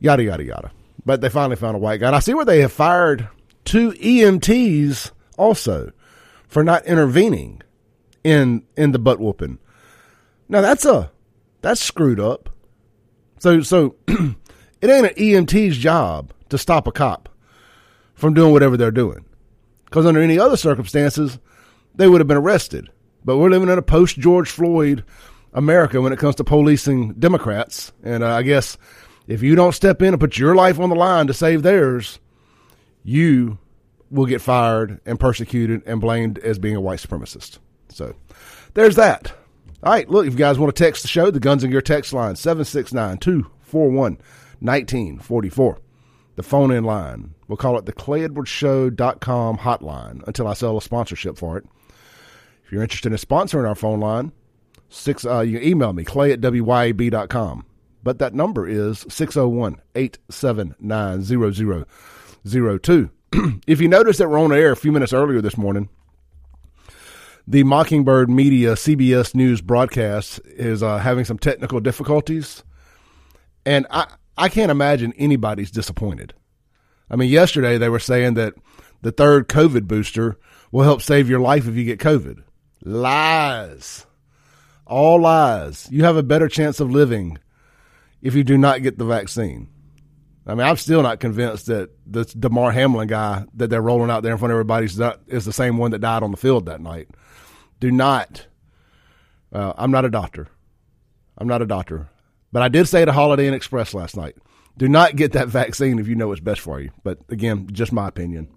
yada yada yada. But they finally found a white guy. And I see where they have fired two EMTs also for not intervening in in the butt whooping. Now that's a that's screwed up. So so it ain't an EMT's job to stop a cop from doing whatever they're doing. Because under any other circumstances, they would have been arrested. But we're living in a post George Floyd America when it comes to policing Democrats. And uh, I guess if you don't step in and put your life on the line to save theirs, you will get fired and persecuted and blamed as being a white supremacist. So there's that. All right, look, if you guys want to text the show, the Guns and Gear text line, 769 241 1944. The phone in line. We'll call it the ClayEdwardsShow.com hotline until I sell a sponsorship for it. If you're interested in sponsoring our phone line, six uh, you email me, clay at wyab.com. But that number is 601 879 0002. If you notice that we're on air a few minutes earlier this morning, the Mockingbird Media CBS News broadcast is uh, having some technical difficulties. And I, I can't imagine anybody's disappointed. I mean, yesterday they were saying that the third COVID booster will help save your life if you get COVID. Lies. All lies. You have a better chance of living if you do not get the vaccine. I mean, I'm still not convinced that the Damar Hamlin guy that they're rolling out there in front of everybody is the same one that died on the field that night. Do not. Uh, I'm not a doctor. I'm not a doctor. But I did say at Holiday Inn Express last night do not get that vaccine if you know what's best for you. But again, just my opinion.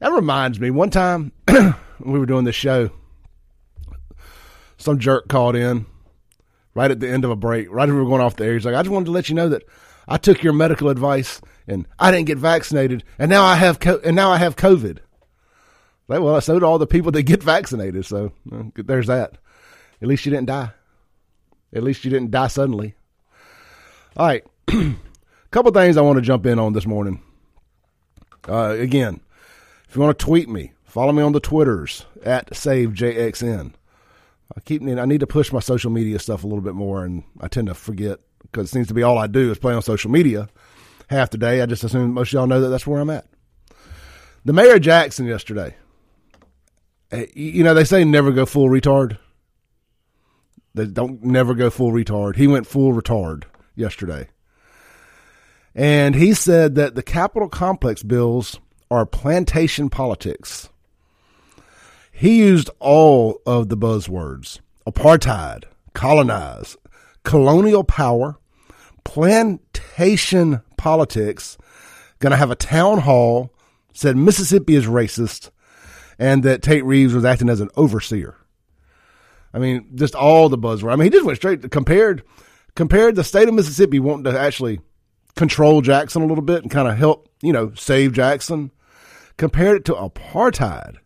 That reminds me, one time we were doing this show, some jerk called in right at the end of a break, right as we were going off the air. He's like, I just wanted to let you know that I took your medical advice and I didn't get vaccinated, and now I have co- and now I have COVID. Like, well, so do all the people that get vaccinated. So well, there's that. At least you didn't die. At least you didn't die suddenly. All right, a couple things I want to jump in on this morning. Uh, again, if you want to tweet me, follow me on the Twitters at SaveJXN. I keep I need to push my social media stuff a little bit more, and I tend to forget because it seems to be all I do is play on social media half the day. I just assume most of y'all know that that's where I'm at. The mayor of Jackson yesterday. Eh, you know they say never go full retard. They don't never go full retard. He went full retard yesterday. And he said that the Capitol complex bills are plantation politics. He used all of the buzzwords apartheid, colonize, colonial power, plantation politics, going to have a town hall, said Mississippi is racist, and that Tate Reeves was acting as an overseer. I mean, just all the buzzwords. I mean, he just went straight to compared compared the state of Mississippi wanting to actually control Jackson a little bit and kind of help, you know, save Jackson. Compared it to apartheid.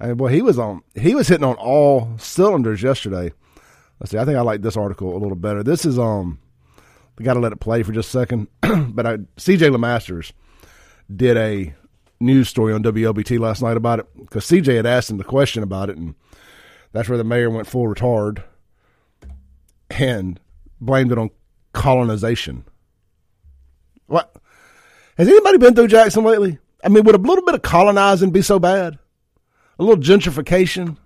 Mean, boy, he was on. He was hitting on all cylinders yesterday. Let's see. I think I like this article a little better. This is um. We got to let it play for just a second. but I, CJ LeMasters did a news story on WLBT last night about it because CJ had asked him the question about it, and that's where the mayor went full retard and blamed it on colonization. What? Has anybody been through Jackson lately? I mean, would a little bit of colonizing be so bad? A little gentrification?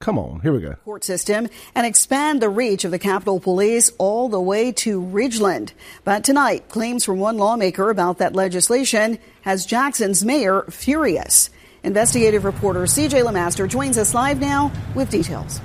Come on, here we go. Court system and expand the reach of the Capitol Police all the way to Ridgeland. But tonight, claims from one lawmaker about that legislation has Jackson's mayor furious. Investigative reporter CJ LeMaster joins us live now with details.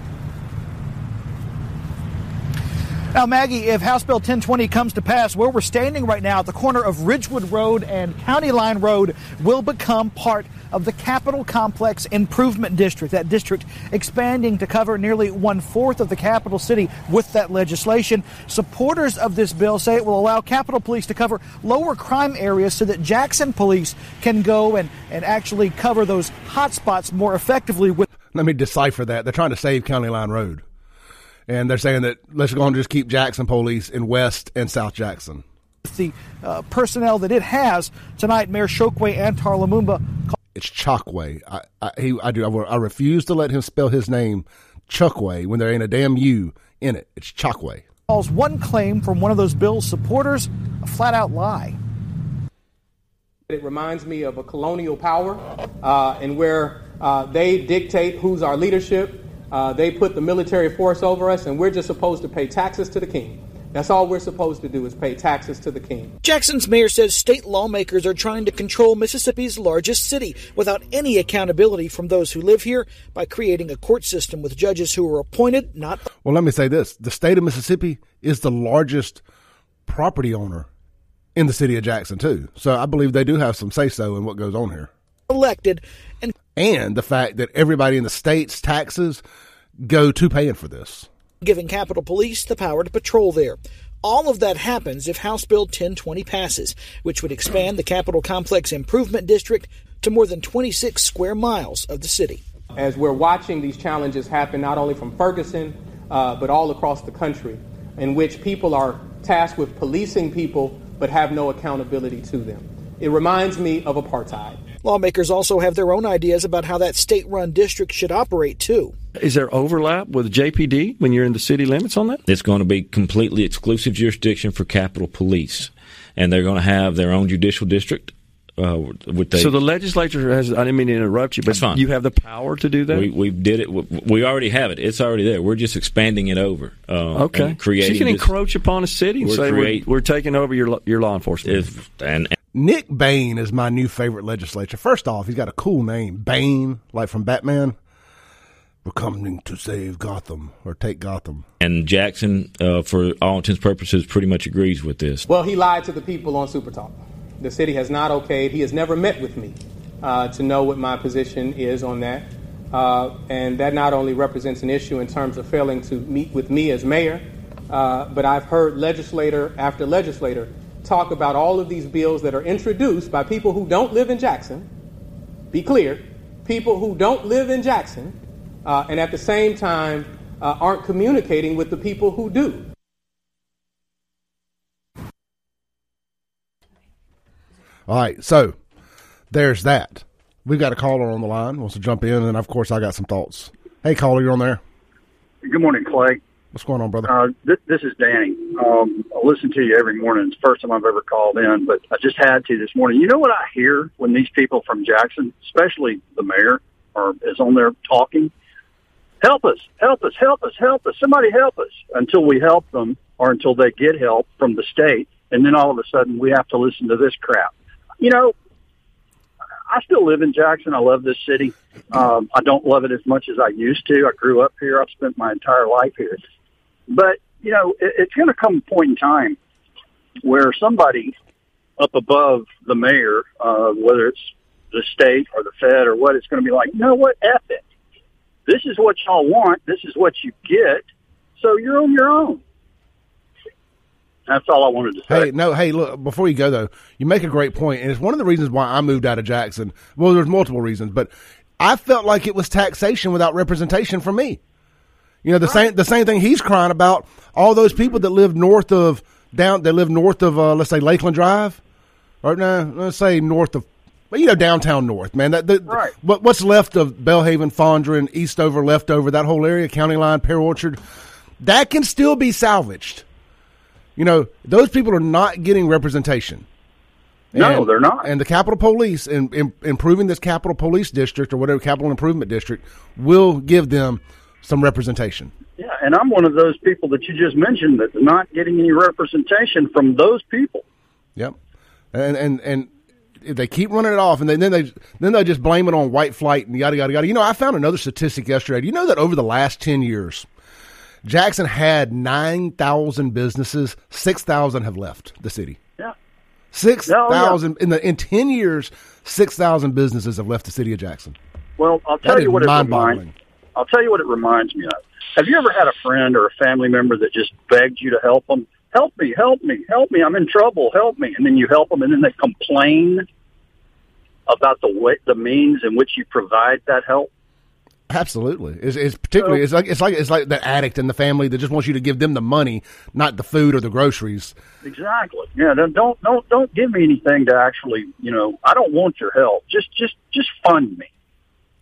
Now, Maggie, if House Bill 1020 comes to pass, where we're standing right now at the corner of Ridgewood Road and County Line Road will become part of the Capitol Complex Improvement District. That district expanding to cover nearly one fourth of the capital city with that legislation. Supporters of this bill say it will allow Capitol Police to cover lower crime areas so that Jackson Police can go and, and actually cover those hot spots more effectively with. Let me decipher that. They're trying to save County Line Road and they're saying that let's go and just keep Jackson police in West and South Jackson. The uh, personnel that it has tonight, Mayor Chokwe Antar Lumumba. It's Chokwe. I, I, he, I do. I, I, refuse to let him spell his name Chokwe when there ain't a damn U in it. It's Chokwe. Calls one claim from one of those bill's supporters a flat out lie. It reminds me of a colonial power uh, and where uh, they dictate who's our leadership. Uh, they put the military force over us, and we're just supposed to pay taxes to the king. That's all we're supposed to do is pay taxes to the king. Jackson's mayor says state lawmakers are trying to control Mississippi's largest city without any accountability from those who live here by creating a court system with judges who are appointed, not. Well, let me say this the state of Mississippi is the largest property owner in the city of Jackson, too. So I believe they do have some say so in what goes on here. Elected and. And the fact that everybody in the state's taxes go to paying for this giving Capitol Police the power to patrol there. All of that happens if House Bill 1020 passes, which would expand the Capitol Complex Improvement District to more than 26 square miles of the city. As we're watching these challenges happen not only from Ferguson, uh, but all across the country, in which people are tasked with policing people but have no accountability to them. It reminds me of apartheid. Lawmakers also have their own ideas about how that state run district should operate, too. Is there overlap with JPD when you're in the city limits on that? It's going to be completely exclusive jurisdiction for Capitol Police, and they're going to have their own judicial district. Uh, they, so the legislature has. I didn't mean to interrupt you, but you have the power to do that. We, we did it. We already have it. It's already there. We're just expanding it over. Uh, okay. Creating. So you can this, encroach upon a city and we're say create, we're, we're, taking over your your law enforcement. If, and, and Nick Bain is my new favorite legislature. First off, he's got a cool name, Bane, like from Batman. We're coming to save Gotham or take Gotham. And Jackson, uh, for all intents and purposes, pretty much agrees with this. Well, he lied to the people on Super Talk. The city has not okayed. He has never met with me uh, to know what my position is on that. Uh, and that not only represents an issue in terms of failing to meet with me as mayor, uh, but I've heard legislator after legislator talk about all of these bills that are introduced by people who don't live in Jackson. Be clear, people who don't live in Jackson uh, and at the same time uh, aren't communicating with the people who do. All right, so there's that. We've got a caller on the line wants to jump in, and of course, I got some thoughts. Hey, caller, you're on there. Good morning, Clay. What's going on, brother? Uh, th- this is Danny. Um, I listen to you every morning. It's the first time I've ever called in, but I just had to this morning. You know what I hear when these people from Jackson, especially the mayor, are is on there talking? help us, help us, help us, help us, somebody help us until we help them or until they get help from the state. And then all of a sudden we have to listen to this crap. You know, I still live in Jackson. I love this city. Um, I don't love it as much as I used to. I grew up here. I've spent my entire life here. But, you know, it, it's going to come a point in time where somebody up above the mayor, uh, whether it's the state or the Fed or what, it's going to be like, you know what, F it this is what y'all want. This is what you get. So you're on your own. That's all I wanted to say. Hey, no, hey, look, before you go though, you make a great point, and it's one of the reasons why I moved out of Jackson. Well, there's multiple reasons, but I felt like it was taxation without representation for me. You know, the right. same the same thing he's crying about. All those people that live north of down, they live north of, uh, let's say Lakeland Drive, or no, let's say north of you know, downtown north, man. That the, right. what, what's left of Belhaven, Fondren, Eastover, leftover, that whole area, County Line, Pear Orchard, that can still be salvaged. You know, those people are not getting representation. No, and, they're not. And the Capitol Police, in, in, improving this Capitol Police District or whatever Capital Improvement District, will give them some representation. Yeah, and I'm one of those people that you just mentioned that's not getting any representation from those people. Yep, and and and they keep running it off, and then they then they just blame it on white flight and yada yada yada. You know, I found another statistic yesterday. Do you know that over the last ten years, Jackson had nine thousand businesses, six thousand have left the city. Yeah, six thousand oh, yeah. in the in ten years, six thousand businesses have left the city of Jackson. Well, I'll tell that you what it reminds. I'll tell you what it reminds me of. Have you ever had a friend or a family member that just begged you to help them? Help me, help me, help me! I'm in trouble. Help me! And then you help them, and then they complain about the way, the means in which you provide that help? Absolutely. It's, it's particularly it's like it's like it's like the addict in the family that just wants you to give them the money, not the food or the groceries. Exactly. Yeah. Don't don't don't give me anything to actually you know. I don't want your help. Just just just fund me.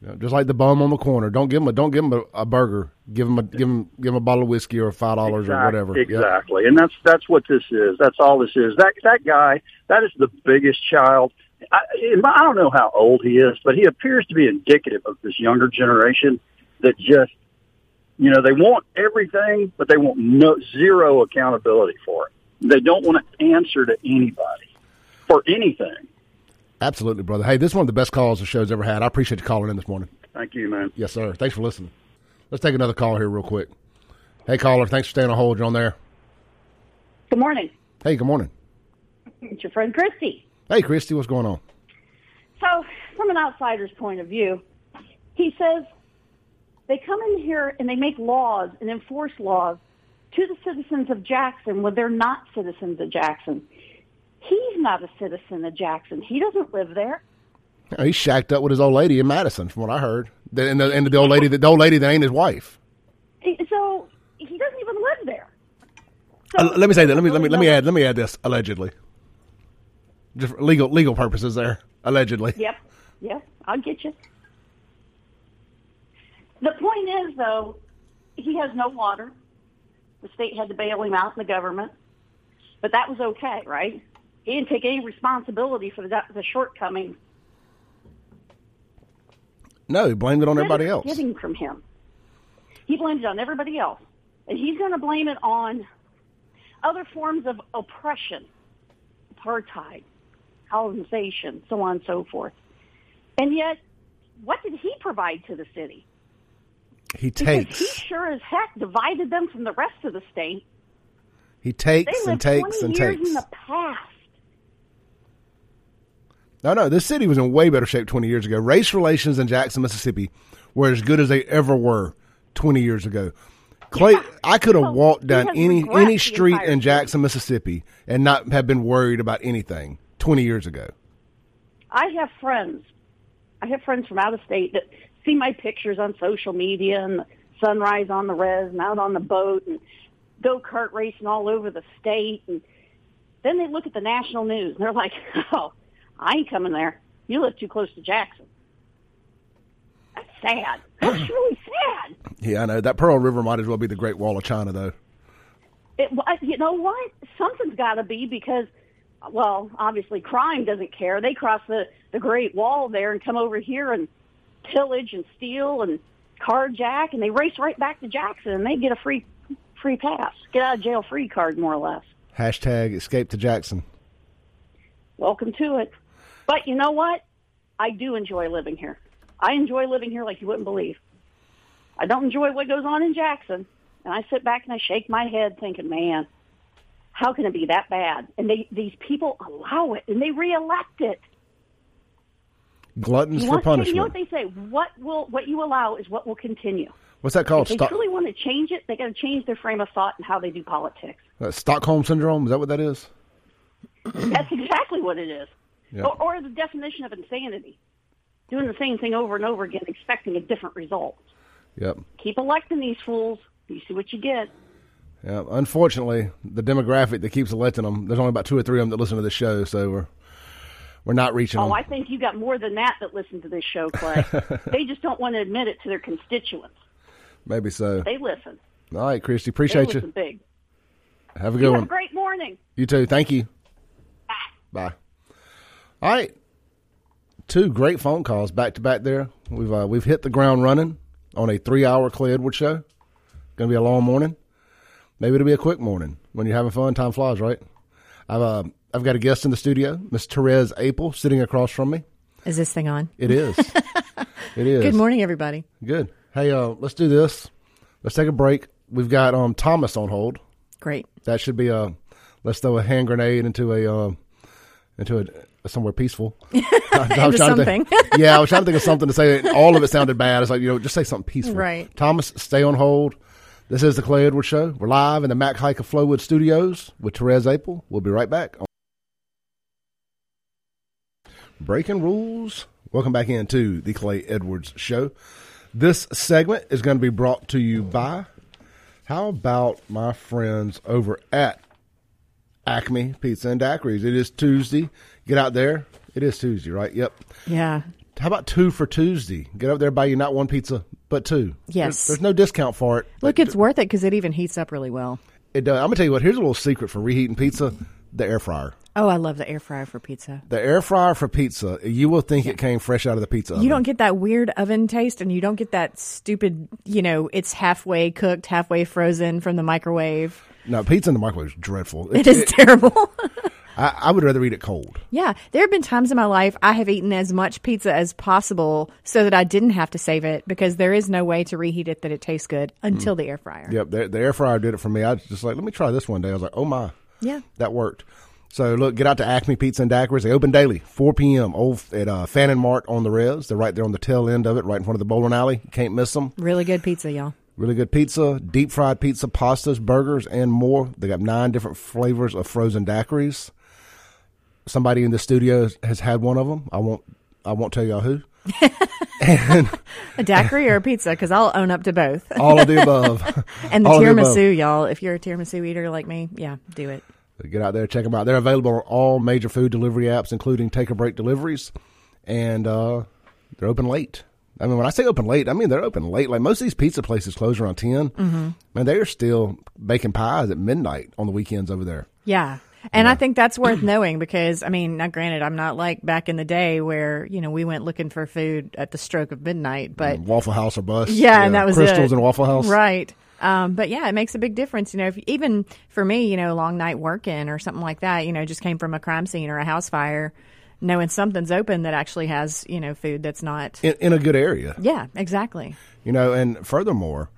Yeah, just like the bum on the corner. Don't give him a don't give him a, a burger. Give him a give him give them a bottle of whiskey or five dollars exactly, or whatever. Exactly, yep. and that's that's what this is. That's all this is. That that guy, that is the biggest child. I, I don't know how old he is, but he appears to be indicative of this younger generation that just, you know, they want everything, but they want no zero accountability for it. They don't want to answer to anybody for anything. Absolutely, brother. Hey, this is one of the best calls the show's ever had. I appreciate you calling in this morning. Thank you, man. Yes, sir. Thanks for listening. Let's take another call here real quick. Hey, caller, thanks for staying on hold. You're on there. Good morning. Hey, good morning. It's your friend Christy. Hey, Christy, what's going on? So, from an outsider's point of view, he says they come in here and they make laws and enforce laws to the citizens of Jackson when they're not citizens of Jackson. He's not a citizen of Jackson. He doesn't live there. He's shacked up with his old lady in Madison, from what I heard and the, and the old lady, the old lady that ain't his wife. So he doesn't even live there. So, uh, let me say that. Let me let me let me add let me add this allegedly. Legal legal purposes there allegedly. Yep. Yep. I'll get you. The point is though, he has no water. The state had to bail him out, in the government, but that was okay, right? He didn't take any responsibility for the, the shortcomings no, he blamed it on everybody else. Getting from him, he blamed it on everybody else, and he's going to blame it on other forms of oppression, apartheid, colonization, so on and so forth. And yet, what did he provide to the city? He takes. Because he sure as heck divided them from the rest of the state. He takes and takes and takes. in the past. No, no, this city was in way better shape 20 years ago. Race relations in Jackson, Mississippi were as good as they ever were 20 years ago. Clay, yeah. I could have walked down any any street in Jackson, Mississippi, and not have been worried about anything 20 years ago. I have friends. I have friends from out of state that see my pictures on social media and the sunrise on the res and out on the boat and go kart racing all over the state. And then they look at the national news and they're like, oh, I ain't coming there. You live too close to Jackson. That's sad. That's really sad. Yeah, I know. That Pearl River might as well be the Great Wall of China, though. It, you know what? Something's got to be because, well, obviously crime doesn't care. They cross the, the Great Wall there and come over here and pillage and steal and carjack, and they race right back to Jackson, and they get a free free pass, get out of jail free card, more or less. Hashtag escape to Jackson. Welcome to it. But you know what? I do enjoy living here. I enjoy living here like you wouldn't believe. I don't enjoy what goes on in Jackson. And I sit back and I shake my head thinking, man, how can it be that bad? And they, these people allow it and they reelect it. Gluttons for punishment. you know what they say? What will what you allow is what will continue. What's that called? If they truly want to change it, they got to change their frame of thought and how they do politics. Uh, Stockholm syndrome is that what that is? That's exactly what it is. Or, or the definition of insanity. Doing the same thing over and over again, expecting a different result. Yep. Keep electing these fools. You see what you get. Yeah, unfortunately, the demographic that keeps electing them, there's only about two or three of them that listen to the show, so we're we're not reaching oh, them. I think you got more than that that listen to this show, Clay. they just don't want to admit it to their constituents. Maybe so. They listen. All right, Christy, appreciate they you. Big. Have a good you one. Have a great morning. You too. Thank you. Bye. Bye. All right, two great phone calls back to back. There, we've uh, we've hit the ground running on a three hour Clay Edwards show. Going to be a long morning. Maybe it'll be a quick morning when you're having fun. Time flies, right? I've uh, I've got a guest in the studio, Miss Therese Apel, sitting across from me. Is this thing on? It is. it is. Good morning, everybody. Good. Hey, uh, let's do this. Let's take a break. We've got um, Thomas on hold. Great. That should be a. Let's throw a hand grenade into a uh, into a somewhere peaceful. I, I was something. To, yeah, I was trying to think of something to say. All of it sounded bad. It's like you know, just say something peaceful. Right. Thomas, stay on hold. This is the Clay Edwards Show. We're live in the Mac Haik of Flowood Studios with Therese Apel. We'll be right back. On Breaking rules. Welcome back into the Clay Edwards Show. This segment is going to be brought to you by. How about my friends over at Acme Pizza and Daiquiris? It is Tuesday. Get out there. It is Tuesday, right? Yep. Yeah. How about two for Tuesday? Get up there, buy you not one pizza, but two. Yes. There's, there's no discount for it. Look, it's worth it because it even heats up really well. It does. I'm gonna tell you what. Here's a little secret for reheating pizza: the air fryer. Oh, I love the air fryer for pizza. The air fryer for pizza, you will think it came fresh out of the pizza. You don't get that weird oven taste, and you don't get that stupid. You know, it's halfway cooked, halfway frozen from the microwave. No, pizza in the microwave is dreadful. It is terrible. I, I, would rather eat it cold. Yeah, there have been times in my life I have eaten as much pizza as possible so that I didn't have to save it because there is no way to reheat it that it tastes good until mm. the air fryer. Yep, the, the, air fryer did it for me. I was just like, let me try this one day. I was like, oh my, yeah, that worked. So look, get out to Acme Pizza and Daiquiris. They open daily, 4 p.m. Old at uh, Fannin Mart on the res. They're right there on the tail end of it, right in front of the bowling alley. You can't miss them. Really good pizza, y'all. Really good pizza, deep fried pizza, pastas, burgers, and more. They got nine different flavors of frozen daiquiris. Somebody in the studio has had one of them. I won't. I won't tell y'all who. and a daiquiri or a pizza because I'll own up to both. all of the above. and the all tiramisu, the y'all. If you're a tiramisu eater like me, yeah, do it. Get out there, check them out. They're available on all major food delivery apps, including Take a Break deliveries, and uh, they're open late. I mean, when I say open late, I mean they're open late. Like most of these pizza places close around 10 mm-hmm. and they're still baking pies at midnight on the weekends over there. Yeah. And yeah. I think that's worth knowing because, I mean, now granted, I'm not like back in the day where, you know, we went looking for food at the stroke of midnight, but. Waffle House or bus. Yeah, yeah. and that was Crystals it. and Waffle House. Right. Um, but yeah, it makes a big difference. You know, if, even for me, you know, a long night working or something like that, you know, just came from a crime scene or a house fire, knowing something's open that actually has, you know, food that's not in, in a good area. Yeah, exactly. You know, and furthermore,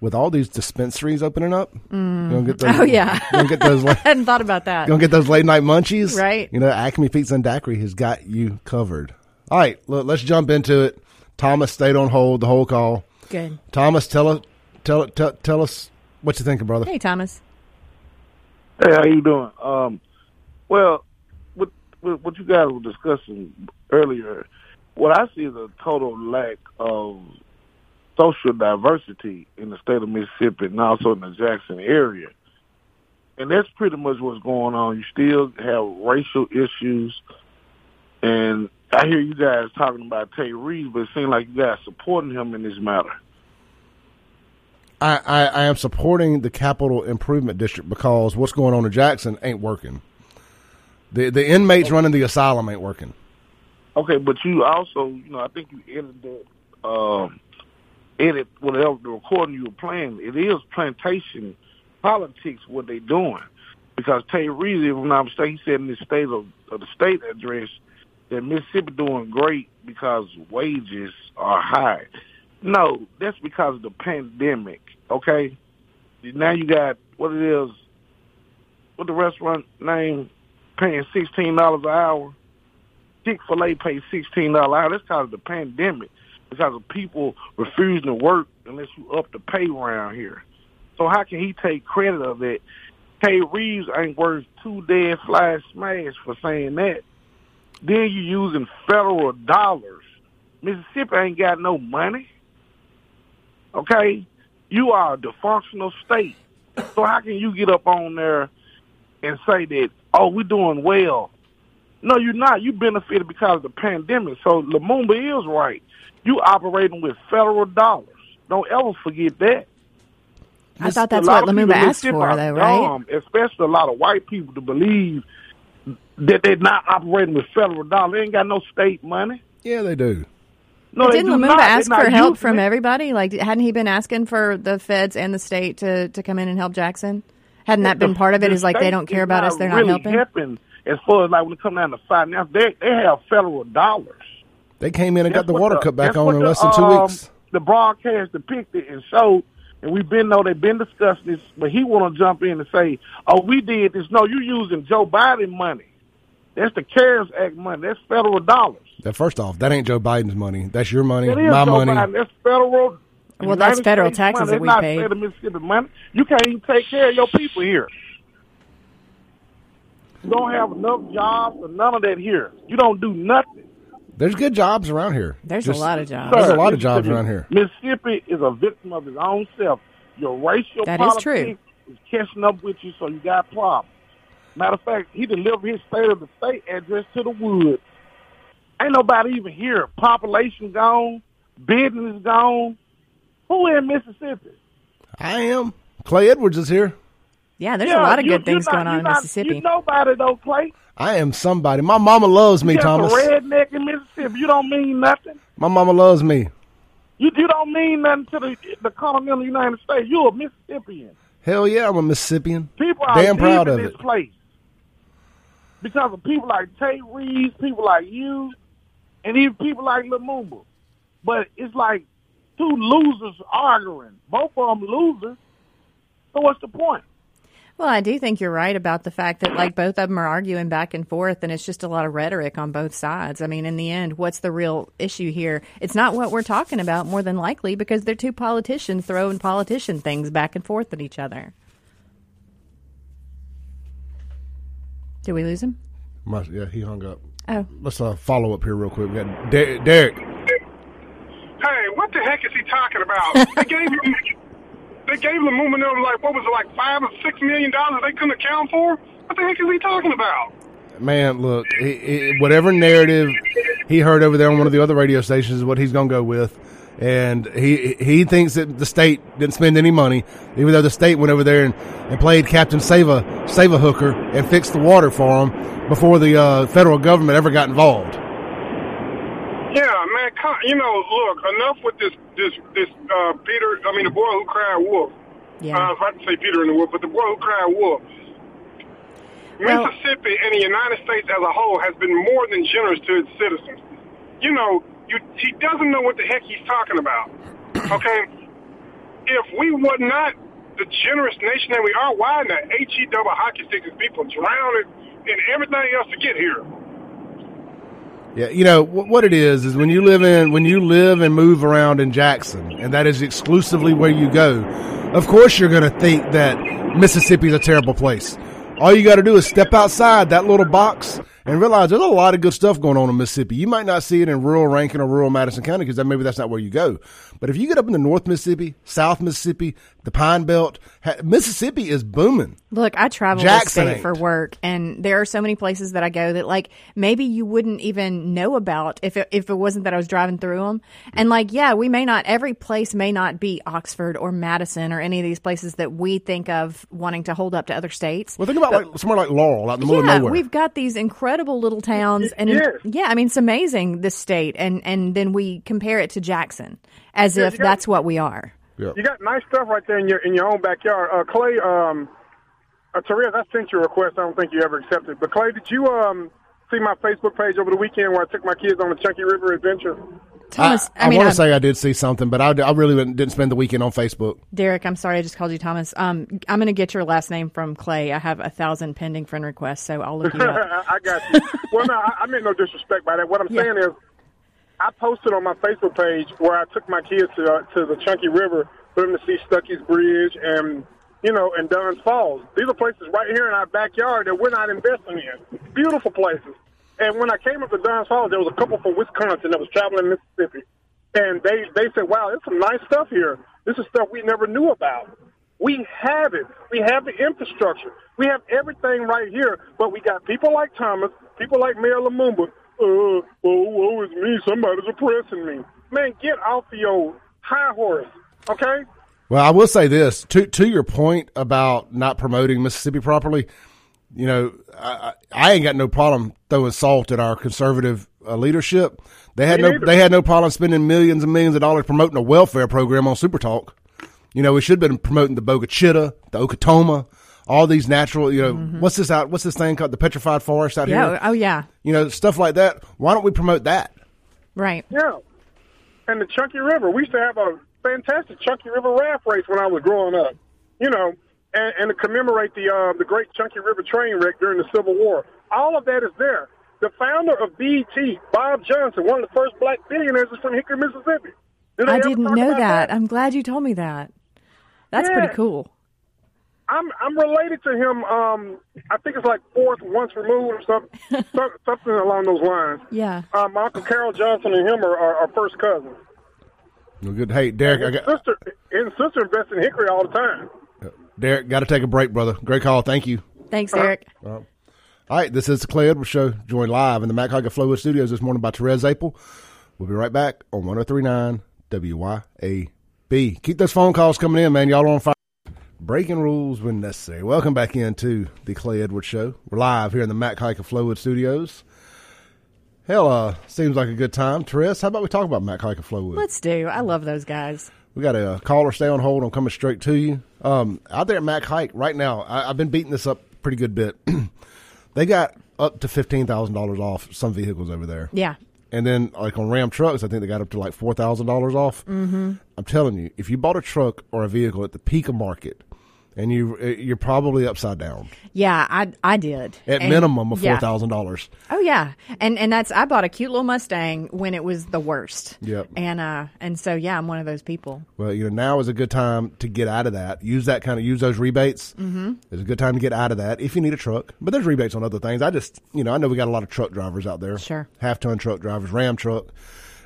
with all these dispensaries opening up, mm. you get those. Oh yeah, you don't get those. I hadn't thought about that. You don't get those late night munchies, right? You know, Acme Pizza and Daiquiri has got you covered. All right, look, let's jump into it. Thomas stayed on hold the whole call. Good. Thomas, tell us, tell, tell, tell us what you thinking, brother? Hey, Thomas. Hey, how you doing? Um, well, what, what you guys were discussing earlier, what I see is a total lack of social diversity in the state of Mississippi and also in the Jackson area. And that's pretty much what's going on. You still have racial issues. And I hear you guys talking about Tate Reeves, but it seems like you guys supporting him in this matter. I, I, I, am supporting the capital improvement district because what's going on in Jackson ain't working. The the inmates running the asylum ain't working. Okay, but you also, you know, I think you edited that, um, edit whatever the recording you were playing. It is plantation politics what they doing because Tate Reeves, if I'm not mistaken, he said in the state of, of the state address that Mississippi doing great because wages are high. No, that's because of the pandemic. Okay, now you got what it is. What the restaurant name paying sixteen dollars an hour. Chick Fil A pays sixteen dollars an hour. That's because of the pandemic. Because of people refusing to work unless you up the pay around here. So how can he take credit of it? Tate Reeves ain't worth two dead fly smash for saying that. Then you using federal dollars. Mississippi ain't got no money. Okay? You are a dysfunctional state. So how can you get up on there and say that, oh, we're doing well? No, you're not. You benefited because of the pandemic. So Lumumba is right. You operating with federal dollars. Don't ever forget that. I thought that's what Lumumba asked for, though, right? especially a lot of white people to believe that they're not operating with federal dollars. They ain't got no state money. Yeah, they do. No, didn't Lumumba ask for help from it. everybody? Like, hadn't he been asking for the feds and the state to, to come in and help Jackson? Hadn't that been part of it? Is like they don't care about us, they're really not helping. helping. As far as like when it comes down to finance, they they have federal dollars. They came in and that's got the water the, cut back on in less than two um, weeks. The broadcast depicted and showed, and we've been know they've been discussing this, but he want to jump in and say, "Oh, we did this." No, you using Joe Biden money. That's the CARES Act money. That's federal dollars. That first off, that ain't Joe Biden's money. That's your money, that my Joe money. Biden. That's federal. Well, that's federal States taxes money. that we not pay. State of Mississippi money. You can't even take care of your people here. You don't have enough jobs or none of that here. You don't do nothing. There's good jobs around here. There's Just, a lot of jobs. There's a lot of jobs around here. Mississippi is a victim of his own self. Your racial that politics is, true. is catching up with you, so you got problems. Matter of fact, he delivered his state of the state address to the woods. Ain't nobody even here. Population gone, business gone. Who in Mississippi? I am. Clay Edwards is here. Yeah, there's yeah, a lot of you, good things not, going on in not, Mississippi. You nobody though, Clay. I am somebody. My mama loves me, you Thomas. A redneck in Mississippi. You don't mean nothing. My mama loves me. You you don't mean nothing to the the continental United States. You're a Mississippian. Hell yeah, I'm a Mississippian. People are damn proud of this it. place because of people like Tate Reeves, people like you, and even people like Lumumba. But it's like two losers arguing. Both of them losers. So what's the point? Well, I do think you're right about the fact that like both of them are arguing back and forth, and it's just a lot of rhetoric on both sides. I mean, in the end, what's the real issue here? It's not what we're talking about, more than likely, because they're two politicians throwing politician things back and forth at each other. Did we lose him? Must, yeah, he hung up. Oh, let's uh, follow up here real quick. We got Der- Derek. Hey, what the heck is he talking about? they gave him they gave Lumumba like what was it like five or six million dollars they couldn't account for? What the heck is he talking about? Man, look, he, he, whatever narrative he heard over there on one of the other radio stations is what he's going to go with, and he he thinks that the state didn't spend any money, even though the state went over there and, and played Captain Save a Save a Hooker and fixed the water for him before the uh, federal government ever got involved. You know, look, enough with this, this, this. Uh, Peter. I mean, the boy who cried wolf. Yeah. Uh, I was about to say Peter and the Wolf, but the boy who cried wolf. Well, Mississippi and the United States as a whole has been more than generous to its citizens. You know, you, he doesn't know what the heck he's talking about. Okay, if we were not the generous nation that we are, why in the he double hockey stick is people drowning in everything else to get here? Yeah, you know what it is is when you live in when you live and move around in Jackson, and that is exclusively where you go. Of course, you're going to think that Mississippi is a terrible place. All you got to do is step outside that little box and realize there's a lot of good stuff going on in Mississippi. You might not see it in rural Rankin or rural Madison County because maybe that's not where you go. But if you get up in the North Mississippi, South Mississippi, the Pine Belt, Mississippi is booming. Look, I travel Jackson the state ain't. for work, and there are so many places that I go that like maybe you wouldn't even know about if it, if it wasn't that I was driving through them. And like, yeah, we may not every place may not be Oxford or Madison or any of these places that we think of wanting to hold up to other states. Well, think about but, like somewhere like Laurel out in the middle yeah, of nowhere. We've got these incredible little towns, and yes. yeah, I mean it's amazing this state, and and then we compare it to Jackson as if that's what we are. Yeah. You got nice stuff right there in your in your own backyard. Uh, Clay, um, uh, Therese, I sent you a request. I don't think you ever accepted. But Clay, did you um see my Facebook page over the weekend where I took my kids on a Chunky River adventure? Thomas, I, I, I mean, want to say I did see something, but I, I really didn't spend the weekend on Facebook. Derek, I'm sorry, I just called you Thomas. Um, I'm going to get your last name from Clay. I have a thousand pending friend requests, so I'll look you up. I got you. well, no, I, I meant no disrespect by that. What I'm yeah. saying is, I posted on my Facebook page where I took my kids to uh, to the Chunky River for them to see Stuckey's Bridge and you know and Dunn's Falls. These are places right here in our backyard that we're not investing in. Beautiful places. And when I came up to Dunn's Falls, there was a couple from Wisconsin that was traveling Mississippi, and they they said, "Wow, there's some nice stuff here. This is stuff we never knew about." We have it. We have the infrastructure. We have everything right here. But we got people like Thomas, people like Mayor Lumumba, oh, woe is me, somebody's oppressing me. Man, get off your high horse, okay? Well, I will say this to to your point about not promoting Mississippi properly. You know, I, I ain't got no problem throwing salt at our conservative uh, leadership. They had me no either. they had no problem spending millions and millions of dollars promoting a welfare program on Super Talk. You know, we should have been promoting the Bogue Chitto, the Okatoma, all these natural, you know, mm-hmm. what's this out? What's this thing called? The petrified forest out yeah, here. Oh yeah. You know, stuff like that. Why don't we promote that? Right. Yeah. And the Chunky River. We used to have a fantastic Chunky River raft race when I was growing up. You know, and, and to commemorate the uh, the great Chunky River train wreck during the Civil War. All of that is there. The founder of BET, Bob Johnson, one of the first black billionaires, is from Hickory, Mississippi. I didn't know that. that. I'm glad you told me that. That's yeah. pretty cool. I'm I'm related to him. Um, I think it's like fourth, once removed, or something, something along those lines. Yeah. Uh, my uncle Carol Johnson and him are, are, are first cousins. Well, good. Hey, Derek, his I got sister. His sister invests in Hickory all the time. Derek, got to take a break, brother. Great call. Thank you. Thanks, Derek. Uh-huh. All right, this is the Clay Edwards Show, joined live in the Mac Haik of Flowood Studios this morning by Therese Apel. We'll be right back on 1039 WYAB. Keep those phone calls coming in, man. Y'all are on fire. Breaking rules when necessary. Welcome back into the Clay Edwards Show. We're live here in the Mac Haik of Flowood Studios. Hell, uh, seems like a good time. Therese, how about we talk about Mac Haik of Flowood? Let's do. I love those guys. We got a caller stay on hold. I'm coming straight to you. Um, out there at Mac Haik right now, I, I've been beating this up pretty good bit. they got up to fifteen thousand dollars off some vehicles over there. Yeah. And then, like on Ram trucks, I think they got up to like four thousand dollars off. Mm-hmm. I'm telling you, if you bought a truck or a vehicle at the peak of market, and you you're probably upside down. Yeah, I I did at and, minimum of four thousand yeah. dollars. Oh yeah, and and that's I bought a cute little Mustang when it was the worst. Yep. And uh and so yeah, I'm one of those people. Well, you know now is a good time to get out of that. Use that kind of use those rebates. Mm-hmm. It's a good time to get out of that if you need a truck. But there's rebates on other things. I just you know I know we got a lot of truck drivers out there. Sure. Half ton truck drivers, Ram truck.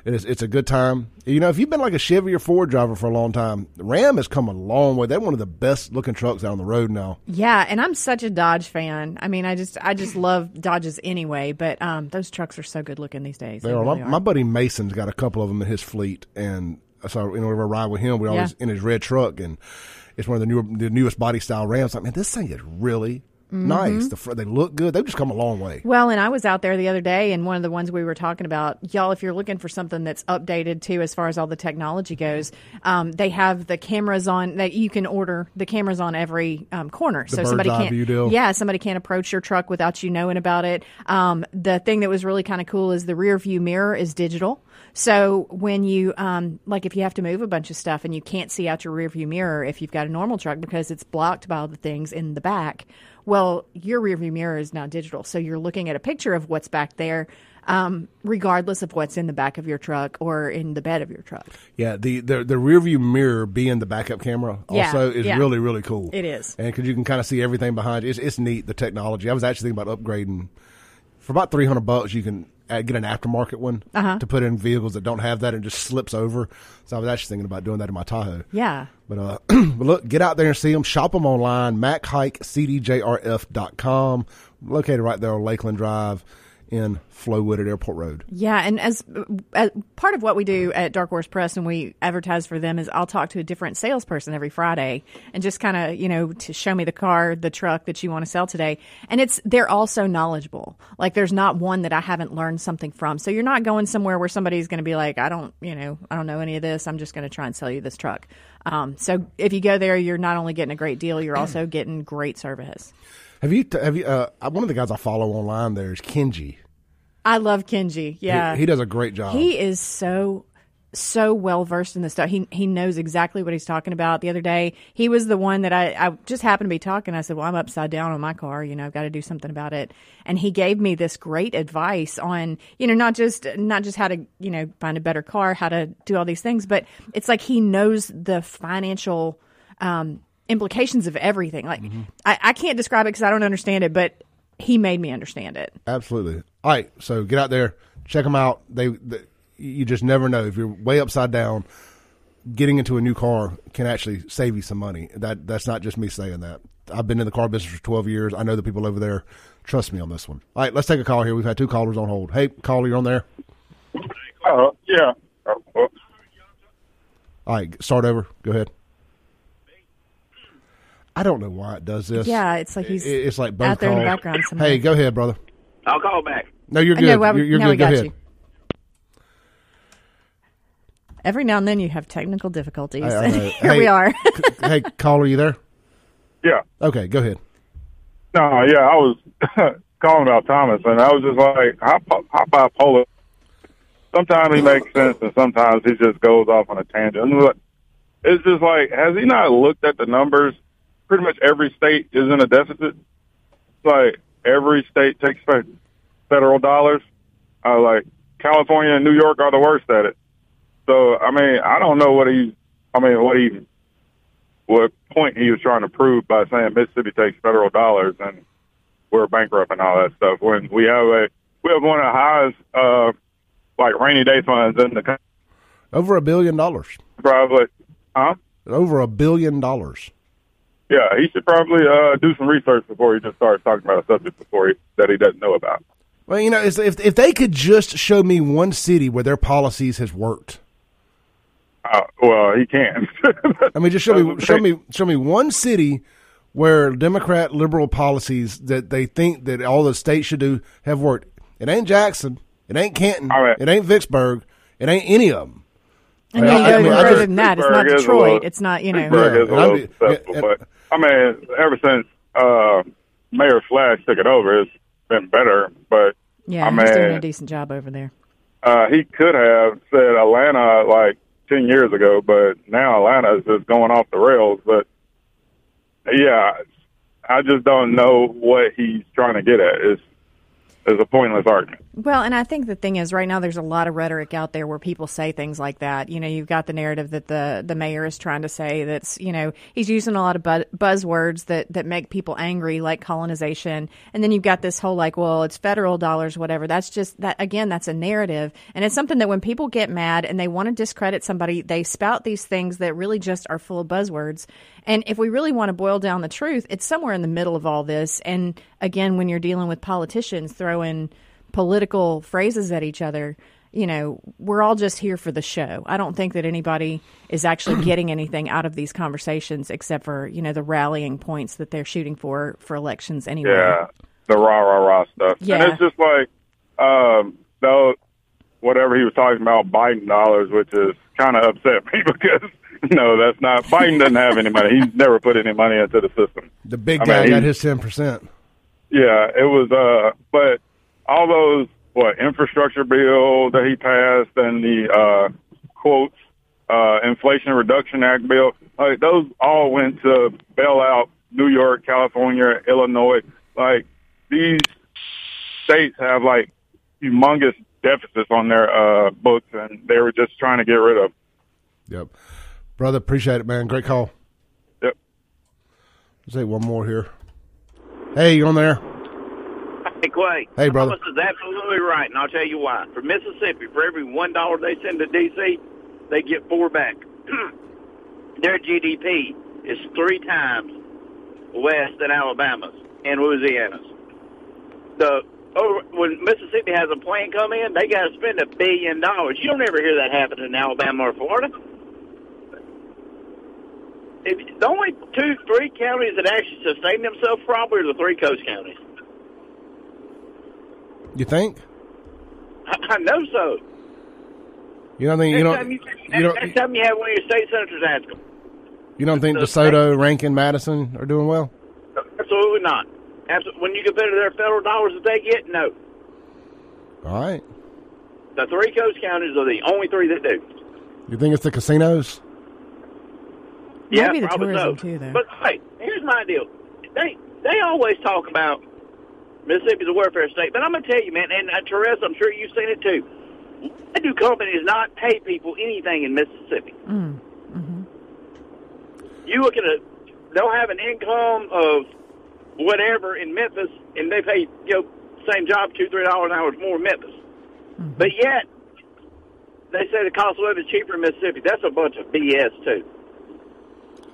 It's, it's a good time. You know, if you've been like a Chevy or Ford driver for a long time, Ram has come a long way. They're one of the best looking trucks out on the road now. Yeah, and I'm such a Dodge fan. I mean, I just I just love Dodges anyway. But um, those trucks are so good looking these days. They, they are. Really my, are. my, buddy Mason's got a couple of them in his fleet, and so you know, whenever I ride with him, we always yeah. in his red truck, and it's one of the newer, the newest body style Rams. Like, man, this thing is really Mm-hmm. nice. The, they look good. They've just come a long way. Well, and I was out there the other day, and one of the ones we were talking about, y'all, if you're looking for something that's updated too, as far as all the technology goes, um, they have the cameras on that you can order the cameras on every um, corner, the so somebody can't. Yeah, somebody can't approach your truck without you knowing about it. Um, the thing that was really kind of cool is the rear view mirror is digital. So when you um, like if you have to move a bunch of stuff and you can't see out your rear view mirror if you've got a normal truck because it's blocked by all the things in the back, well, your rearview mirror is now digital, so you're looking at a picture of what's back there. Um, regardless of what's in the back of your truck or in the bed of your truck. Yeah, the the, the rear view mirror being the backup camera also yeah, is yeah. really really cool. It is, and because you can kind of see everything behind you, it's, it's neat the technology. I was actually thinking about upgrading for about three hundred bucks. You can get an aftermarket one uh-huh. to put in vehicles that don't have that and just slips over. So I was actually thinking about doing that in my Tahoe. Yeah. But, uh, but look, get out there and see them. Shop them online, MacHaikCDJRF.com. Located right there on Lakeland Drive in Flowood at Airport Road. Yeah, and as, as, part of what we do at Dark Horse Press and we advertise for them is I'll talk to a different salesperson every Friday and just kind of you know to show me the car, the truck that you want to sell today. And it's they're all so knowledgeable. Like there's not one that I haven't learned something from. So you're not going somewhere where somebody's going to be like, I don't you know I don't know any of this. I'm just going to try and sell you this truck. Um, so if you go there, you're not only getting a great deal, you're also getting great service. Have you have you uh, one of the guys I follow online there is Kenji. I love Kenji. Yeah, he, he does a great job. He is so so well versed in this stuff. He he knows exactly what he's talking about. The other day, he was the one that I, I just happened to be talking. I said, "Well, I'm upside down on my car. You know, I've got to do something about it." And he gave me this great advice on, you know, not just not just how to you know find a better car, how to do all these things, but it's like he knows the financial um, implications of everything. Like mm-hmm. I, I can't describe it because I don't understand it, but he made me understand it. Absolutely. All right, so get out there, check them out. They, they you just never know if you're way upside down. Getting into a new car can actually save you some money. That that's not just me saying that. I've been in the car business for 12 years. I know the people over there. Trust me on this one. All right, let's take a call here. We've had two callers on hold. Hey, caller, you're on there. Uh, yeah. Uh, All right, start over. Go ahead. I don't know why it does this. Yeah, it's like he's it's like both out there calls. in the background. Somewhere. Hey, go ahead, brother. I'll call back. No, you're good. No, well, you're, you're now good. Go got ahead. you. Every now and then you have technical difficulties. I- I know. Here Hey, we are. hey, caller, are you there? Yeah. Okay, go ahead. No, yeah, I was calling about Thomas, and I was just like, how, how bipolar? Sometimes he makes sense, and sometimes he just goes off on a tangent. And It's just like, has he not looked at the numbers? Pretty much every state is in a deficit. Like every state takes federal dollars. Uh, like California and New York are the worst at it. So I mean, I don't know what he, I mean, what he, what point he was trying to prove by saying Mississippi takes federal dollars and we're bankrupt and all that stuff. When we have a, we have one of the highest, uh, like rainy day funds in the country. Over a billion dollars. Probably, huh? Over a billion dollars. Yeah, he should probably uh, do some research before he just starts talking about a subject before he, that he doesn't know about. Well, you know, if if they could just show me one city where their policies has worked, Uh, well, he can. I mean, just show me, show me, show me one city where Democrat liberal policies that they think that all the states should do have worked. It ain't Jackson. It ain't Canton. Right. It ain't Vicksburg. It ain't any of them. And I, I, I mean, further than that, it's not Detroit. Little, it's not you know. Vicksburg yeah, is a little yeah, but I mean, ever since uh, Mayor Flash took it over, it's been better. But yeah, I he's mean, doing a decent job over there. Uh, he could have said Atlanta like ten years ago, but now Atlanta is just going off the rails. But yeah, I just don't know what he's trying to get at. It's it's a pointless argument. Well, and I think the thing is, right now there's a lot of rhetoric out there where people say things like that. You know, you've got the narrative that the the mayor is trying to say that's you know he's using a lot of bu- buzzwords that that make people angry, like colonization, and then you've got this whole like, well, it's federal dollars, whatever. That's just that again, that's a narrative, and it's something that when people get mad and they want to discredit somebody, they spout these things that really just are full of buzzwords. And if we really want to boil down the truth, it's somewhere in the middle of all this. And again, when you're dealing with politicians throwing political phrases at each other, you know, we're all just here for the show. I don't think that anybody is actually getting anything out of these conversations except for, you know, the rallying points that they're shooting for for elections anyway. Yeah, the rah rah rah stuff. Yeah. And it's just like, um, though, whatever he was talking about, Biden dollars, which is kind of upset me because no, that's not. Biden doesn't have any money. He's never put any money into the system. The big guy I mean, got his ten percent. Yeah, it was. uh But all those what infrastructure bill that he passed and the uh quotes uh Inflation Reduction Act bill, like those all went to bail out New York, California, Illinois. Like these states have like humongous deficits on their uh books, and they were just trying to get rid of. Yep. Brother, appreciate it, man. Great call. Yep. Let's say one more here. Hey, you on there? Hey, Clay. Hey, brother. Thomas is absolutely right, and I'll tell you why. For Mississippi, for every one dollar they send to D.C., they get four back. Their GDP is three times less than Alabama's and Louisiana's. The over, when Mississippi has a plane come in, they got to spend a billion dollars. You don't ever hear that happen in Alabama or Florida if, the only two, three counties that actually sustain themselves probably are the three coast counties. You think? I, I know so. You don't think you don't? Time you, you don't next time you have one of your state senators ask them. You don't think DeSoto, Rankin, Madison are doing well? Absolutely not. Absolutely. When you compare to their federal dollars that they get, no. All right. The three coast counties are the only three that do. You think it's the casinos? Yeah, Maybe the probably tourism so. too, though. But hey, here's my deal. They they always talk about Mississippi's a welfare state, but I'm gonna tell you, man, and uh, Therese, I'm sure you've seen it too. Why do companies not pay people anything in Mississippi? Mm. Mm-hmm. You look at a, they'll have an income of whatever in Memphis, and they pay you know same job two three dollars an hour more in Memphis, Mm-hmm. but yet they say the cost of living is cheaper in Mississippi. That's a bunch of BS too.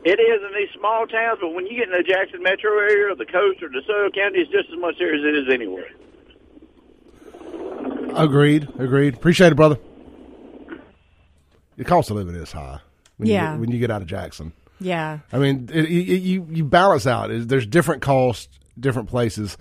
It is in these small towns, but when you get in the Jackson metro area or the coast or DeSoto County, it's just as much there as it is anywhere. Agreed. Agreed. Appreciate it, brother. The cost of living is high. When Yeah. You get, when you get out of Jackson, Yeah. I mean, it, it, you you balance out. There's different costs, different places.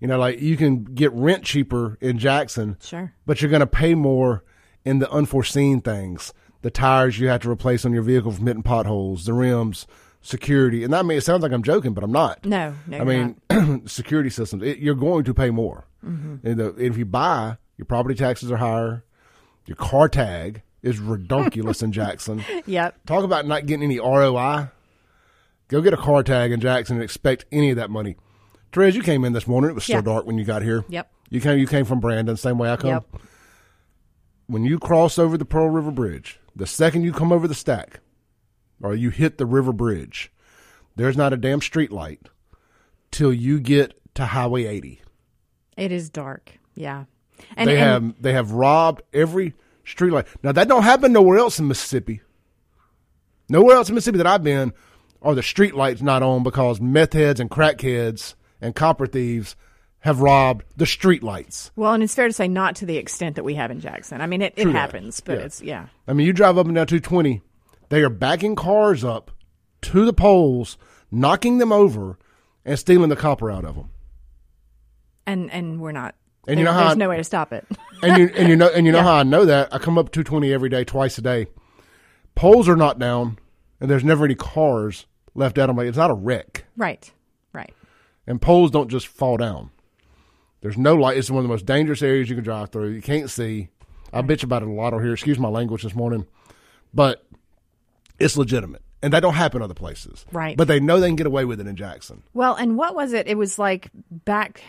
You know, like you can get rent cheaper in Jackson, Sure. but you're going to pay more in the unforeseen things. The tires you have to replace on your vehicle from hitting potholes, the rims, security. And I mean, it sounds like I'm joking, but I'm not. No, no. I mean, security systems. It, you're going to pay more. Mhm. And the, if you buy, your property taxes are higher. Your car tag is redonkulous in Jackson. Yep. Talk about not getting any ROI. Go get a car tag in Jackson and expect any of that money. Therese, you came in this morning. It was still Yeah. dark when you got here. Yep. You came. You came from Brandon, same way I come. Yep. When you cross over the Pearl River Bridge, the second you come over the stack, or you hit the river bridge, there's not a damn street light till you get to Highway 80. It is dark. Yeah. And, they and- have they have robbed every street light. Now that don't happen nowhere else in Mississippi. Nowhere else in Mississippi that I've been are the street lights not on because meth heads and crack heads and copper thieves have robbed the streetlights. Well, and it's fair to say not to the extent that we have in Jackson. I mean, it, it happens, but yeah. it's yeah. I mean, you drive up and down 220, they are backing cars up to the poles, knocking them over, and stealing the copper out of them. And and we're not. And you know how there's I, no way to stop it. and you and you know and you know yeah. how I know that I come up 220 every day, twice a day. Poles are not down, and there's never any cars left out. I'm like, it's not a wreck. Right. Right. And poles don't just fall down. There's no light. It's one of the most dangerous areas you can drive through. You can't see. I mm-hmm. bitch about it a lot over here. Excuse my language this morning, but it's legitimate. And that don't happen other places. Right. But they know they can get away with it in Jackson. Well, and what was it? It was like back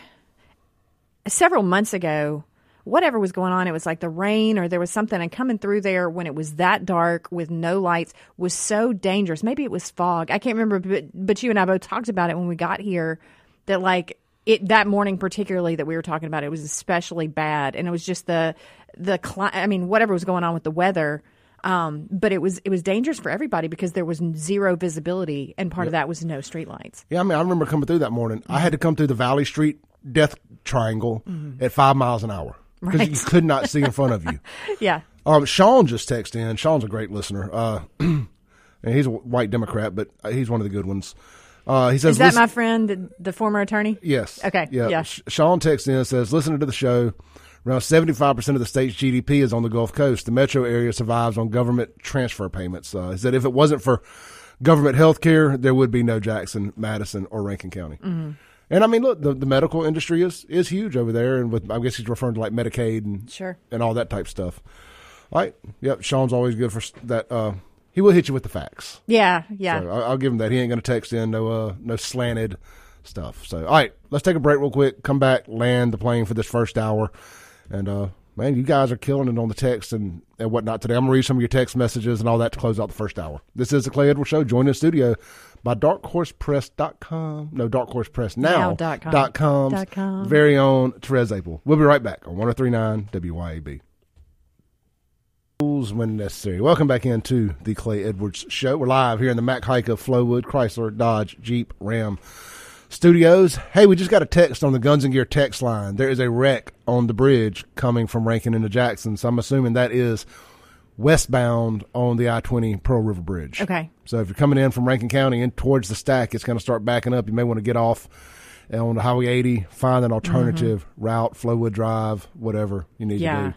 several months ago, whatever was going on, it was like the rain or there was something, and coming through there when it was that dark with no lights was so dangerous. Maybe it was fog. I can't remember, but, but you and I both talked about it when we got here that like it that morning particularly that we were talking about it was especially bad. And it was just the the i mean whatever was going on with the weather um, but it was it was dangerous for everybody because there was zero visibility and part of that was no street lights yeah i mean i remember coming through that morning. Mm-hmm. i had to come through the valley street death triangle mm-hmm. at five miles an hour because right. you could not see in front of you. Yeah. Um, sean just texted in. Sean's a great listener. Uh, and he's a white democrat but he's one of the good ones uh, he says, "Is that my friend, the, the, former attorney?" Yes. Okay. Yeah. yeah. Sean texts in and says, "Listening to the show, around seventy-five percent of the state's GDP is on the Gulf Coast. The metro area survives on government transfer payments. Uh, he said if it wasn't for government health care, there would be no Jackson, Madison, or Rankin County." Mm-hmm. And I mean, look, the, the medical industry is is huge over there, and with I guess he's referring to like Medicaid and sure. and all that type stuff. All right. Yep. Sean's always good for that. Uh, he will hit you with the facts. Yeah, yeah. So I'll, I'll give him that. He ain't going to text in no uh, no slanted stuff. So all right, let's take a break real quick. Come back, land the plane for this first hour, and uh, man, you guys are killing it on the text and, and whatnot today. I'm gonna read some of your text messages and all that to close out the first hour. This is the Clay Edwards Show. Join the studio by darkhorsepress.com. No, darkhorsepressnow.com. Com. Dot com. Very own Therese Apel. We'll be right back on 1039 WYAB when necessary. Welcome back into the Clay Edwards Show. We're live here in the Mac Haik of Flowood, Chrysler, Dodge, Jeep, Ram studios. Hey, we just got a text on the Guns and Gear text line. There is a wreck on the bridge coming from Rankin into Jackson. So I'm assuming that is westbound on the I 20 Pearl River Bridge. Okay. So if you're coming in from Rankin County and towards the stack, it's going to start backing up. You may want to get off on the Highway 80, find an alternative mm-hmm. route, Flowood Drive, whatever you need yeah. to do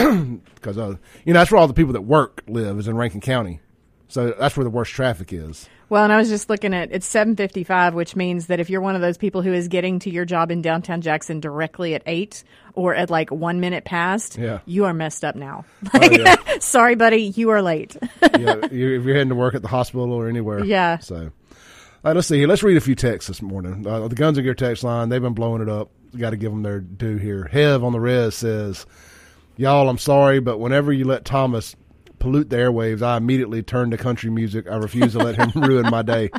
because uh, you know that's where all the people that work live is in Rankin County, so that's where the worst traffic is. Well, and I was just looking at it's seven fifty five, which means that if you're one of those people who is getting to your job in downtown Jackson directly at eight or at like one minute past, yeah. you are messed up now. Like, oh, yeah. sorry, buddy, you are late. yeah, you're, if you're heading to work at the hospital or anywhere, yeah. So, right, let's see here. Let's read a few texts this morning. Uh, the Guns and Gear text line, they've been blowing it up. Got to give them their due here. Hev on the res says Y'all, I'm sorry, but whenever you let Thomas pollute the airwaves, I immediately turn to country music. I refuse to let him ruin my day.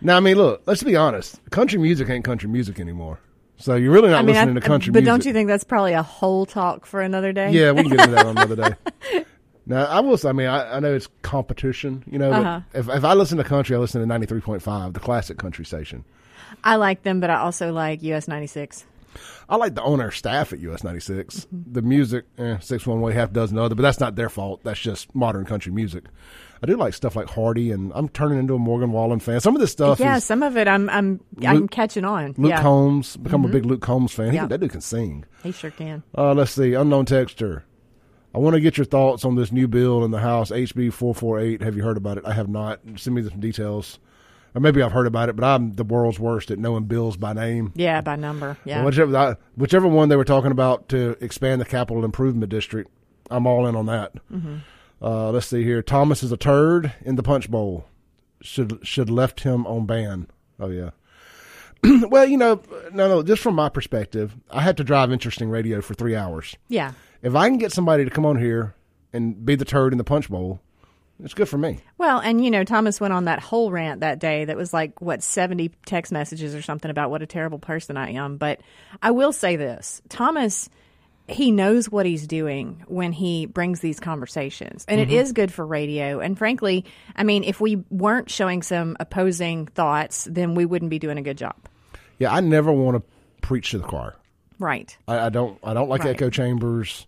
Now, I mean, look, let's be honest. Country music ain't country music anymore. So you're really not I mean, listening I, to country but music. But don't you think that's probably a whole talk for another day? Yeah, we can get into that on another day. Now, I will say, I mean, I, I know it's competition, you know, uh-huh. if, if I listen to country, I listen to 93.5, the classic country station. I like them, but I also like US 96. I like the owner staff at US 96. Mm-hmm. The music, eh, six one way, half dozen other, but that's not their fault. That's just modern country music. I do like stuff like Hardy, and I'm turning into a Morgan Wallen fan. Some of this stuff, yeah, some of it, I'm I'm Luke, I'm catching on. Luke yeah. Combs, become mm-hmm. a big Luke Combs fan. He, that dude can sing. He sure can. Uh, let's see, unknown texture. I want to get your thoughts on this new bill in the House, HB 448. Have you heard about it? I have not. Send me some details or maybe I've heard about it, but I'm the world's worst at knowing bills by name. Yeah, by number. Yeah. Whichever, whichever one they were talking about to expand the capital improvement district, I'm all in on that. Mm-hmm. Uh, let's see here. Thomas is a turd in the punch bowl. Should should left him on ban. Oh yeah. well, you know, no, no. Just from my perspective, I had to drive interesting radio for three hours. Yeah. If I can get somebody to come on here and be the turd in the punch bowl, it's good for me. Well, and you know, Thomas went on that whole rant that day that was like what 70 text messages or something about what a terrible person I am, but I will say this. Thomas he knows what he's doing when he brings these conversations. And mm-hmm. it is good for radio. And frankly, I mean, if we weren't showing some opposing thoughts, then we wouldn't be doing a good job. Yeah, I never want to preach to the choir. Right. I, I don't. I don't like right. echo chambers.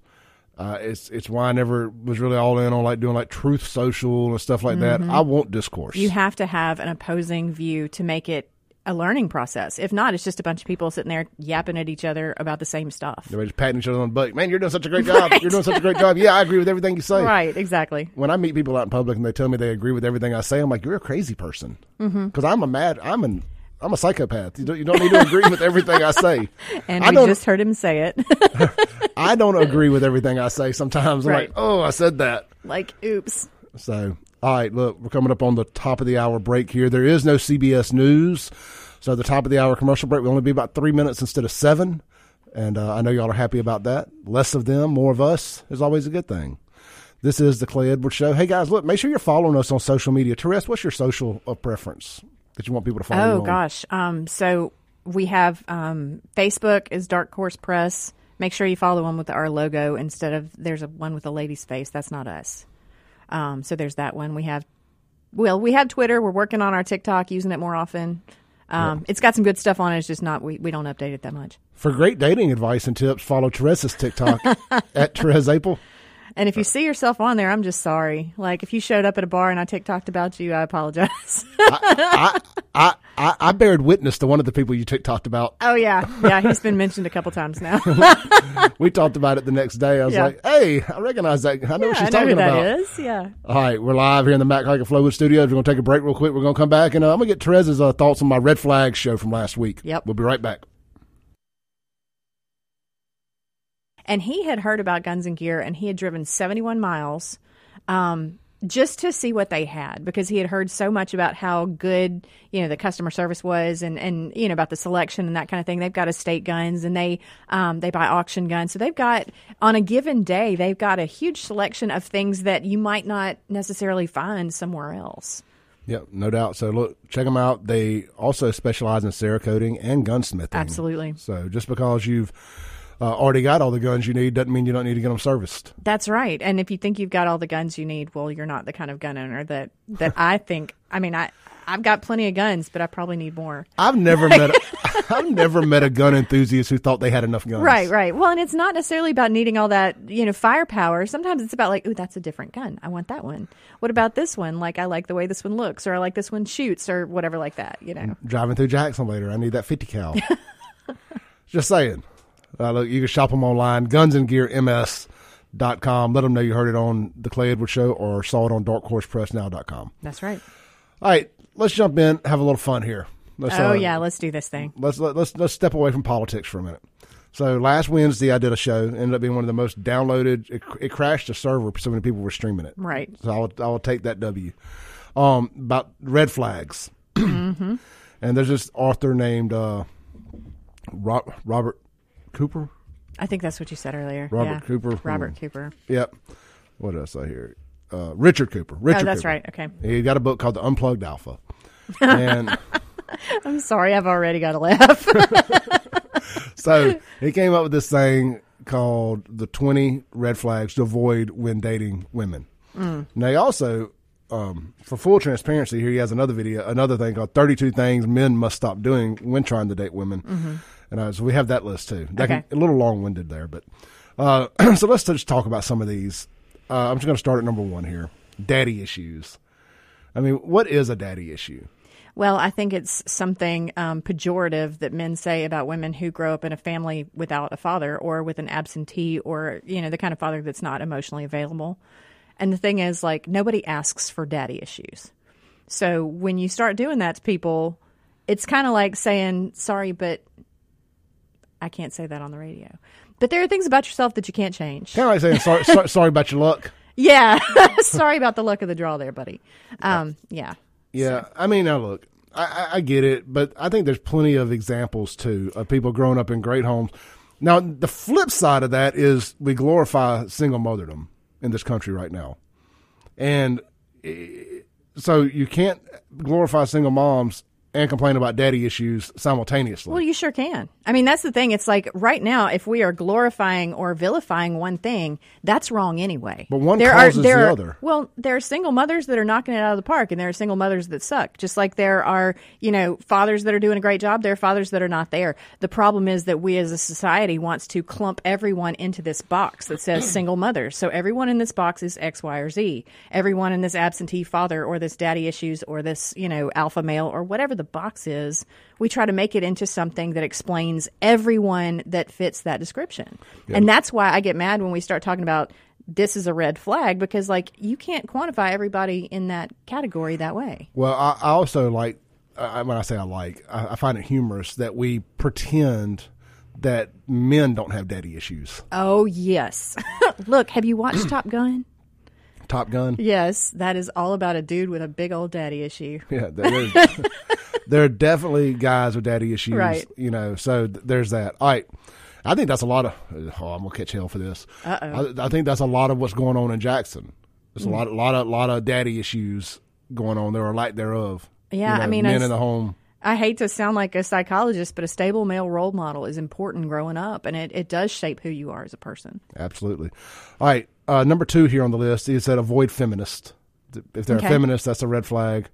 Uh, it's it's why I never was really all in on like doing like truth social and stuff like mm-hmm. that. I want discourse. You have to have an opposing view to make it a learning process. If not, it's just a bunch of people sitting there yapping at each other about the same stuff. They're just patting each other on the butt. Man, you're doing such a great job. Right. You're doing such a great job. Yeah, I agree with everything you say. Right, exactly. When I meet people out in public and they tell me they agree with everything I say, I'm like, you're a crazy person. Because mm-hmm. I'm a mad, I'm an I'm a psychopath. You don't, you don't need to agree with everything I say. And I just heard him say it. I don't agree with everything I say. Sometimes I'm right. like, oh, I said that. Like, oops. So, all right, look, we're coming up on the top of the hour break here. There is no CBS News. So, the top of the hour commercial break will only be about three minutes instead of seven. And uh, I know y'all are happy about that. Less of them, more of us is always a good thing. This is the Clay Edwards Show. Hey, guys, look, make sure you're following us on social media. Therese, what's your social preference? That you want people to follow? Oh gosh, um, so we have um, Facebook is Dark Horse Press. Make sure you follow one with our logo instead of there's a one with a lady's face. That's not us. Um, so there's that one. We have well, we have Twitter. We're working on our TikTok, using it more often. Um, yeah. It's got some good stuff on it. It's just not we, we don't update it that much. For great dating advice and tips, follow Therese's TikTok at Therese Apel. And if you see yourself on there, I'm just sorry. Like if you showed up at a bar and I TikToked about you, I apologize. I, I, I, I, bared witness to one of the people you TikToked about. Oh yeah, yeah, he's been mentioned a couple times now. we talked about it the next day. I was yeah. like, "Hey, I recognize that. I know yeah, what she's know talking about." That is, yeah. All right, we're live here in the Mac Haik Flowood Studios. We're going to take a break real quick. We're going to come back and uh, I'm going to get Therese's uh, thoughts on my red flag show from last week. Yep. We'll be right back. And he had heard about Guns and Gear, and he had driven 71 miles. Um, just to see what they had because he had heard so much about how good you know the customer service was and and you know about the selection and that kind of thing they've got estate guns and they um, they buy auction guns so they've got on a given day they've got a huge selection of things that you might not necessarily find somewhere else yeah, no doubt. So look, check them out. They also specialize in Cerakoting and gunsmithing. Absolutely. So just because you've uh, already got all the guns you need doesn't mean you don't need to get them serviced. That's right. And if you think you've got all the guns you need, well, you're not the kind of gun owner that that I think. I mean, I I've got plenty of guns, but I probably need more. I've never met a, I've never met a gun enthusiast who thought they had enough guns. Right, right. Well, and it's not necessarily about needing all that, you know, firepower. Sometimes it's about like, ooh, that's a different gun. I want that one. What about this one? Like, I like the way this one looks, or I like this one shoots, or whatever like that. You know, driving through Jackson later, I need that fifty cal. Just saying. Uh, look, you can shop them online, gunsandgearms.com. Let them know you heard it on the Clay Edwards Show or saw it on darkhorsepressnow.com. That's right. All right, let's jump in, have a little fun here. Let's, oh uh, yeah, let's do this thing. Let's let, let's let's step away from politics for a minute. So last Wednesday, I did a show. Ended up being one of the most downloaded. It, it crashed the server. So many people were streaming it. Right. So I will I will take that W. Um, about red flags. mm-hmm. And there's this author named uh, Robert Cooper. I think that's what you said earlier. Robert yeah. Cooper. Robert hmm. Cooper. Yep. What else I hear? Uh, Richard Cooper. Richard. Oh, that's Cooper. right. Okay. He got a book called The Unplugged Alpha. And I'm sorry, I've already got a laugh. so he came up with this thing called the 20 red flags to avoid when dating women. Mm. Now, he also, um, for full transparency, here he has another video, another thing called 32 things men must stop doing when trying to date women. Mm-hmm. And uh, so we have that list too. That okay. can, a little long winded there, but uh, so let's just talk about some of these. Uh, I'm just going to start at number one here: daddy issues. I mean, what is a daddy issue? Well, I think it's something um, pejorative that men say about women who grow up in a family without a father or with an absentee or, you know, the kind of father that's not emotionally available. And the thing is, like, nobody asks for daddy issues. So when you start doing that to people, it's kind of like saying, sorry, but I can't say that on the radio. But there are things about yourself that you can't change. Kind of like saying sorry, sorry, sorry about your luck. Yeah, sorry about the luck of the draw there, buddy. Um, yeah. Yeah, so. I mean, now look, I, I get it, but I think there's plenty of examples too of people growing up in great homes. Now, the flip side of that is we glorify single motherdom in this country right now, and eh, so you can't glorify single moms and complain about daddy issues simultaneously. Well, you sure can. I mean, that's the thing. It's like right now, if we are glorifying or vilifying one thing, that's wrong anyway. But one there causes are, there the are, other. Well, there are single mothers that are knocking it out of the park, and there are single mothers that suck. Just like there are, you know, fathers that are doing a great job. There are fathers that are not there. The problem is that we as a society wants to clump everyone into this box that says single mothers. So everyone in this box is X, Y, or Z. Everyone in this absentee father or this daddy issues or this, you know, alpha male or whatever the box is, we try to make it into something that explains everyone that fits that description. Yep. And that's why I get mad when we start talking about this is a red flag because like you can't quantify everybody in that category that way. Well, I, I also like I, when I say I like, I, I find it humorous that we pretend that men don't have daddy issues. Oh yes. Look, have you watched Top Gun? Top Gun. Yes, that is all about a dude with a big old daddy issue. Yeah, there, there are definitely guys with daddy issues. Right. You know, so th- there's that. All right. I think that's a lot of. Oh, I'm gonna catch hell for this. I, I think that's a lot of what's going on in Jackson. There's a mm. lot, a lot of, lot of daddy issues going on there, or lack thereof. Yeah, You know, I mean, men I- in the home. I hate to sound like a psychologist, but a stable male role model is important growing up, and it, it does shape who you are as a person. Absolutely. All right. Uh, number two here on the list is that avoid feminist. If they're Okay. a feminist, that's a red flag.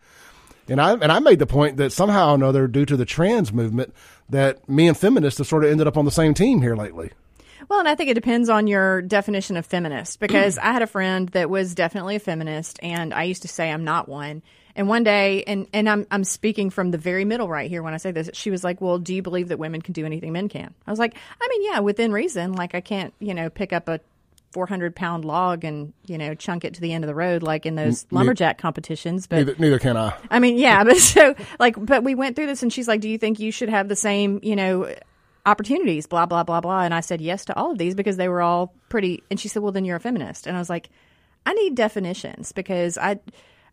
And I and I made the point that somehow or another, due to the trans movement, that me and feminists have sort of ended up on the same team here lately. Well, and I think it depends on your definition of feminist because I had a friend that was definitely a feminist, and I used to say I'm not one. And one day, and, and I'm, I'm speaking from the very middle right here when I say this, she was like, Well, do you believe that women can do anything men can? I was like, I mean, yeah, within reason. Like, I can't, you know, pick up a 400 pound log and, you know, chunk it to the end of the road like in those lumberjack competitions. But Neither, neither can I. I mean, yeah, but so like, but we went through this, and she's like, "Do you think you should have the same, you know, opportunities?" Blah blah blah blah. And I said yes to all of these because they were all pretty. And she said, "Well, then you're a feminist." And I was like, "I need definitions because I,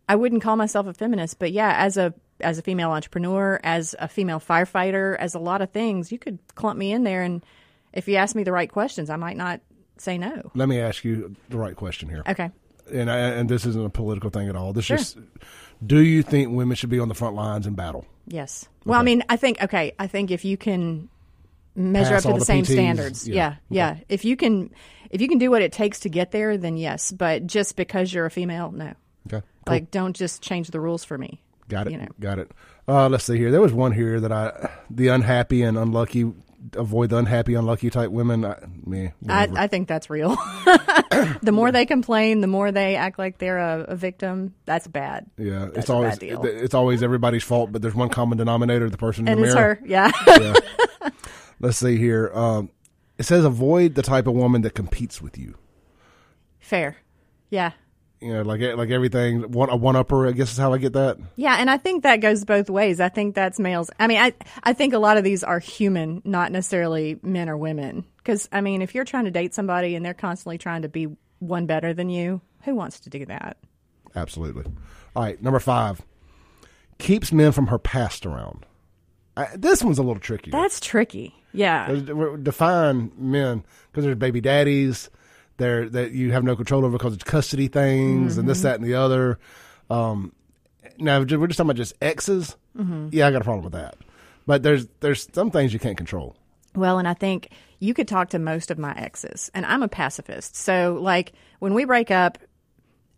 I wouldn't call myself a feminist, but yeah, as a as a female entrepreneur, as a female firefighter, as a lot of things, you could clump me in there, and if you ask me the right questions, I might not say no. Let me ask you the right question here. Okay. And I, and this isn't a political thing at all. This Sure. just do you think women should be on the front lines in battle? Yes. Well, I mean, I think okay. I think if you can measure Pass up to the, the same PTs, standards, yeah. yeah, yeah, If you can, if you can do what it takes to get there, then yes. But just because you're a female, no. Okay. Cool. Like, don't just change the rules for me. Got it. You know. Got it. Uh, let's see here. There was one here that I, the unhappy and unlucky, avoid the unhappy, unlucky type women. I, me, I. I think that's real. the more they complain, the more they act like they're a, a victim. That's bad. yeah, That's it's always it's always everybody's fault, but there's one common denominator: the person in And the it's mirror. her. Yeah. Yeah. Let's see here. Um, it says avoid the type of woman that competes with you. Fair. Yeah. You know, like like everything one a one upper. I guess is how I get that. Yeah, and I think that goes both ways. I think that's males. I mean, I I think a lot of these are human, not necessarily men or women. Because I mean, if you're trying to date somebody and they're constantly trying to be one better than you, who wants to do that? Absolutely. All right, number five keeps men from her past around. I, this one's a little tricky. That's tricky. Yeah. Define men because there's baby daddies. There that you have no control over because it's custody things and this, Mhm. that, and the other. Um, now we're just talking about just exes. Mhm. Yeah, I got a problem with that. But there's there's some things you can't control. Well, and I think you could talk to most of my exes, and I'm a pacifist. So, like, when we break up,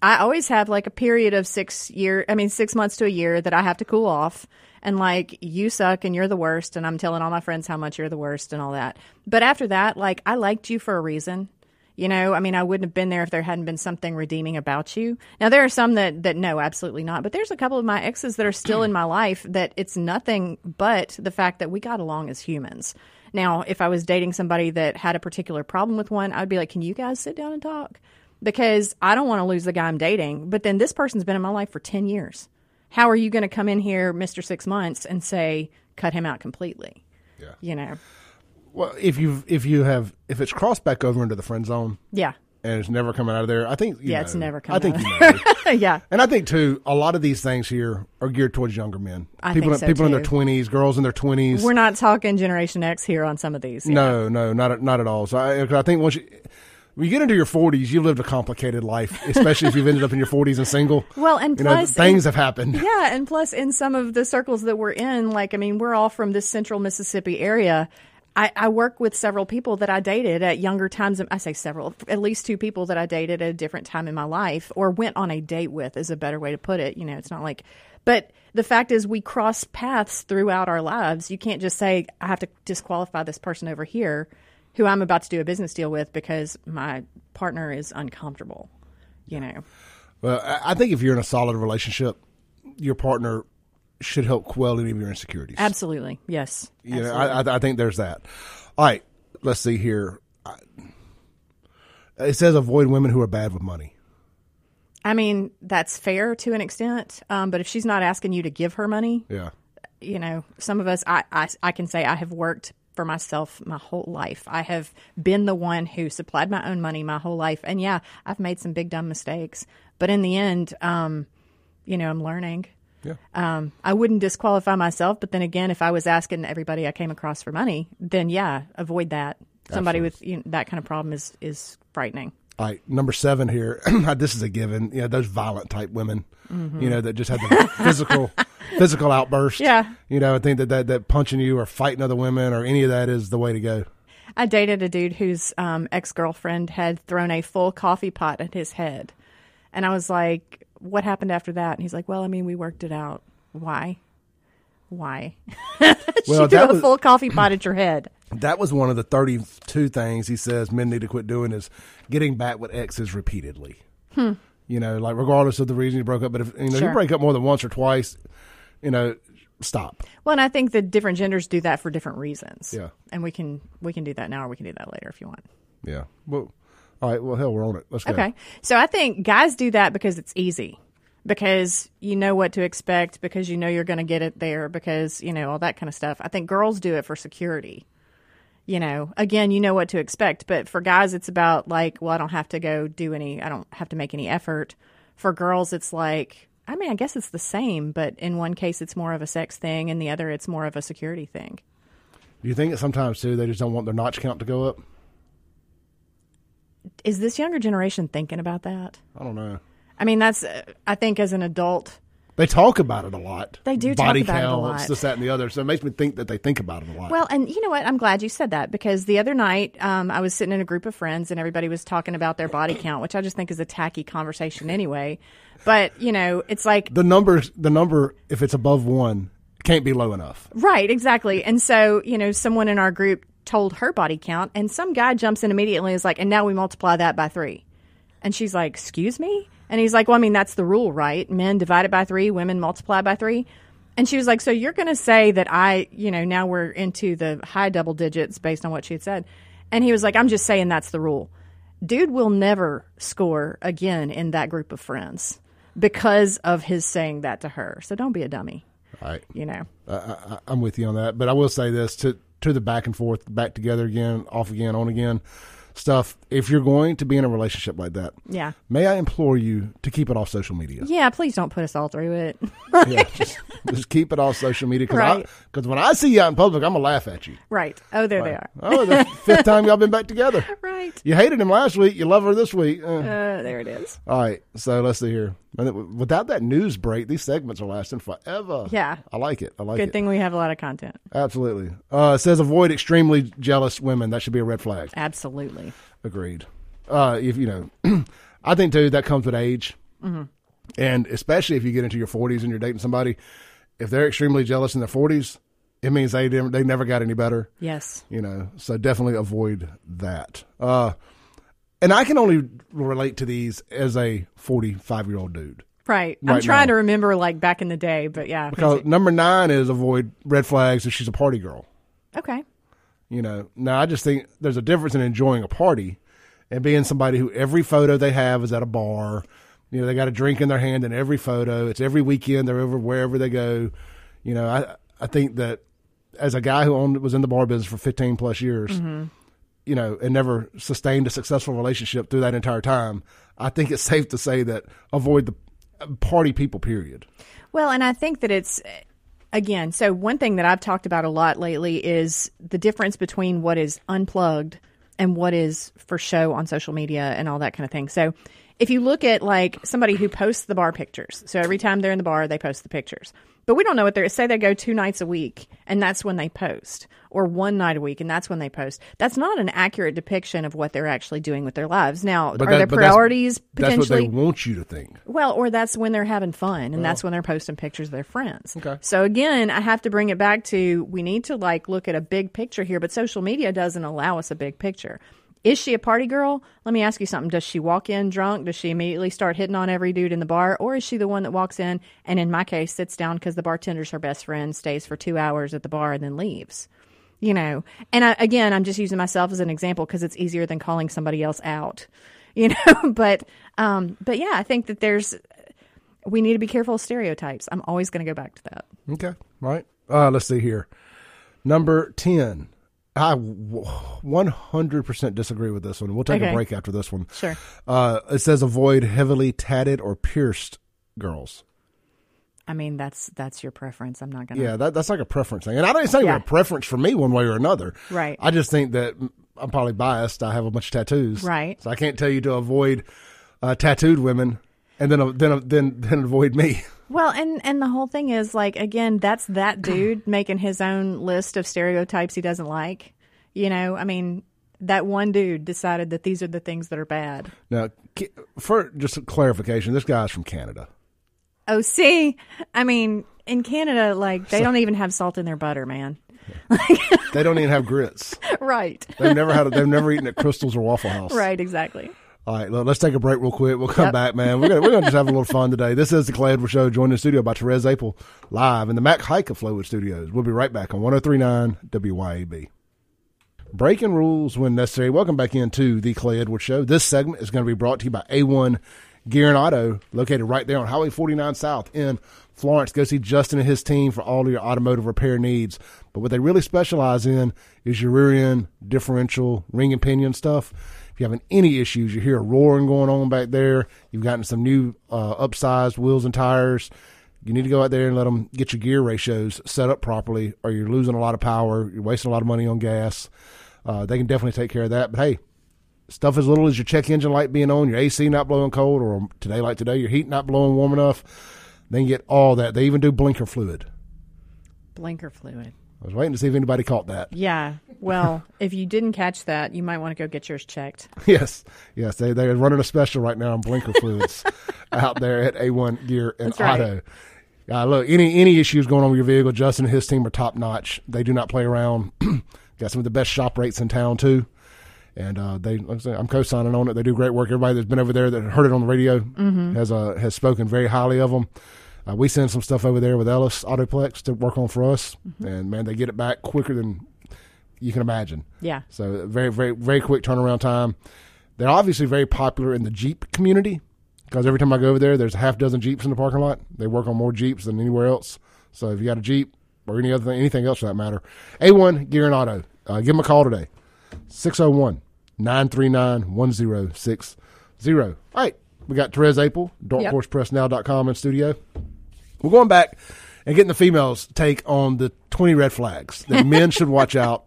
I always have like a period of six year, I mean, six months to a year that I have to cool off. And like, you suck and you're the worst. And I'm telling all my friends how much you're the worst and all that. But after that, like, I liked you for a reason. You know, I mean, I wouldn't have been there if there hadn't been something redeeming about you. Now, there are some that, that no, absolutely not. But there's a couple of my exes that are still in my life that it's nothing but the fact that we got along as humans. Now, if I was dating somebody that had a particular problem with one, I'd be like, can you guys sit down and talk? Because I don't want to lose the guy I'm dating. But then this person's been in my life for 10 years. How are you going to come in here, Mr. Six Months, and say, cut him out completely? Yeah. You know? Well, if you if you have if it's crossed back over into the friend zone, Yeah. and it's never coming out of there, I think you Yeah, know. it's never coming. I think out you know. yeah. And I think too, a lot of these things here are geared towards younger men. I people think so, people in their twenties, girls in their twenties. We're not talking Generation X here on some of these. yeah. No, no, not at- not at all. So I, I think once you, when you get into your 40s, you've lived a complicated life, especially if you've ended up in your 40s and single. Well, and you plus, know, things and, have happened. Yeah, and plus, in some of the circles that we're in, like, I mean, we're all from this central Mississippi area. I, I, work with several people that I dated at younger times. I say several, at least two people that I dated at a different time in my life or went on a date with is a better way to put it. You know, it's not like, but the fact is we cross paths throughout our lives. You can't just say, I have to disqualify this person over here who I'm about to do a business deal with because my partner is uncomfortable, you know. Well, I think if you're in a solid relationship, your partner should help quell any of your insecurities. Absolutely. Yes. Yeah, I, I, think there's that. All right, let's see here. It says avoid women who are bad with money. I mean, that's fair to an extent, um, but if she's not asking you to give her money, yeah, you know, some of us, I, I, I can say I have worked for myself my whole life. I have been the one who supplied my own money my whole life, and yeah, I've made some big dumb mistakes, but in the end, um, you know, I'm learning. Yeah. Um, I wouldn't disqualify myself, but then again, if I was asking everybody I came across for money, then yeah, avoid that. Somebody Absolutely. with you know, that kind of problem is is frightening. All right, number seven here. this is a given. You know, those violent type women, mm-hmm. you know, that just have the physical physical outburst. Yeah. You know, I think that, that that punching you or fighting other women or any of that is the way to go. I dated a dude whose um, ex girlfriend had thrown a full coffee pot at his head, and I was like, "What happened after that?" And he's like, "Well, I mean, we worked it out. Why? Why? well, she threw a was, full coffee pot at your head." That was one of the 32 things he says men need to quit doing is getting back with exes repeatedly. Hmm. You know, like regardless of the reason you broke up, but if you know sure. you break up more than once or twice, you know, stop. Well, and I think that different genders do that for different reasons. Yeah. And we can we can do that now or we can do that later if you want. Yeah. Well, all right. Well, hell, we're on it. Let's go. Okay. So I think guys do that because it's easy. Because you know what to expect, because you know you're going to get it there, because, you know, all that kind of stuff. I think girls do it for security you know, again, you know what to expect. But for guys, it's about like, well, I don't have to go do any, I don't have to make any effort. For girls, it's like, I mean, I guess it's the same, but in one case, it's more of a sex thing, and the other, it's more of a security thing. Do you think that sometimes too they just don't want their notch count to go up? Is this younger generation thinking about that? I don't know. I mean, that's I think as an adult, they talk about it a lot. They do Body talk about counts, it a lot. this, that, and the other. So it makes me think that they think about it a lot. Well, and you know what? I'm glad you said that because the other night um, I was sitting in a group of friends and everybody was talking about their body count, which I just think is a tacky conversation anyway. But you know, it's like the number. The number, if it's above one, can't be low enough. Right. Exactly. And so you know, someone in our group told her body count, and some guy jumps in immediately and is like, "And now we multiply that by three. And she's like, "Excuse me." And he's like, Well, I mean, that's the rule, right? Men divide it by three, women multiply by three. And she was like, So you're going to say that I, you know, now we're into the high double digits based on what she had said. And he was like, I'm just saying that's the rule. Dude will never score again in that group of friends because of his saying that to her. So don't be a dummy. Right. You know, I, am with you on that. But I will say this to, to the back and forth, back together again, off again, on again stuff. If you're going to be in a relationship like that, yeah, may I implore you to keep it off social media? Yeah, please don't put us all through it. yeah, just, just, keep it off social media because right. when I see you out in public, I'm gonna laugh at you. Right. Oh, there right. they are. oh, the fifth time y'all been back together. Right. You hated him last week. You love her this week. Uh, uh, there it is. All right. So let's see here. Without that news break, these segments are lasting forever. Yeah. I like it. I like Good it. Good thing we have a lot of content. Absolutely. Uh, it says avoid extremely jealous women. That should be a red flag. Absolutely. Agreed. Uh, if you know, I think too that comes with age, mm-hmm. and especially if you get into your forties and you're dating somebody, if they're extremely jealous in their forties, it means they they never got any better. Yes. You know, so definitely avoid that. Uh, and I can only relate to these as a 45 year old dude. Right. I'm trying now. to remember like back in the day, but yeah. Because number nine is avoid red flags if she's a party girl. Okay. You know, now I just think there's a difference in enjoying a party and being somebody who every photo they have is at a bar. You know, they got a drink in their hand in every photo. It's every weekend. They're over wherever they go. You know, I I think that as a guy who owned was in the bar business for 15 plus years, mm-hmm. You know, and never sustained a successful relationship through that entire time, I think it's safe to say that avoid the party people. Period. Well, and I think that it's again, so one thing that I've talked about a lot lately is the difference between what is unplugged and what is for show on social media and all that kind of thing. So if you look at like somebody who posts the bar pictures, so every time they're in the bar, they post the pictures. But we don't know what they're say they go two nights a week and that's when they post, or one night a week and that's when they post. That's not an accurate depiction of what they're actually doing with their lives. Now, but are that, their priorities that's, potentially? That's what they want you to think. Well, or that's when they're having fun and that's when they're posting pictures of their friends. Okay. So again, I have to bring it back to we need to like look at a big picture here, but social media doesn't allow us a big picture. Is she a party girl? Let me ask you something. Does she walk in drunk? Does she immediately start hitting on every dude in the bar? Or is she the one that walks in and, in my case, sits down because the bartender's her best friend, stays for two hours at the bar, and then leaves? You know, and I, again, I'm just using myself as an example because it's easier than calling somebody else out, you know. but, um, but yeah, I think that there's we need to be careful of stereotypes. I'm always going to go back to that. Okay, right. Uh, let's see here. Number ten. I 100% disagree with this one. We'll take okay. a break after this one. Sure. Uh, it says avoid heavily tatted or pierced girls. I mean, that's that's your preference. I'm not gonna. Yeah, that, that's like a preference thing, and I don't say yeah. a preference for me one way or another. Right. I just think that I'm probably biased. I have a bunch of tattoos. Right. So I can't tell you to avoid uh, tattooed women, and then then then then avoid me. Well, and and the whole thing is like again, that's that dude making his own list of stereotypes he doesn't like. You know, I mean, that one dude decided that these are the things that are bad. Now, for just clarification, this guy's from Canada. Oh, see, I mean, in Canada, like they so, don't even have salt in their butter, man. they don't even have grits. Right. They've never had. A, they've never eaten at Krystals or Waffle House. Right. Exactly. All right, let's take a break real quick. We'll come yep. back, man. We're gonna we're gonna just have a little fun today. This is the Clay Edwards Show, joined in the studio by Therese Apel, live in the Mac Haik of Flowood Studios. We'll be right back on 103.9 WYAB. Breaking rules when necessary. Welcome back into the Clay Edwards Show. This segment is going to be brought to you by A1 Gear and Auto, located right there on Highway 49 South in Florence. Go see Justin and his team for all of your automotive repair needs. But what they really specialize in is your rear end differential ring and pinion stuff you're having any issues, you hear a roaring going on back there, you've gotten some new uh, upsized wheels and tires, you need to go out there and let them get your gear ratios set up properly, or you're losing a lot of power, you're wasting a lot of money on gas. Uh, they can definitely take care of that. But hey, stuff as little as your check engine light being on, your AC not blowing cold, or today like today, your heat not blowing warm enough. They get all that. They even do blinker fluid. Blinker fluid. I was waiting to see if anybody caught that. Yeah. Well, if you didn't catch that, you might want to go get yours checked. Yes. Yes. They, they're running a special right now on blinker fluids out there at A1 Gear and right. Auto. Uh, look, any any issues going on with your vehicle, Justin and his team are top notch. They do not play around. Got some of the best shop rates in town too, and uh, they. Like I I'm co-signing on it. They do great work. Everybody that's been over there that heard it on the radio mm-hmm. has uh, has spoken very highly of them. Uh, we send some stuff over there with Ellis Autoplex to work on for us, mm-hmm. and man, they get it back quicker than you can imagine. Yeah. So very, very, very quick turnaround time. They're obviously very popular in the Jeep community because every time I go over there, there's a half dozen Jeeps in the parking lot. They work on more Jeeps than anywhere else. So if you got a Jeep or any other thing, anything else for that matter, A1 Gear and Auto, uh, give them a call today. 601 939 1060. All right. We got Therese Apel, darkhorsepressnow.com in studio. We're going back and getting the females' take on the 20 red flags that men should watch out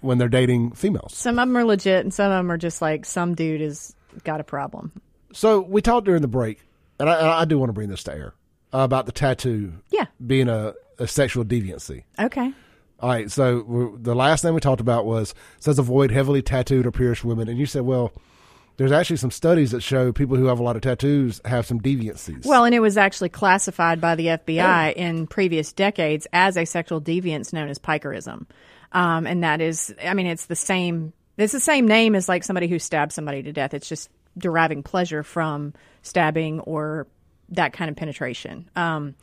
when they're dating females. Some of them are legit, and some of them are just like some dude has got a problem. So we talked during the break, and I, I do want to bring this to air uh, about the tattoo. Yeah, being a, a sexual deviancy. Okay. All right. So the last thing we talked about was says avoid heavily tattooed or pierced women, and you said, well there's actually some studies that show people who have a lot of tattoos have some deviancies. Well, and it was actually classified by the FBI in previous decades as a sexual deviance known as piquerism. Um, and that is, I mean, it's the same. It's the same name as like somebody who stabbed somebody to death. It's just deriving pleasure from stabbing or that kind of penetration. Um,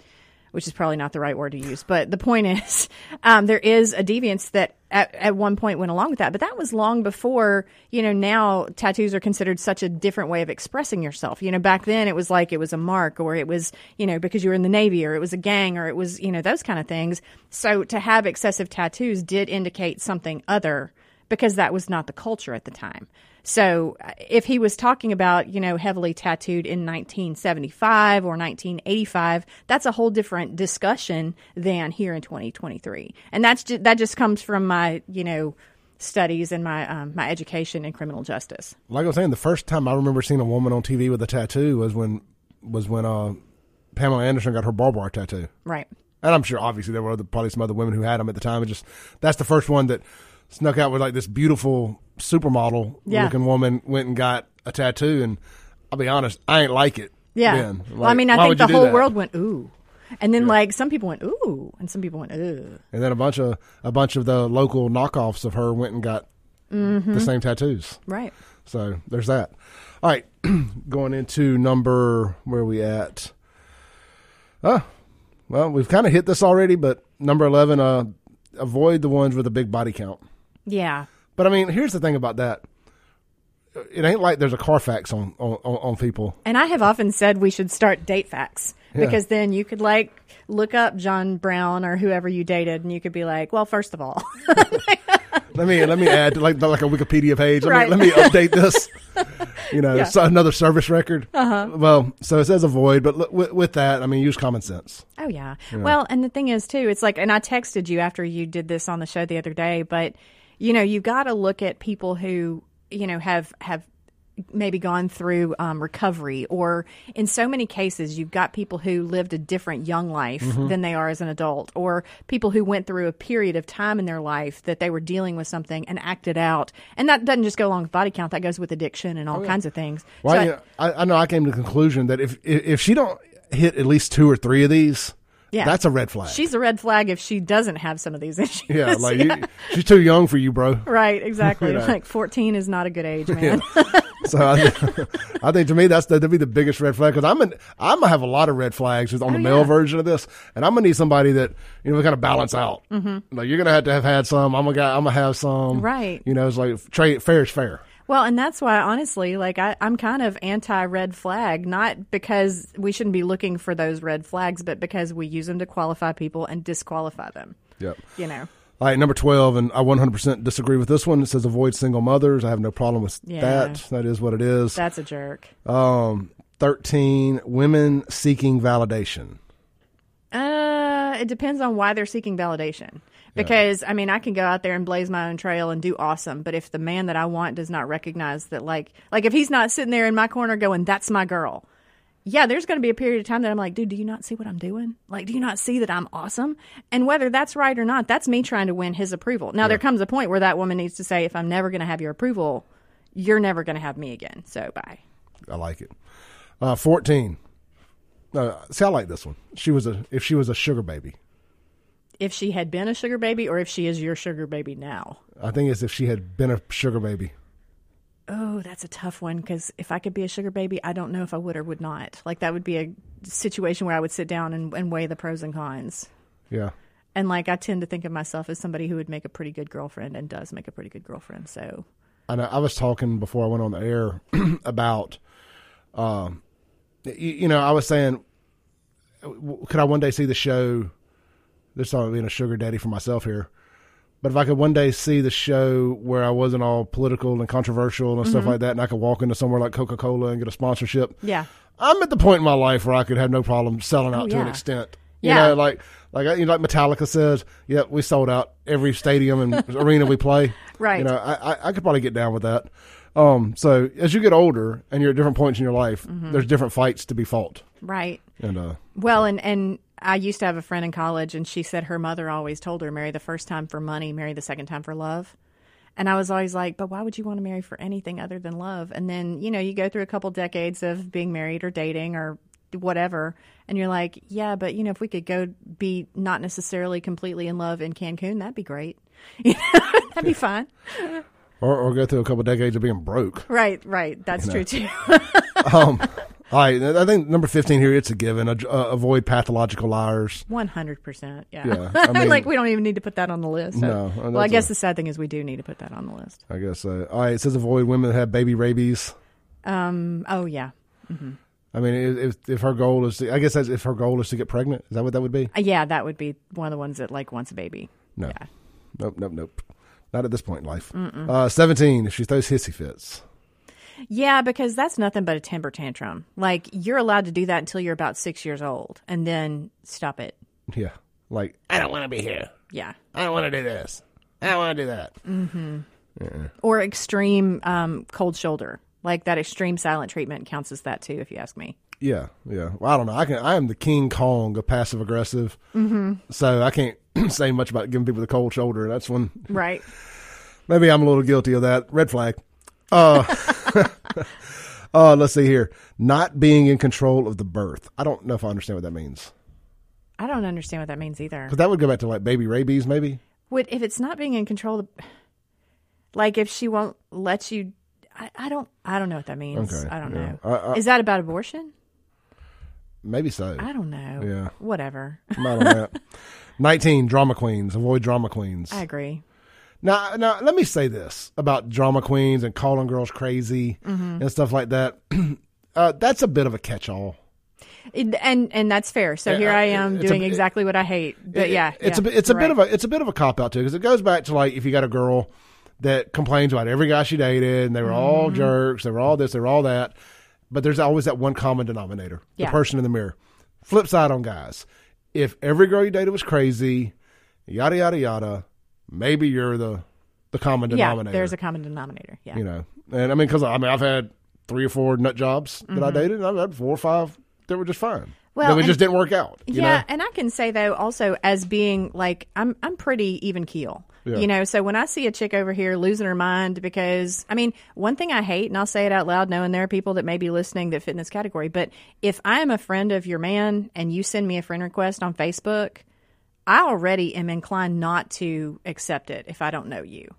which is probably not the right word to use. But the point is, um, there is a deviance that at, at one point went along with that. But that was long before, you know, now tattoos are considered such a different way of expressing yourself. You know, back then it was like it was a mark or it was, you know, because you were in the Navy or it was a gang or it was, you know, those kind of things. So to have excessive tattoos did indicate something other because that was not the culture at the time. So uh, if he was talking about, you know, heavily tattooed in 1975 or 1985, that's a whole different discussion than here in 2023. And that's just, that just comes from my, you know, studies and my um, my education in criminal justice. Like I was saying, the first time I remember seeing a woman on TV with a tattoo was when was when uh, Pamela Anderson got her barbed wire tattoo. Right. And I'm sure, obviously, there were other, probably some other women who had them at the time. But just that's the first one that snuck out with like this beautiful supermodel Yeah. looking woman went and got a tattoo. And I'll be honest, I ain't like it. Yeah. then. well, I mean, I think the whole that? world went ooh, and then like some people went ooh, and some people went ooh. And then a bunch of a bunch of the local knockoffs of her went and got Mhm. the same tattoos. Right. So there's that. All right, going into number where are we at? Oh, well, we've kind of hit this already, but number eleven, uh, avoid the ones with a big body count. Yeah. But I mean, here's the thing about that. It ain't like there's a Carfax on on, on people. And I have often said we should start date facts Yeah. because then you could like look up John Brown or whoever you dated, and you could be like, well, first of all, Let me let me add like like a Wikipedia page. Let Right. me let me update this. You know, Yeah. so another service record. Uh-huh. Well, so it says avoid, but l- with, with that, I mean, use common sense. Oh yeah. Yeah. Well, and the thing is too, it's like, and I texted you after you did this on the show the other day, but you know, you got to look at people who you know have have maybe gone through um, recovery, or in so many cases, you've got people who lived a different young life Mhm. than they are as an adult, or people who went through a period of time in their life that they were dealing with something and acted out, and that doesn't just go along with body count; that goes with addiction and all Oh, yeah. kinds of things. Well, So I- know, I, I know I came to the conclusion that if if she don't hit at least two or three of these, yeah, that's a red flag. She's a red flag if she doesn't have some of these issues. yeah, like Yeah. You, she's too young for you, bro. Right, exactly. You know. Like 14 is not a good age, man. So I, I think to me that's that'd be the biggest red flag because I'm an, I'm gonna have a lot of red flags on the Oh, male yeah. version of this, and I'm gonna need somebody that you know kind of balance out. Mhm. Like you're gonna have to have had some. I'm gonna I'm gonna have some. Right. You know, it's like trade fair is fair. Well, and that's why, honestly, like I, I'm kind of anti red flag, not because we shouldn't be looking for those red flags, but because we use them to qualify people and disqualify them. Yep. You know. All right, number 12, and I 100% disagree with this one. It says avoid single mothers. I have no problem with Yeah. that. That is what it is. That's a jerk. Um, 13, women seeking validation. Uh, it depends on why they're seeking validation. Because I mean, I can go out there and blaze my own trail and do awesome, but if the man that I want does not recognize that, like, like if he's not sitting there in my corner going, "That's my girl," yeah, there's going to be a period of time that I'm like, dude, do you not see what I'm doing? Like, do you not see that I'm awesome? And whether that's right or not, that's me trying to win his approval. Now, there comes a point where that woman needs to say, if I'm never going to have your approval, you're never going to have me again. So bye. I like it. Uh, 14. Uh, see, I like this one. She was a if she was a sugar baby. If she had been a sugar baby, or if she is your sugar baby now. I think it's if she had been a sugar baby. Oh, that's a tough one because if I could be a sugar baby, I don't know if I would or would not. Like that would be a situation where I would sit down and, and weigh the pros and cons. Yeah. And like I tend to think of myself as somebody who would make a pretty good girlfriend and does make a pretty good girlfriend. So I know. I was talking before I went on the air about, um, you, you know, I was saying, could I one day see the show? This not being a sugar daddy for myself here, but if I could one day see the show where I wasn't all political and controversial and stuff Mhm. like that, and I could walk into somewhere like Coca Cola and get a sponsorship, yeah, I'm at the point in my life where I could have no problem selling out Oh, to an extent. You Yeah. know, like like you know, like Metallica says, "Yep, we sold out every stadium and arena we play." Right. You know, I, I I could probably get down with that. Um, so as you get older and you're at different points in your life, Mhm. there's different fights to be fought. right. And uh, Well, and and I used to have a friend in college, and she said her mother always told her, "Marry the first time for money, marry the second time for love." And I was always like, "But why would you want to marry for anything other than love?" And then you know you go through a couple decades of being married or dating or whatever, and you're like, "Yeah, but you know if we could go be not necessarily completely in love in Cancun, that'd be great. That'd be fine." or or go through a couple decades of being broke. Right, right. That's You know. true too. um, all right, I think number fifteen here it's a given. Uh, avoid pathological liars. One hundred percent. Yeah. Yeah, I mean- like we don't even need to put that on the list. No, well, I guess a- the sad thing is we do need to put that on the list. I guess. Uh, all right, it says avoid women that have baby rabies. Um. Oh yeah. hmm I mean, if if her goal is, to, I guess that's if her goal is to get pregnant. Is that what that would be? Uh, yeah, that would be one of the ones that like wants a baby. No. Yeah. Nope, nope, nope. Not at this point in life. Uh, 17, if she throws hissy fits. Yeah, because that's nothing but a temper tantrum. Like you're allowed to do that until you're about six years old, and then stop it. Yeah. Like, I don't want to be here. Yeah. I don't want to do this. I don't want to do that. Mm-hmm. Or extreme um, cold shoulder, like that extreme silent treatment counts as that too, if you ask me. Yeah, yeah. Well, I don't know. I can. I am the King Kong of passive aggressive, mm-hmm. so I can't say much about giving people the cold shoulder. That's when, right? Maybe I'm a little guilty of that. Red flag. Uh, uh, let's see here. Not being in control of the birth. I don't know if I understand what that means. I don't understand what that means either. Because that would go back to like baby rabies, maybe. Would if it's not being in control, of, like if she won't let you. I, I don't. I don't know what that means. Okay, I don't yeah. know. I, I, Is that about abortion? Maybe so. I don't know. Yeah. Whatever. Not on that. Nineteen drama queens. Avoid drama queens. I agree. Now, now let me say this about drama queens and calling girls crazy mm-hmm. and stuff like that. uh, that's a bit of a catch-all. It, and and that's fair. So here I am doing a, exactly what I hate. But it, yeah, it's yeah, a it's a right. bit of a it's a bit of a cop out too because it goes back to like if you got a girl that complains about every guy she dated and they were all mm-hmm. jerks, they were all this, they were all that, but there's always that one common denominator: yeah. the person in the mirror. Flip side on guys, if every girl you dated was crazy, yada yada yada, maybe you're the the common denominator. Yeah, there's a common denominator. Yeah, you know, and I mean because I mean I've had three or four nut jobs that mm-hmm. I dated, and I've had four or five that were just fine. Well, it just didn't work out. yeah, know? and I can say though also as being like I'm I'm pretty even keel. Yeah. You know, so when I see a chick over here losing her mind because I mean, one thing I hate, and I'll say it out loud, knowing there are people that may be listening that fit in this category, but if I am a friend of your man and you send me a friend request on Facebook, I already am inclined not to accept it if I don't know you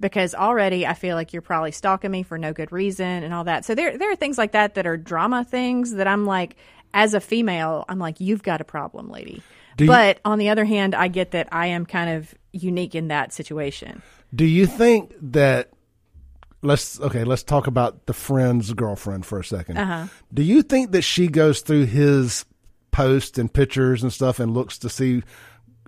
because already I feel like you're probably stalking me for no good reason and all that. So there there are things like that that are drama things that I'm like as a female, I'm like you've got a problem, lady. You, but on the other hand, I get that I am kind of unique in that situation. Do you think that let's okay, let's talk about the friend's girlfriend for a 2nd uh-huh. Do you think that she goes through his posts and pictures and stuff and looks to see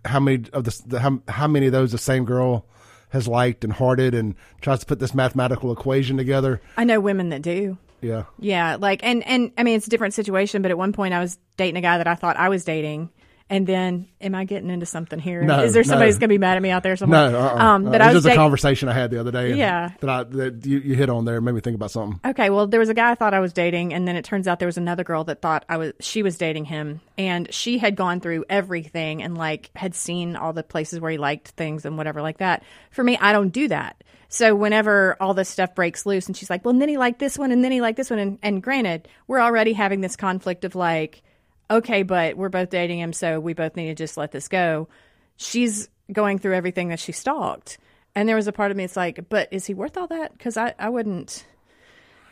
how many of the how, how many of those the same girl has liked and hearted and tries to put this mathematical equation together. I know women that do. Yeah. Yeah, like and and I mean it's a different situation, but at one point I was dating a guy that I thought I was dating and then, am I getting into something here? No, Is there somebody no. who's going to be mad at me out there somewhere? No, uh-uh. um, that uh, I was just a conversation I had the other day. Yeah, that I that you, you hit on there made me think about something. Okay, well, there was a guy I thought I was dating, and then it turns out there was another girl that thought I was she was dating him, and she had gone through everything and like had seen all the places where he liked things and whatever like that. For me, I don't do that. So whenever all this stuff breaks loose, and she's like, "Well, and then he liked this one, and then he liked this one," and, and granted, we're already having this conflict of like okay, but we're both dating him, so we both need to just let this go. She's going through everything that she stalked. And there was a part of me, it's like, but is he worth all that? Because I, I wouldn't.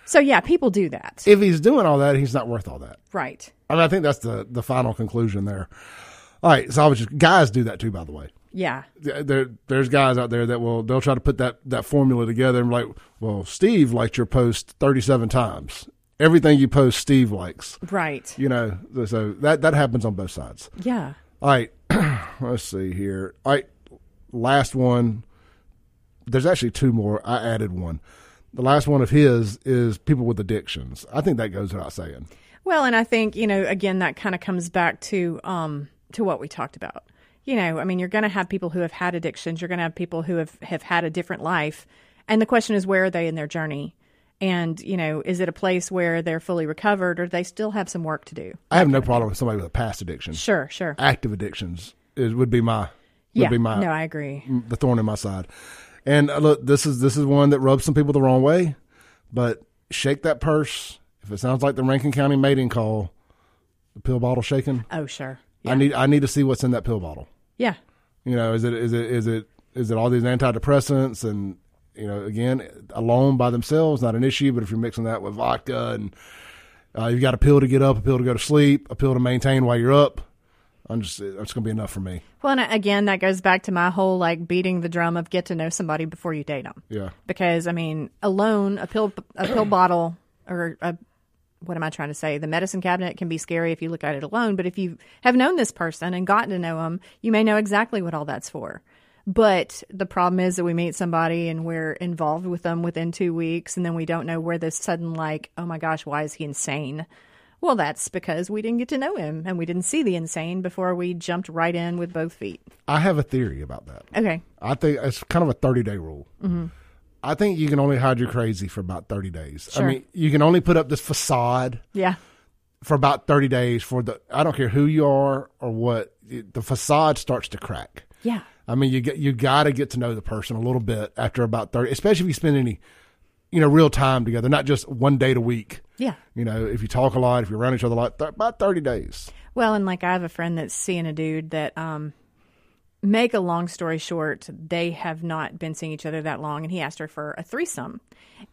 So yeah, people do that. If he's doing all that, he's not worth all that. Right. I mean, I think that's the the final conclusion there. All right, so I was just guys do that too, by the way. Yeah. There, there's guys out there that will they'll try to put that that formula together and be like, well, Steve liked your post 37 times, everything you post, Steve likes. Right. You know, so that that happens on both sides. Yeah. All right. Let's see here. All right. Last one. There's actually two more. I added one. The last one of his is people with addictions. I think that goes without saying. Well, and I think you know, again, that kind of comes back to um to what we talked about. You know, I mean, you're going to have people who have had addictions. You're going to have people who have have had a different life, and the question is, where are they in their journey? And, you know, is it a place where they're fully recovered or they still have some work to do? I have no problem with somebody with a past addiction. Sure, sure. Active addictions is, would be my would yeah, be my No, I agree. The thorn in my side. And uh, look, this is this is one that rubs some people the wrong way, but shake that purse. If it sounds like the Rankin County mating call, the pill bottle shaking. Oh, sure. Yeah. I need I need to see what's in that pill bottle. Yeah. You know, is it is it is it is it all these antidepressants and you know, again, alone by themselves, not an issue. But if you're mixing that with vodka and uh, you've got a pill to get up, a pill to go to sleep, a pill to maintain while you're up, I'm just it's going to be enough for me. Well, and again, that goes back to my whole like beating the drum of get to know somebody before you date them. Yeah. Because I mean, alone, a pill, a pill bottle, or a what am I trying to say? The medicine cabinet can be scary if you look at it alone, but if you have known this person and gotten to know them, you may know exactly what all that's for. But the problem is that we meet somebody and we're involved with them within two weeks, and then we don't know where this sudden, like, oh my gosh, why is he insane? Well, that's because we didn't get to know him and we didn't see the insane before we jumped right in with both feet. I have a theory about that. Okay. I think it's kind of a 30 day rule. Mm-hmm. I think you can only hide your crazy for about 30 days. Sure. I mean, you can only put up this facade Yeah. for about 30 days for the, I don't care who you are or what, the facade starts to crack. Yeah. I mean, you get, you got to get to know the person a little bit after about 30, especially if you spend any, you know, real time together, not just one date a week. Yeah. You know, if you talk a lot, if you're around each other a lot, th- about 30 days. Well, and like I have a friend that's seeing a dude that, um, make a long story short, they have not been seeing each other that long, and he asked her for a threesome.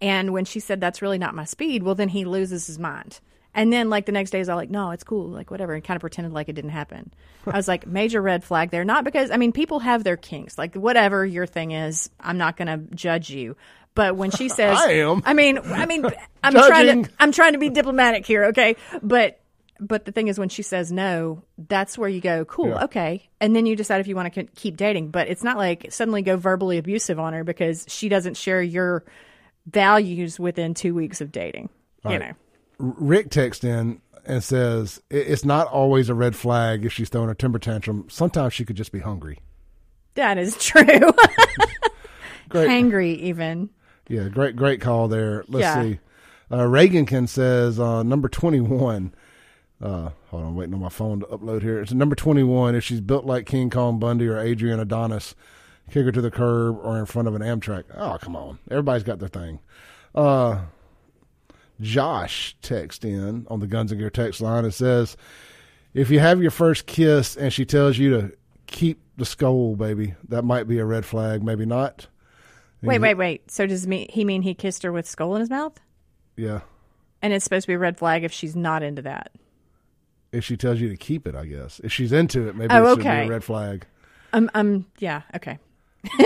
And when she said that's really not my speed, well, then he loses his mind. And then, like the next day, all like, "No, it's cool, like whatever," and kind of pretended like it didn't happen. I was like, major red flag there. Not because I mean, people have their kinks, like whatever your thing is. I'm not going to judge you. But when she says, I am. I mean, I mean, I'm trying to, I'm trying to be diplomatic here, okay? But, but the thing is, when she says no, that's where you go, cool, Yeah. okay, and then you decide if you want to keep dating. But it's not like suddenly go verbally abusive on her because she doesn't share your values within two weeks of dating. You Right. know, Rick texts in and says, it's not always a red flag if she's throwing a temper tantrum. Sometimes she could just be hungry. that is true. Great. Hangry, even. Yeah, great, great call there. Let's Yeah. see. Uh, Reagankin says uh, number twenty-one. Uh, hold on, waiting on my phone to upload here. It's number twenty-one. If she's built like King Kong Bundy or Adrian Adonis, kick her to the curb or in front of an Amtrak. Oh, come on. Everybody's got their thing. Uh, Josh text in on the Guns and Gear text line. It says, "If you have your first kiss and she tells you to keep the Skoal, baby, that might be a red flag. Maybe not." And Wait, wait, wait. So does me, he mean he kissed her with Skoal in his mouth? Yeah. And it's supposed to be a red flag if she's not into that. if she tells you to keep it, I guess. If she's into it, maybe Oh, it should okay. be a red flag. Um, um, yeah, okay.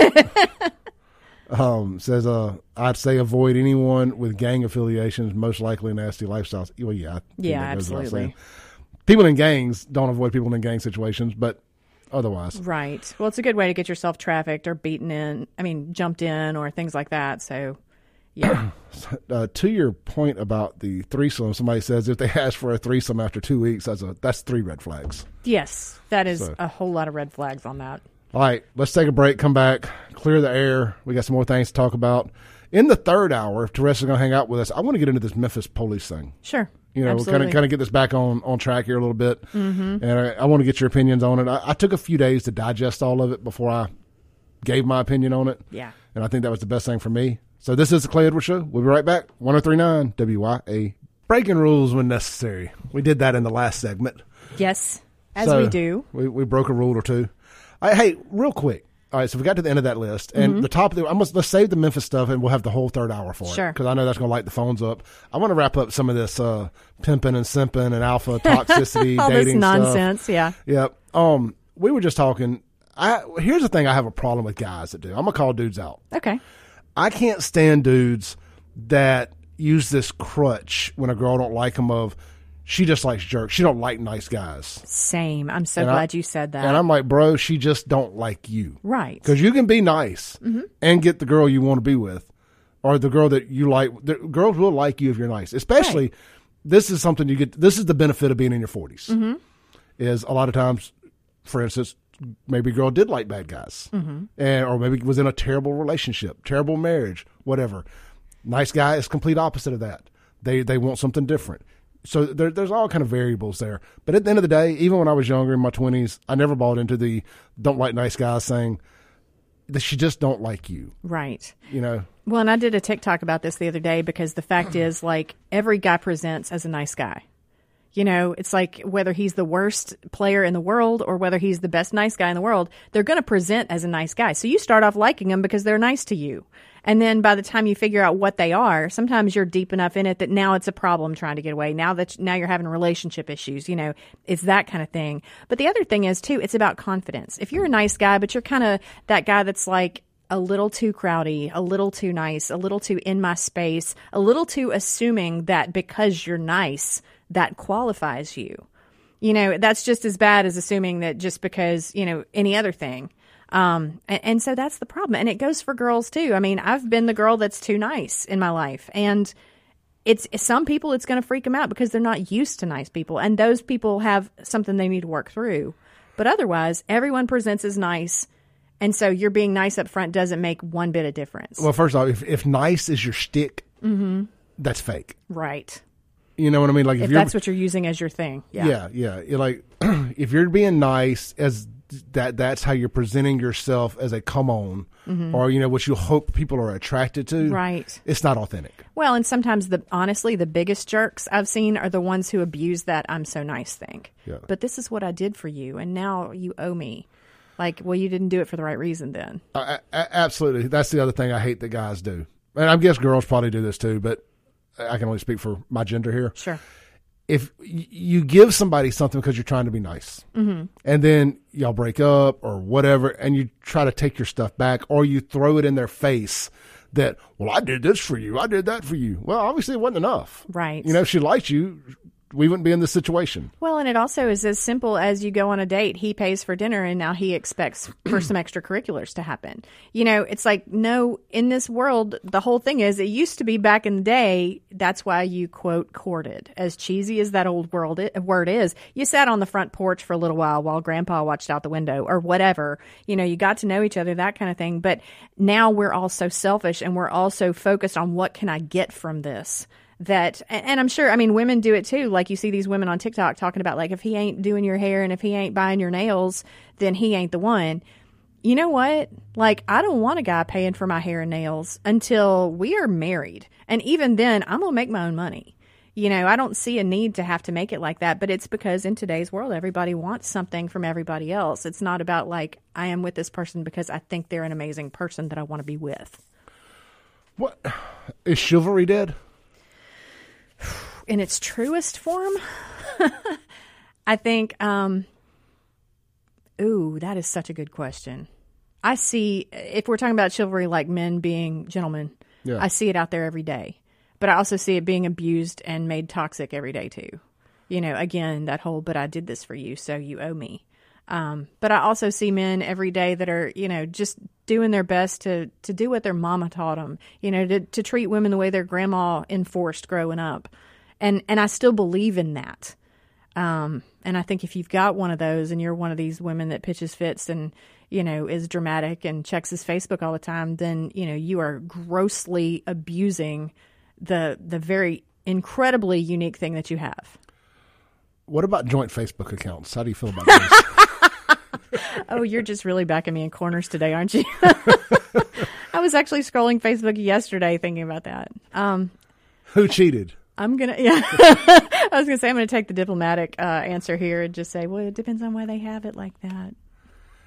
Um, says, uh, I'd say avoid anyone with gang affiliations, most likely nasty lifestyles. Well, yeah. Yeah, that goes without absolutely. People in gangs don't avoid people in gang situations, but otherwise. Right. Well, it's a good way to get yourself trafficked or beaten in. I mean, jumped in or things like that. So, yeah. Uh, to your point about the threesome, somebody says if they ask for a threesome after two weeks, that's a that's three red flags. yes, that is So- a whole lot of red flags on that. All right, let's take a break, come back, clear the air. We got some more things to talk about. In the third hour, if Therese's going to hang out with us, I want to get into this Memphis police thing. Sure. You know, kind Absolutely. of kind of get this back on on track here a little bit, Mhm. and I, I want to get your opinions on it. I, I took a few days to digest all of it before I gave my opinion on it. Yeah. and I think that was the best thing for me. So this is the Clay Edwards Show. We'll be right back. 1039 WYA. Breaking rules when necessary. We did that in the last segment. Yes, as So, we do. We, we broke a rule or two. I, hey, real quick. All right, so we got to the end of that list, and Mhm. the top of the. I'm gonna, let's save the Memphis stuff, and we'll have the whole third hour for Sure. it because I know that's going to light the phones up. I want to wrap up some of this uh, pimping and simping and alpha toxicity, All this dating stuff. nonsense, yeah. Yep. Um, we were just talking. I here's the thing. I have a problem with guys that do. I'm gonna call dudes out. Okay. I can't stand dudes that use this crutch when a girl don't like them of she just likes jerks. She don't like nice guys. Same. I'm so And I- glad you said that. And I'm like, bro, she just don't like you. Right. Because you can be nice Mhm. and get the girl you want to be with, or the girl that you like. The girls will like you if you're nice. Especially, this is something you get. This is the benefit of being in your 40s. Mhm. Is a lot of times, for instance, maybe a girl did like bad guys, Mhm. and or maybe was in a terrible relationship, terrible marriage, whatever. Nice guy is complete opposite of that. They they want something different. So there, there's all kind of variables there. But at the end of the day, even when I was younger in my 20s, I never bought into the don't like nice guys saying that she just don't like you. Right. You know, Well, and I did a TikTok about this the other day because the fact is, like, every guy presents as a nice guy. You know, it's like whether he's the worst player in the world or whether he's the best nice guy in the world, they're going to present as a nice guy. So you start off liking them because they're nice to you. And then by the time you figure out what they are, sometimes you're deep enough in it that now it's a problem trying to get away. Now that now you're having relationship issues, you know, it's that kind of thing. But the other thing is too, it's about confidence. If you're a nice guy, but you're kind of that guy that's like, a little too crowdy, a little too nice, a little too in my space, a little too assuming that because you're nice, that qualifies you. You know, that's just as bad as assuming that just because, you know, any other thing. Um, and, and so that's the problem. And it goes for girls too. I mean, I've been the girl that's too nice in my life. And it's some people it's going to freak them out because they're not used to nice people, and those people have something they need to work through. But otherwise, everyone presents as nice. And so you're being nice up front doesn't make one bit of difference. Well, first off, if, if nice is your stick, mm-hmm. that's fake. Right. You know what I mean? Like if, if that's what you're using as your thing. Yeah. Yeah. Yeah. Like if you're being nice as that that's how you're presenting yourself as a come on mm-hmm. or you know what you hope people are attracted to right. it's not authentic. Well and sometimes the honestly the biggest jerks i've seen are the ones who abuse that i'm so nice thing yeah. but this is what i did for you and now you owe me. Like well you didn't do it for the right reason then. Uh, absolutely. That's the other thing i hate that guys do. And i guess girls probably do this too but i can only speak for my gender here. Sure if you give somebody something because you're trying to be nice mm-hmm. and then y'all break up or whatever and you try to take your stuff back or you throw it in their face that well i did this for you. I did that for you. Well obviously it wasn't enough. Right. You know if she liked you we wouldn't be in this situation. Well, and it also is as simple as you go on a date, he pays for dinner, and now he expects for some extracurriculars to happen. You know, it's like, no, in this world, the whole thing is it used to be back in the day, that's why you quote courted. As cheesy as that old world word is, you sat on the front porch for a little while while grandpa watched out the window or whatever. You know, you got to know each other, that kind of thing. But now we're all so selfish and we're all so focused on what can I get from this that and I'm sure I mean women do it too. Like you see these women on TikTok talking about like if he ain't doing your hair and if he ain't buying your nails, then he ain't the one. You know what? Like I don't want a guy paying for my hair and nails until we are married. And even then, I'm going to make my own money. You know, I don't see a need to have to make it like that, but it's because in today's world everybody wants something from everybody else. It's not about like I am with this person because I think they're an amazing person that I want to be with. What is chivalry dead? in its truest form, I think, um, ooh, that is such a good question. I see, if we're talking about chivalry like men being gentlemen, yeah. I see it out there every day. But I also see it being abused and made toxic every day too. You know, again, that whole, but I did this for you, so you owe me. Um, but I also see men every day that are, you know, just doing their best to, to do what their mama taught them, you know, to, to treat women the way their grandma enforced growing up. And, and I still believe in that. Um, and I think if you've got one of those and you're one of these women that pitches fits and, you know, is dramatic and checks his Facebook all the time, then, you know, you are grossly abusing the, the very incredibly unique thing that you have. What about joint Facebook accounts? How do you feel about those? oh, you're just really backing me in corners today, aren't you? I was actually scrolling Facebook yesterday thinking about that. Um, Who cheated? I'm gonna yeah. I was gonna say I'm gonna take the diplomatic uh, answer here and just say, well, it depends on why they have it like that.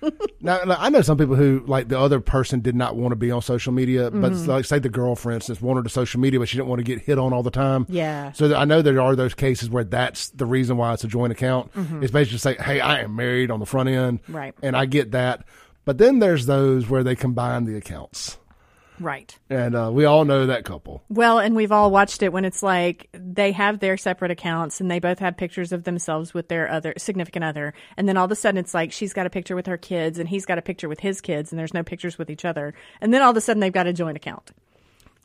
now, I know some people who like the other person did not want to be on social media, but mm-hmm. like say the girl, for instance, wanted to social media, but she didn't want to get hit on all the time. Yeah. So I know there are those cases where that's the reason why it's a joint account. Mm-hmm. It's basically say, hey, I am married on the front end, right? And I get that, but then there's those where they combine the accounts. Right. And uh, we all know that couple. Well, and we've all watched it when it's like they have their separate accounts and they both have pictures of themselves with their other significant other. And then all of a sudden it's like she's got a picture with her kids and he's got a picture with his kids and there's no pictures with each other. And then all of a sudden they've got a joint account.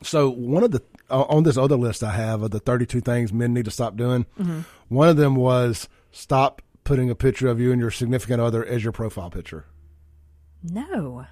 So one of the uh, on this other list I have of the 32 things men need to stop doing, mm-hmm. one of them was stop putting a picture of you and your significant other as your profile picture. No.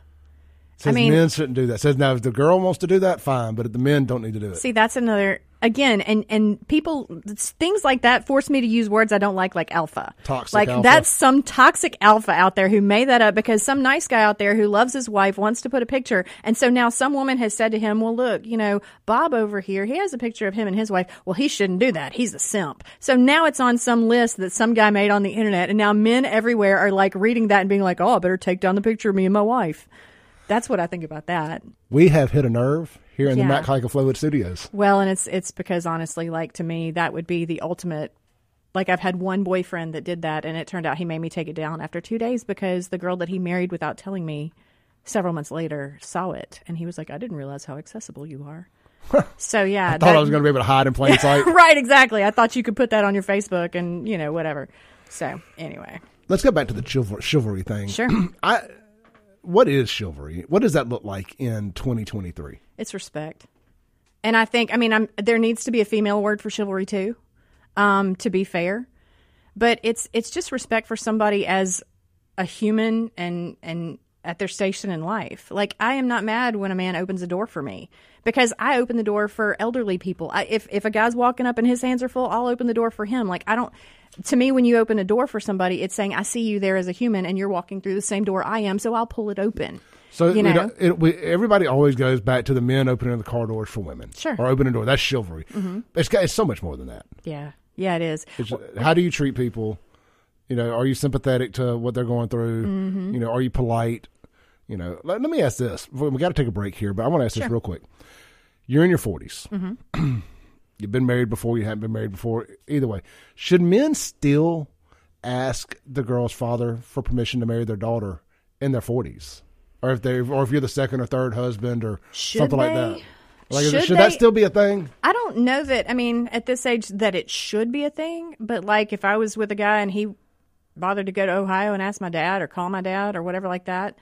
Says I mean, men shouldn't do that. Says now if the girl wants to do that, fine, but the men don't need to do it. See, that's another again, and and people things like that force me to use words I don't like, like alpha. Toxic. Like alpha. that's some toxic alpha out there who made that up because some nice guy out there who loves his wife wants to put a picture, and so now some woman has said to him, "Well, look, you know, Bob over here, he has a picture of him and his wife. Well, he shouldn't do that. He's a simp." So now it's on some list that some guy made on the internet, and now men everywhere are like reading that and being like, "Oh, I better take down the picture of me and my wife." That's what I think about that. We have hit a nerve here in yeah. the Mac Haik Flowood Studios. Well, and it's it's because honestly, like to me, that would be the ultimate. Like I've had one boyfriend that did that, and it turned out he made me take it down after two days because the girl that he married without telling me, several months later, saw it, and he was like, "I didn't realize how accessible you are." so yeah, I thought that, I was going to be able to hide in plain sight. right, exactly. I thought you could put that on your Facebook and you know whatever. So anyway, let's go back to the chivalry thing. Sure. I what is chivalry? What does that look like in 2023? It's respect. And I think, I mean, I'm, there needs to be a female word for chivalry too, um, to be fair. But it's it's just respect for somebody as a human and and at their station in life. Like I am not mad when a man opens a door for me because I open the door for elderly people. I, if if a guy's walking up and his hands are full, I'll open the door for him. Like I don't. To me, when you open a door for somebody, it's saying I see you there as a human, and you're walking through the same door I am, so I'll pull it open. So you know? we, it, we, everybody always goes back to the men opening the car doors for women, Sure. or opening a door. That's chivalry. Mhm. It's it's so much more than that. Yeah, yeah, it is. It's, how do you treat people? You know, are you sympathetic to what they're going through? Mhm. You know, are you polite? You know, let, let me ask this. We got to take a break here, but I want to ask this real quick. You're in your 40s. Mhm. You've been married before. You haven't been married before. Either way, should men still ask the girl's father for permission to marry their daughter in their 40s, or if they, or if you're the second or third husband, or Should something like that? Like, it- Should should that still be a thing? I don't know that. I mean, at this age, that it should be a thing. But like, if I was with a guy and he bothered to go to Ohio and ask my dad or call my dad or whatever like that,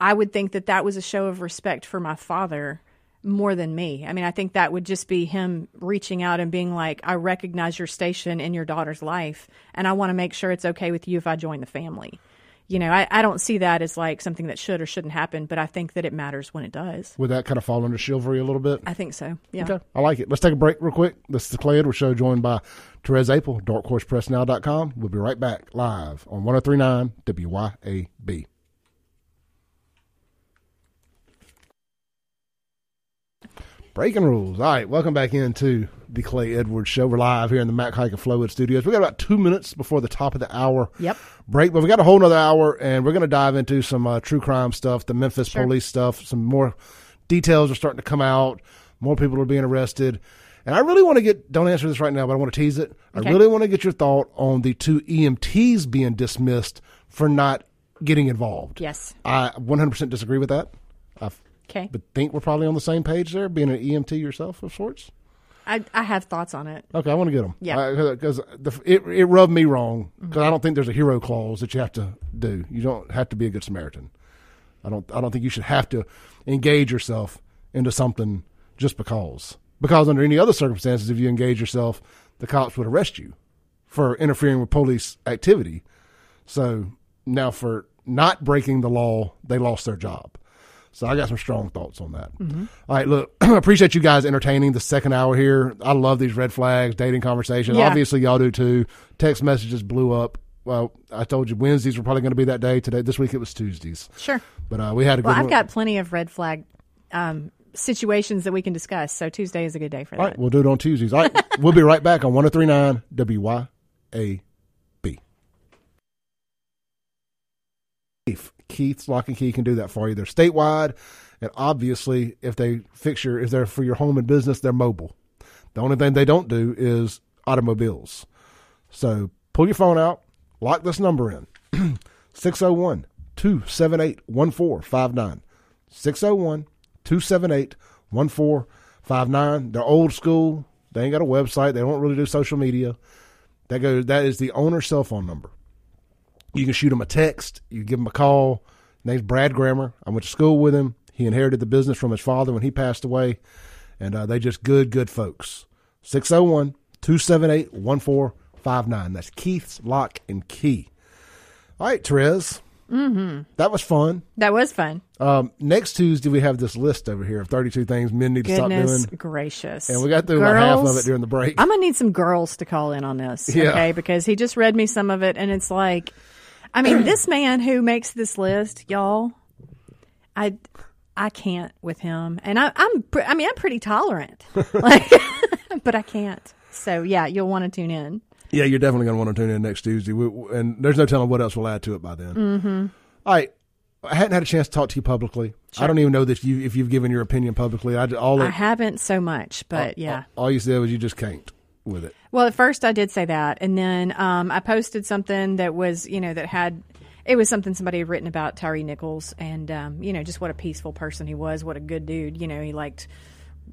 I would think that that was a show of respect for my father more than me. I mean, I think that would just be him reaching out and being like, "I recognize your station in your daughter's life, and I want to make sure it's okay with you if I join the family." You know, I, I don't see that as like something that should or shouldn't happen, but I think that it matters when it does. Would that kind of fall under chivalry a little bit? I think so. Yeah. Okay. I like it. Let's take a break real quick. This is the Clay Edwards Show, joined by Therese Apel, darkhorsepressnow.com. We'll be right back live on 1039 WYAB. Breaking rules. All right, welcome back into the Clay Edwards Show. We're live here in the Mac Haik and Flowood Studios. We got about two minutes before the top of the hour Yep. break, but we got a whole nother hour, and we're going to dive into some uh, true crime stuff, the Memphis Sure. police stuff. Some more details are starting to come out. More people are being arrested, and I really want to get. Don't answer this right now, but I want to tease it. Okay. I really want to get your thought on the two EMTs being dismissed for not getting involved. Yes. I 100% disagree with that. Okay. but think we're probably on the same page there, being an EMT yourself of sorts. I, I have thoughts on it. Okay, I want to get them. Yeah. because it it rubbed me wrong because I don't think there's a hero clause that you have to do. You don't have to be a good Samaritan. I don't. I don't think you should have to engage yourself into something just because. Because under any other circumstances, if you engage yourself, the cops would arrest you for interfering with police activity. So now for not breaking the law, they lost their job. So I got some strong thoughts on that. Mm-hmm. All right, look, I appreciate you guys entertaining the second hour here. I love these red flags, dating conversations. Yeah. Obviously, y'all do too. Text messages blew up. Well, I told you Wednesdays were probably going to be that day. Today, this week it was Tuesdays. Sure. But uh, we had a good Well, I've one. got plenty of red flag um, situations that we can discuss. So Tuesday is a good day for All that. right, we'll do it on Tuesdays. All right, we'll be right back on 1039 WYAB. Keith, Keith's Lock and Key can do that for you. They're statewide, and obviously, if they fix your, if they're for your home and business, they're mobile. The only thing they don't do is automobiles. So pull your phone out, lock this number in 601 278 1459. 601 278 1459. They're old school. They ain't got a website. They don't really do social media. That goes. That is the owner's cell phone number. You can shoot him a text. You give him a call. Name's Brad Grammer. I went to school with him. He inherited the business from his father when he passed away. And uh, they just good, good folks. 601 278 1459. That's Keith's Lock and Key. All right, Therese. Mm-hmm. That was fun. That was fun. Um, next Tuesday, we have this list over here of 32 things men need to stop doing. gracious. And we got through about half of it during the break. I'm going to need some girls to call in on this. Yeah. Okay. Because he just read me some of it and it's like, I mean, this man who makes this list, y'all, I. I can't with him, and I, I'm. Pre- I mean, I'm pretty tolerant, like, but I can't. So yeah, you'll want to tune in. Yeah, you're definitely going to want to tune in next Tuesday. We, and there's no telling what else we'll add to it by then. Mm-hmm. All right. I hadn't had a chance to talk to you publicly. I don't even know that you if you've given your opinion publicly. I all I haven't so much, but yeah. all you said was you just can't with it. Well, at first I did say that, and then um, I posted something that was, you know, that had it was something somebody had written about Tyre Nichols, and um, you know, just what a peaceful person he was, what a good dude. You know, he liked,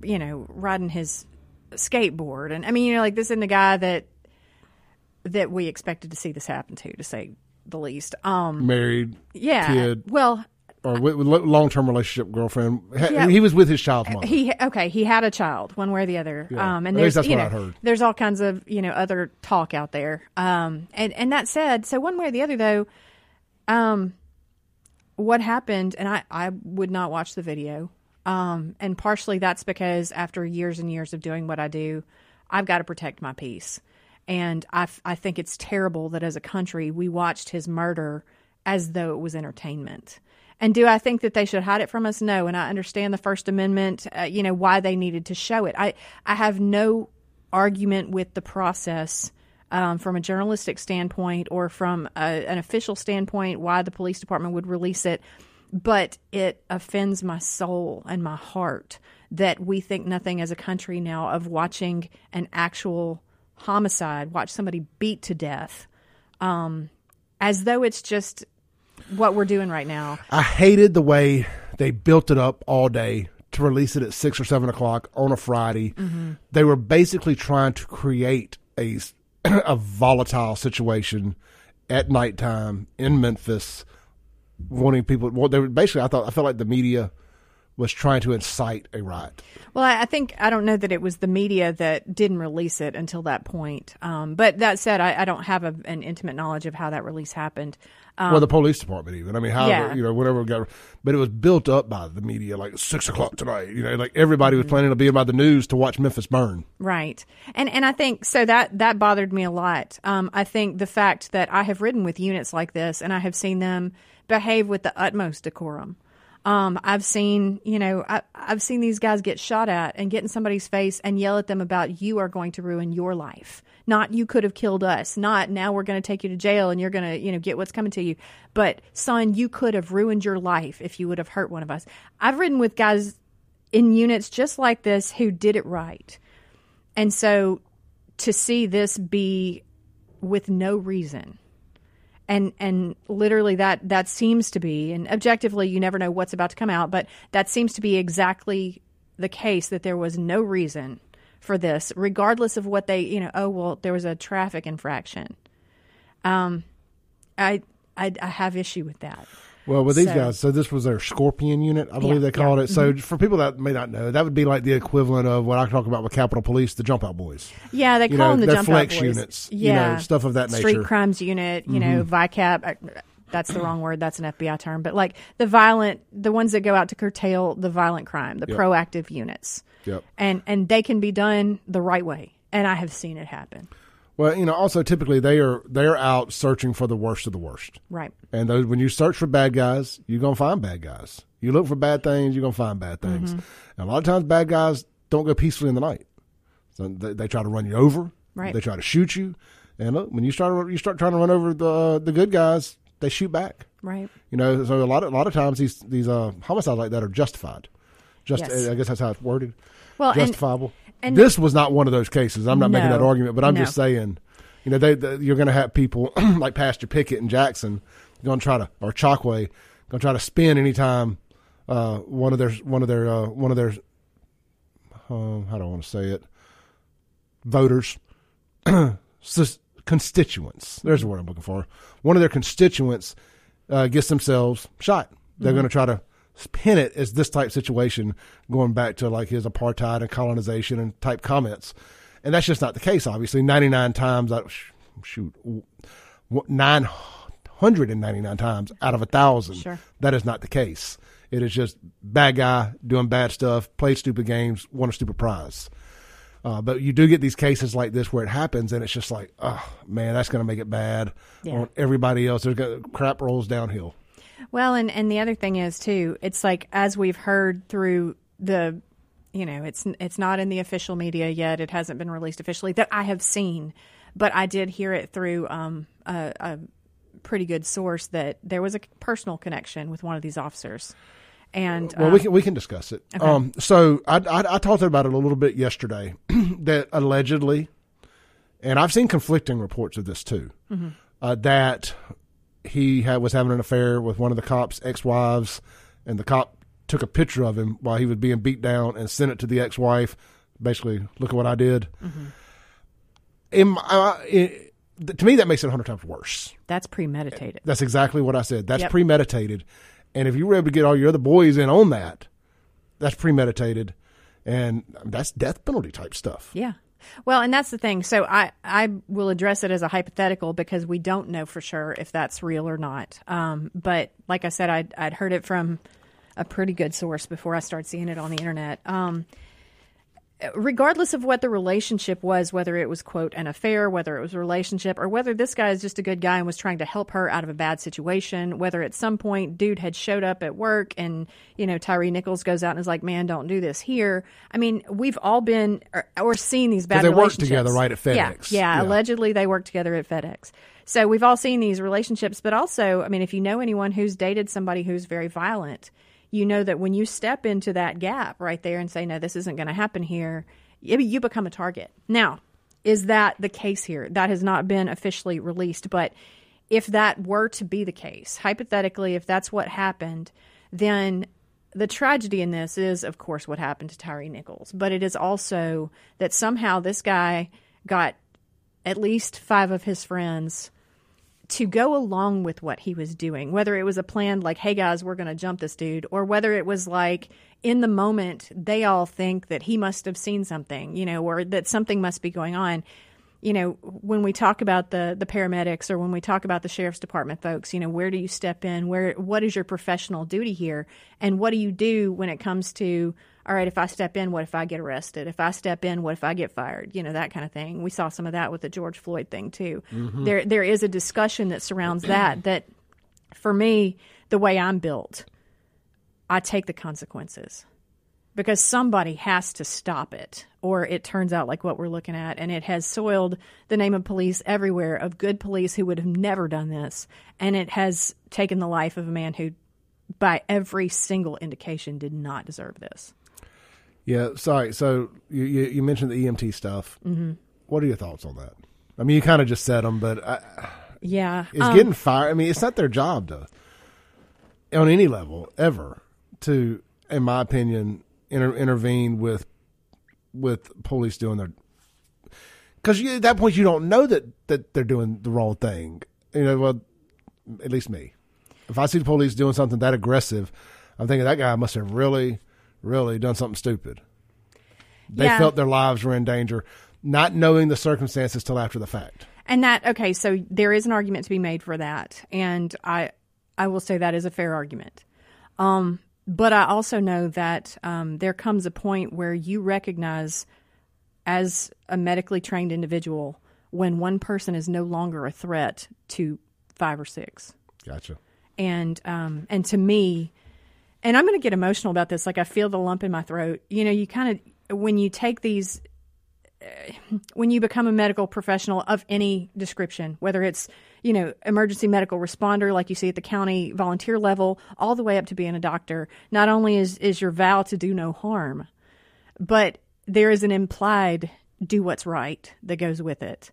you know, riding his skateboard, and I mean, you know, like this isn't a guy that that we expected to see this happen to, to say the least. Um, Married, yeah. kid. Well, or long term relationship girlfriend. Yeah. He was with his child mother. He okay. He had a child, one way or the other. Yeah. Um, and At there's you know, there's all kinds of you know other talk out there. Um, and and that said, so one way or the other though, um, what happened? And I I would not watch the video. Um, and partially that's because after years and years of doing what I do, I've got to protect my peace. And I, I think it's terrible that as a country we watched his murder as though it was entertainment. And do I think that they should hide it from us? No. And I understand the First Amendment, uh, you know, why they needed to show it. I, I have no argument with the process um, from a journalistic standpoint or from a, an official standpoint, why the police department would release it. But it offends my soul and my heart that we think nothing as a country now of watching an actual homicide, watch somebody beat to death, um, as though it's just what we're doing right now. I hated the way they built it up all day to release it at six or seven o'clock on a Friday. Mm-hmm. They were basically trying to create a a volatile situation at nighttime in Memphis, wanting people. Well, they were basically. I thought I felt like the media was trying to incite a riot. Well, I think I don't know that it was the media that didn't release it until that point. Um, but that said, I, I don't have a, an intimate knowledge of how that release happened. Um, well, the police department, even. I mean, how yeah. you know, whatever got, but it was built up by the media, like six o'clock tonight. You know, like everybody was mm-hmm. planning to be by the news to watch Memphis burn. Right, and and I think so that that bothered me a lot. Um, I think the fact that I have ridden with units like this, and I have seen them behave with the utmost decorum. Um, I've seen, you know, I, have seen these guys get shot at and get in somebody's face and yell at them about you are going to ruin your life. Not you could have killed us. Not now we're going to take you to jail and you're going to, you know, get what's coming to you. But son, you could have ruined your life if you would have hurt one of us. I've ridden with guys in units just like this who did it right. And so to see this be with no reason and and literally that that seems to be and objectively you never know what's about to come out but that seems to be exactly the case that there was no reason for this regardless of what they you know oh well there was a traffic infraction. Um i i, I have issue with that well, with these so, guys, so this was their Scorpion unit, I believe yeah, they called yeah. it. So, mm-hmm. for people that may not know, that would be like the equivalent of what I talk about with Capitol Police, the Jump Out Boys. Yeah, they you call know, them the Jump Out Boys. units, yeah, you know, stuff of that Street nature. Street crimes unit, you mm-hmm. know, VICAP. Uh, that's the wrong word. That's an FBI term. But like the violent, the ones that go out to curtail the violent crime, the yep. proactive units. Yep. And and they can be done the right way, and I have seen it happen. Well, you know, also typically they are they are out searching for the worst of the worst. Right. And those, when you search for bad guys, you're gonna find bad guys. You look for bad things, you're gonna find bad things. Mm-hmm. And a lot of times, bad guys don't go peacefully in the night. So they, they try to run you over. Right. They try to shoot you. And look, when you start you start trying to run over the the good guys, they shoot back. Right. You know, so a lot of a lot of times these these uh, homicides like that are justified. Just yes. I guess that's how it's worded. Well, justifiable. And, this was not one of those cases. I'm not no, making that argument, but I'm no. just saying you know, they, they you're going to have people like Pastor Pickett and Jackson going to try to or Chokwe going to try to spin anytime uh, one of their one of their uh, one of their how do I want to say it voters constituents. There's the word I'm looking for. One of their constituents uh, gets themselves shot. They're mm-hmm. going to try to pin it as this type situation, going back to like his apartheid and colonization and type comments and that's just not the case. Obviously, ninety nine times out, shoot, nine hundred and ninety nine times out of a thousand, sure. that is not the case. It is just bad guy doing bad stuff, played stupid games, won a stupid prize. Uh, but you do get these cases like this where it happens, and it's just like, oh man, that's going to make it bad yeah. on everybody else. There's got, crap rolls downhill. Well, and and the other thing is too, it's like as we've heard through the you know, it's it's not in the official media yet. It hasn't been released officially that I have seen, but I did hear it through um, a, a pretty good source that there was a personal connection with one of these officers. And well, um, we can we can discuss it. Okay. Um, so I, I, I talked about it a little bit yesterday that allegedly, and I've seen conflicting reports of this too, mm-hmm. uh, that he had, was having an affair with one of the cops' ex-wives, and the cop took a picture of him while he was being beat down and sent it to the ex-wife. Basically, look at what I did. Mm-hmm. In, uh, in, to me, that makes it a hundred times worse. That's premeditated. That's exactly what I said. That's yep. premeditated. And if you were able to get all your other boys in on that, that's premeditated, and that's death penalty type stuff. Yeah. Well, and that's the thing. So I, I will address it as a hypothetical because we don't know for sure if that's real or not. Um, but like I said, I'd, I'd heard it from a pretty good source before I started seeing it on the internet. Um, regardless of what the relationship was, whether it was, quote, an affair, whether it was a relationship, or whether this guy is just a good guy and was trying to help her out of a bad situation, whether at some point dude had showed up at work and, you know, Tyre Nichols goes out and is like, man, don't do this here. I mean, we've all been or, or seen these bad they relationships. work together, right, at FedEx. Yeah, yeah, yeah, allegedly they work together at FedEx. So we've all seen these relationships, but also, I mean, if you know anyone who's dated somebody who's very violent, you know that when you step into that gap right there and say, no, this isn't going to happen here, you become a target. Now, is that the case here? That has not been officially released, but if that were to be the case, hypothetically, if that's what happened, then the tragedy in this is, of course, what happened to Tyre Nichols, but it is also that somehow this guy got at least five of his friends to go along with what he was doing, whether it was a plan like, hey guys, we're going to jump this dude, or whether it was like in the moment, they all think that he must have seen something, you know, or that something must be going on. You know, when we talk about the the paramedics or when we talk about the sheriff's department folks, you know, where do you step in? Where what is your professional duty here? And what do you do when it comes to all right, if I step in, what if I get arrested? If I step in, what if I get fired? You know, that kind of thing. We saw some of that with the George Floyd thing too. Mm-hmm. There there is a discussion that surrounds that that for me, the way I'm built, I take the consequences. Because somebody has to stop it, or it turns out like what we're looking at, and it has soiled the name of police everywhere of good police who would have never done this, and it has taken the life of a man who, by every single indication, did not deserve this. Yeah, sorry. So you you, you mentioned the EMT stuff. Mm-hmm. What are your thoughts on that? I mean, you kind of just said them, but I, yeah, it's um, getting fired. I mean, it's not their job to, on any level, ever to, in my opinion, inter- intervene with with police doing their. Because at that point, you don't know that that they're doing the wrong thing. You know, well, at least me. If I see the police doing something that aggressive, I'm thinking that guy must have really really done something stupid. They yeah. felt their lives were in danger, not knowing the circumstances till after the fact. And that okay, so there is an argument to be made for that, and I I will say that is a fair argument. Um, but I also know that um, there comes a point where you recognize, as a medically trained individual, when one person is no longer a threat to five or six. Gotcha. And um, and to me, and I'm going to get emotional about this. Like I feel the lump in my throat. You know, you kind of when you take these uh, when you become a medical professional of any description, whether it's you know emergency medical responder like you see at the county volunteer level, all the way up to being a doctor, not only is is your vow to do no harm, but there is an implied do what's right that goes with it.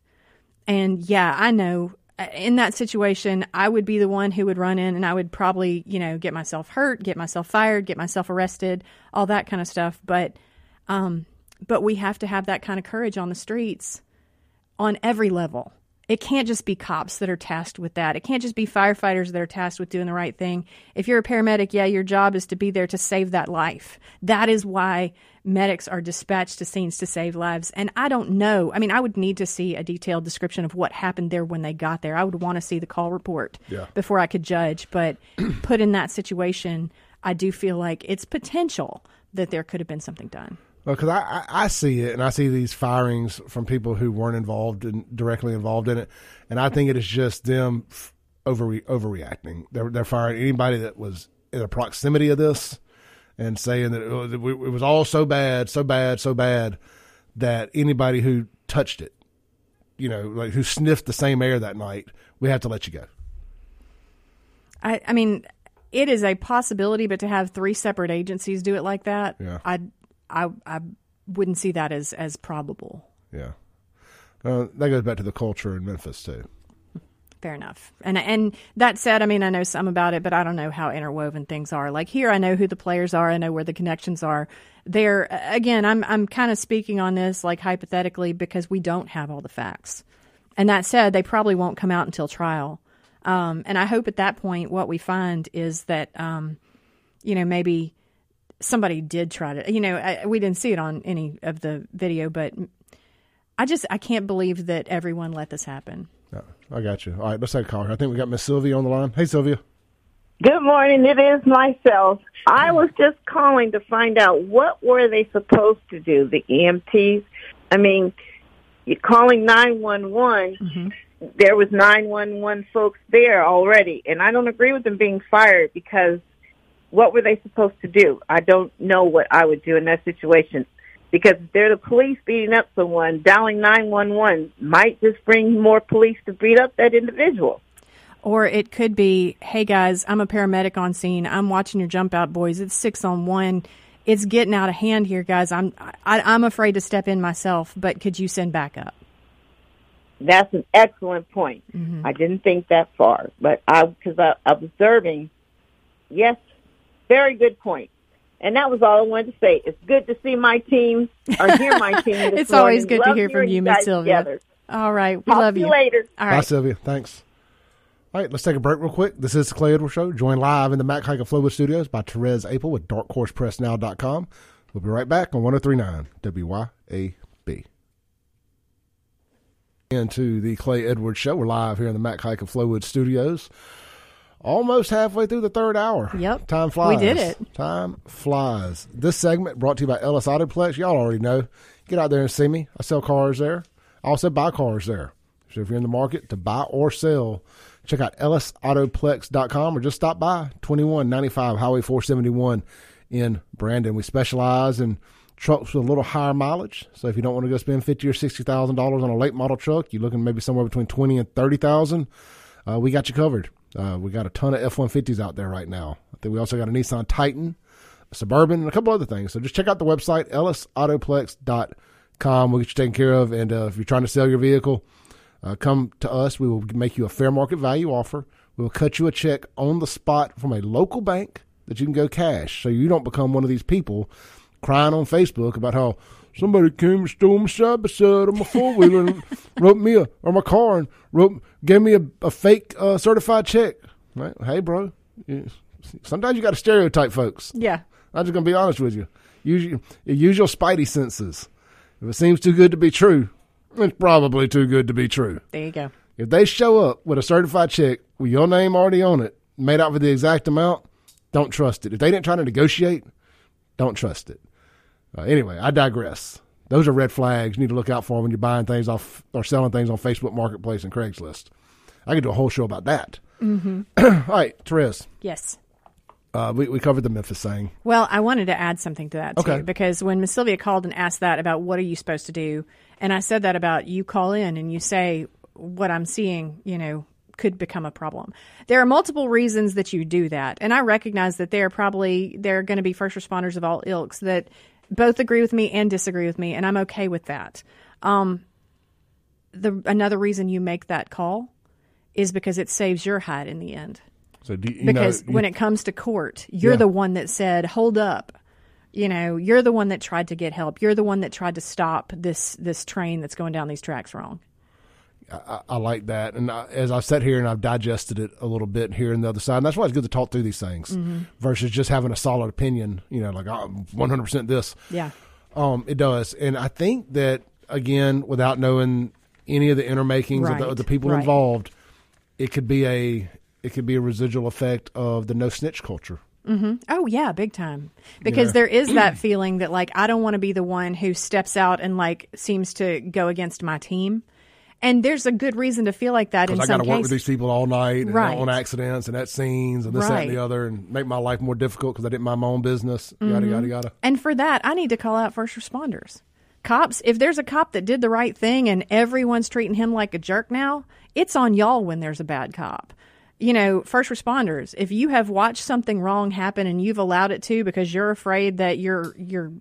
And yeah, I know in that situation, I would be the one who would run in and I would probably, you know, get myself hurt, get myself fired, get myself arrested, all that kind of stuff. But, um, but we have to have that kind of courage on the streets on every level. It can't just be cops that are tasked with that. It can't just be firefighters that are tasked with doing the right thing. If you're a paramedic, yeah, your job is to be there to save that life. That is why medics are dispatched to scenes to save lives. And I don't know. I mean, I would need to see a detailed description of what happened there when they got there. I would want to see the call report yeah. before I could judge. But put in that situation, I do feel like it's potential that there could have been something done. Well, because I, I, I, see it and I see these firings from people who weren't involved and directly involved in it, and I think it is just them over overreacting. They're they're firing anybody that was in the proximity of this and saying that it was, it was all so bad, so bad, so bad that anybody who touched it, you know, like who sniffed the same air that night, we have to let you go. I, I mean, it is a possibility, but to have three separate agencies do it like that, yeah. I I I wouldn't see that as as probable. Yeah, uh, that goes back to the culture in Memphis too. Fair enough. And and that said, I mean, I know some about it, but I don't know how interwoven things are. Like here, I know who the players are. I know where the connections are. There, again, I'm I'm kind of speaking on this like hypothetically because we don't have all the facts. And that said, they probably won't come out until trial. Um, and I hope at that point, what we find is that, um, you know, maybe somebody did try to, you know, I, we didn't see it on any of the video, but I just, I can't believe that everyone let this happen. No, I got you. All right, let's take a call. I think we got Miss Sylvia on the line. Hey, Sylvia. Good morning. It is myself. I was just calling to find out what were they supposed to do, the EMTs? I mean, you're calling 911. Mm-hmm. There was 911 folks there already, and I don't agree with them being fired because what were they supposed to do? I don't know what I would do in that situation because if they're the police beating up someone, dialing 911 might just bring more police to beat up that individual. Or it could be, hey guys, I'm a paramedic on scene. I'm watching your jump out boys. It's six on one. It's getting out of hand here, guys. I'm I, I'm afraid to step in myself, but could you send backup? That's an excellent point. Mm-hmm. I didn't think that far, but I because I, I observing. Yes, very good point. And that was all I wanted to say. It's good to see my team or hear my team. it's morning. always good love to hear from you, Miss Sylvia. Together. All right, we Talk love you. you. later. All right, Bye, Sylvia. Thanks. All right, let's take a break real quick. This is the Clay Edwards Show, joined live in the Mac Haik of Flowood Studios by Therese Apel with darkhorsepressnow.com. We'll be right back on 1039 WYAB. Into the Clay Edwards Show. We're live here in the Mac Haik of Flowood Studios. Almost halfway through the third hour. Yep. Time flies. We did it. Time flies. This segment brought to you by Ellis Autoplex. Y'all already know. Get out there and see me. I sell cars there. I also buy cars there. So if you're in the market to buy or sell, check out ellisautoplex.com or just stop by 2195 Highway 471 in Brandon. We specialize in trucks with a little higher mileage. So if you don't want to go spend fifty or sixty thousand dollars on a late model truck, you're looking maybe somewhere between twenty and thirty thousand. Uh, we got you covered. Uh, we got a ton of F one fifties out there right now. I think we also got a Nissan Titan, a Suburban, and a couple other things. So just check out the website ellisautoplex.com. We'll get you taken care of. And uh, if you're trying to sell your vehicle, uh, come to us. We will make you a fair market value offer. We will cut you a check on the spot from a local bank that you can go cash, so you don't become one of these people crying on Facebook about how somebody came and stole my side by side of my four wheeler and wrote me a or my car and wrote gave me a, a fake uh, certified check. Right? Hey, bro. Sometimes you got to stereotype folks. Yeah. I'm just gonna be honest with you. Use use your spidey senses. If it seems too good to be true, it's probably too good to be true. There you go. If they show up with a certified check with your name already on it, made out for the exact amount, don't trust it. If they didn't try to negotiate, don't trust it. Uh, anyway, I digress. Those are red flags you need to look out for when you're buying things off or selling things on Facebook Marketplace and Craigslist. I could do a whole show about that. Mm-hmm. All right, Therese. Yes. Uh, we, we covered the Memphis thing. Well, I wanted to add something to that too, Okay. because when Miss Sylvia called and asked that about what are you supposed to do, and I said that about you call in and you say what I'm seeing, you know, could become a problem. There are multiple reasons that you do that, and I recognize that there are probably there are going to be first responders of all ilks that both agree with me and disagree with me, and I'm okay with that. Um, the another reason you make that call is because it saves your hide in the end. So do you because know, when it comes to court, you're Yeah. the one that said, "Hold up." You know, you're the one that tried to get help. You're the one that tried to stop this this train that's going down these tracks wrong. I, I like that. And I, as I've sat here and I've digested it a little bit here and the other side, and that's why it's good to talk through these things Mhm. versus just having a solid opinion, you know, like oh, 100% this. Yeah. Um, it does. And I think that, again, without knowing any of the inner makings of, the, of the people right. involved, it could be a it could be a residual effect of the no snitch culture. hmm Oh yeah, big time. Because Yeah. there is that feeling that like I don't want to be the one who steps out and like seems to go against my team. And there's a good reason to feel like that Because I got to work with these people all night and Right. on accidents and at scenes and this, that, and the other, and make my life more difficult because I didn't mind my own business. Yada Mhm. yada yada. And for that, I need to call out first responders. Cops, if there's a cop that did the right thing and everyone's treating him like a jerk now, it's on y'all when there's a bad cop. You know, first responders, if you have watched something wrong happen and you've allowed it to because you're afraid that you're you're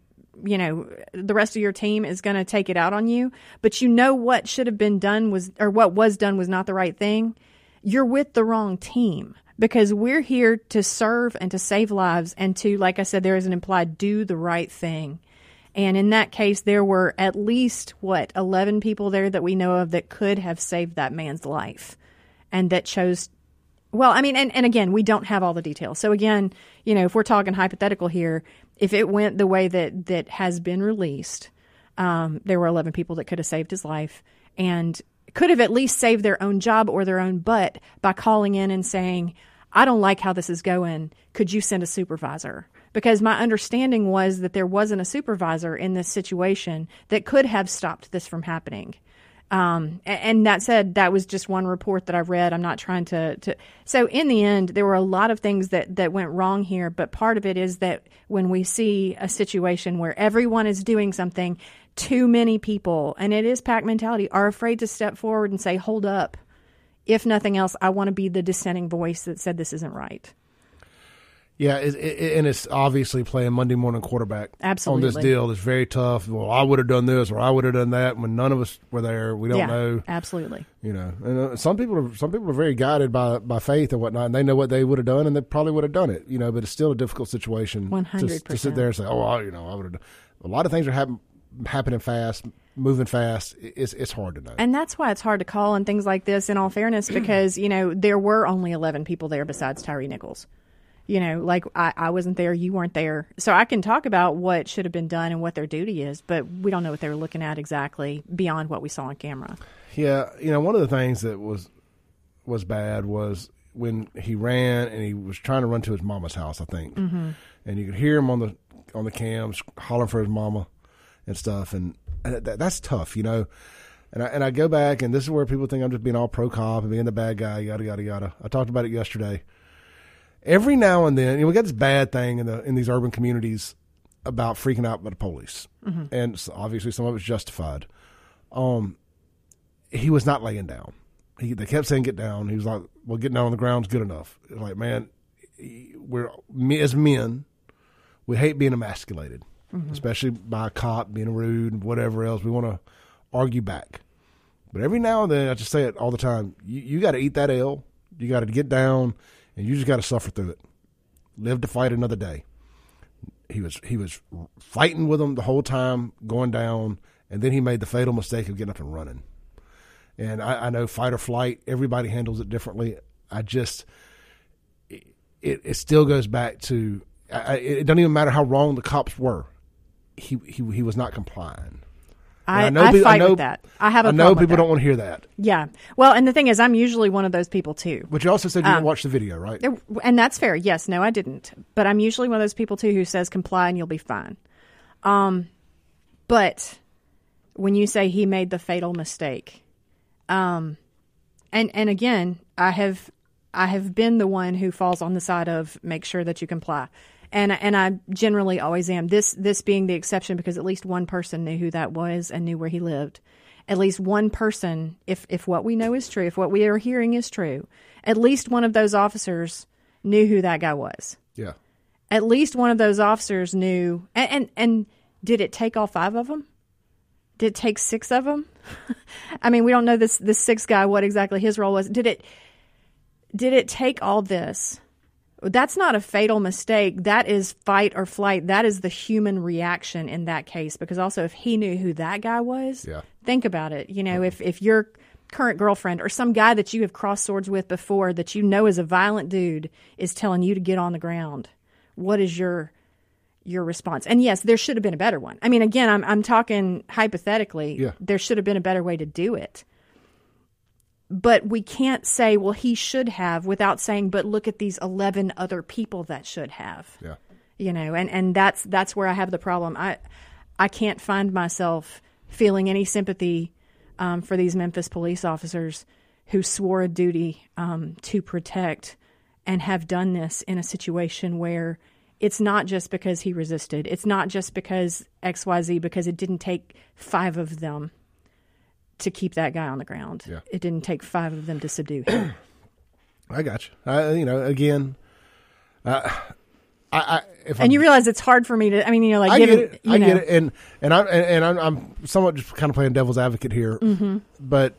you know, the rest of your team is going to take it out on you, but you know what should have been done was or what was done was not the right thing, you're with the wrong team because we're here to serve and to save lives and to like I said there is an implied do the right thing. And in that case, there were at least, what, 11 people there that we know of that could have saved that man's life and that chose Well, I mean, and, and again, we don't have all the details. So again, you know, if we're talking hypothetical here, if it went the way that that has been released, um, there were 11 people that could have saved his life and could have at least saved their own job or their own butt by calling in and saying, I don't like how this is going. Could you send a supervisor? Because my understanding was that there wasn't a supervisor in this situation that could have stopped this from happening. Um, and, that said, that was just one report that I read. I'm not trying to, to. So in the end, there were a lot of things that that went wrong here. But part of it is that when we see a situation where everyone is doing something, too many people, and it is pack mentality, are afraid to step forward and say, "Hold up." If nothing else, I want to be the dissenting voice that said this isn't right. Yeah, it, it, and it's obviously playing Monday morning quarterback Absolutely. on this deal. It's very tough. Well, I would have done this or I would have done that when none of us were there. We don't yeah, know. Absolutely. You know, and uh, some people are some people are very guided by by faith and whatnot, and they know what they would have done, and they probably would have done it. You know, but it's still a difficult situation. One hundred to sit there and say, "Oh, I, you know, I would have." A lot of things are happen, happening fast, moving fast. It's it's hard to know, and that's why it's hard to call on things like this. In all fairness, because you know there were only eleven people there besides Tyre Nichols you know, like I, I wasn't there, you weren't there. So I can talk about what should have been done and what their duty is, but we don't know what they were looking at exactly beyond what we saw on camera. Yeah, you know, one of the things that was was bad was when he ran and he was trying to run to his mama's house, I think, mm-hmm. and you could hear him on the on the cams hollering for his mama and stuff, and, and that, that's tough, you know. And I and I go back, and this is where people think I'm just being all pro cop and being the bad guy, yada yada yada. I talked about it yesterday every now and then, you know, we got this bad thing in the in these urban communities about freaking out by the police, mm-hmm. and obviously some of it's justified. Um, he was not laying down. He they kept saying get down. He was like, well, getting down on the ground's good enough. Like, man, we're as men, we hate being emasculated, mm-hmm. especially by a cop being rude and whatever else. We want to argue back. But every now and then, I just say it all the time. You, you got to eat that L. You got to get down and you just got to suffer through it. Live to fight another day. He was he was fighting with them the whole time, going down, and then he made the fatal mistake of getting up and running. And I, I know fight or flight. Everybody handles it differently. I just it it still goes back to I, it doesn't even matter how wrong the cops were. He he he was not complying. I, I, know, I fight I know, with that. I have a I know people don't want to hear that. Yeah. Well, and the thing is, I'm usually one of those people too. But you also said you um, didn't watch the video, right? And that's fair. Yes. No, I didn't. But I'm usually one of those people too who says comply and you'll be fine. Um, but when you say he made the fatal mistake, um, and and again, I have I have been the one who falls on the side of make sure that you comply and and I generally always am. This this being the exception because at least one person knew who that was and knew where he lived. At least one person, if if what we know is true, if what we are hearing is true, at least one of those officers knew who that guy was. Yeah. At least one of those officers knew, and and, and did it take all five of them? Did it take six of them? I mean, we don't know this this sixth guy what exactly his role was. Did it? Did it take all this? That's not a fatal mistake. That is fight or flight. That is the human reaction in that case. Because also, if he knew who that guy was, yeah. think about it. You know, mm-hmm. if, if your current girlfriend or some guy that you have crossed swords with before that you know is a violent dude is telling you to get on the ground, what is your your response? And yes, there should have been a better one. I mean, again, I'm I'm talking hypothetically. Yeah. There should have been a better way to do it but we can't say, well, he should have without saying, but look at these 11 other people that should have. Yeah. You know, and, and that's, that's where I have the problem. I, I can't find myself feeling any sympathy um, for these Memphis police officers who swore a duty um, to protect and have done this in a situation where it's not just because he resisted. It's not just because XYZ, because it didn't take five of them to keep that guy on the ground. Yeah. It didn't take five of them to subdue him. I got you. I, you know, again, uh, I, I and I'm, you realize it's hard for me to. I mean, you know, like I given, get it. I know. get it, and and I'm and, and I'm, I'm, somewhat just kind of playing devil's advocate here, mm-hmm. but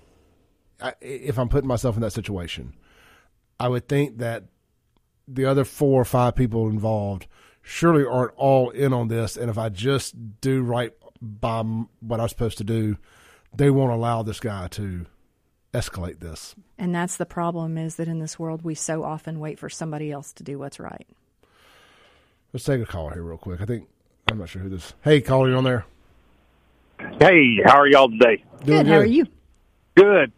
I, if I'm putting myself in that situation, I would think that the other four or five people involved surely aren't all in on this, and if I just do right by what I'm supposed to do, they won't allow this guy to escalate this. And that's the problem is that in this world we so often wait for somebody else to do what's right. Let's take a call here real quick. I think I'm not sure who this. Hey, caller, you on there? Hey, how are y'all today? Doing good. How are you? Good.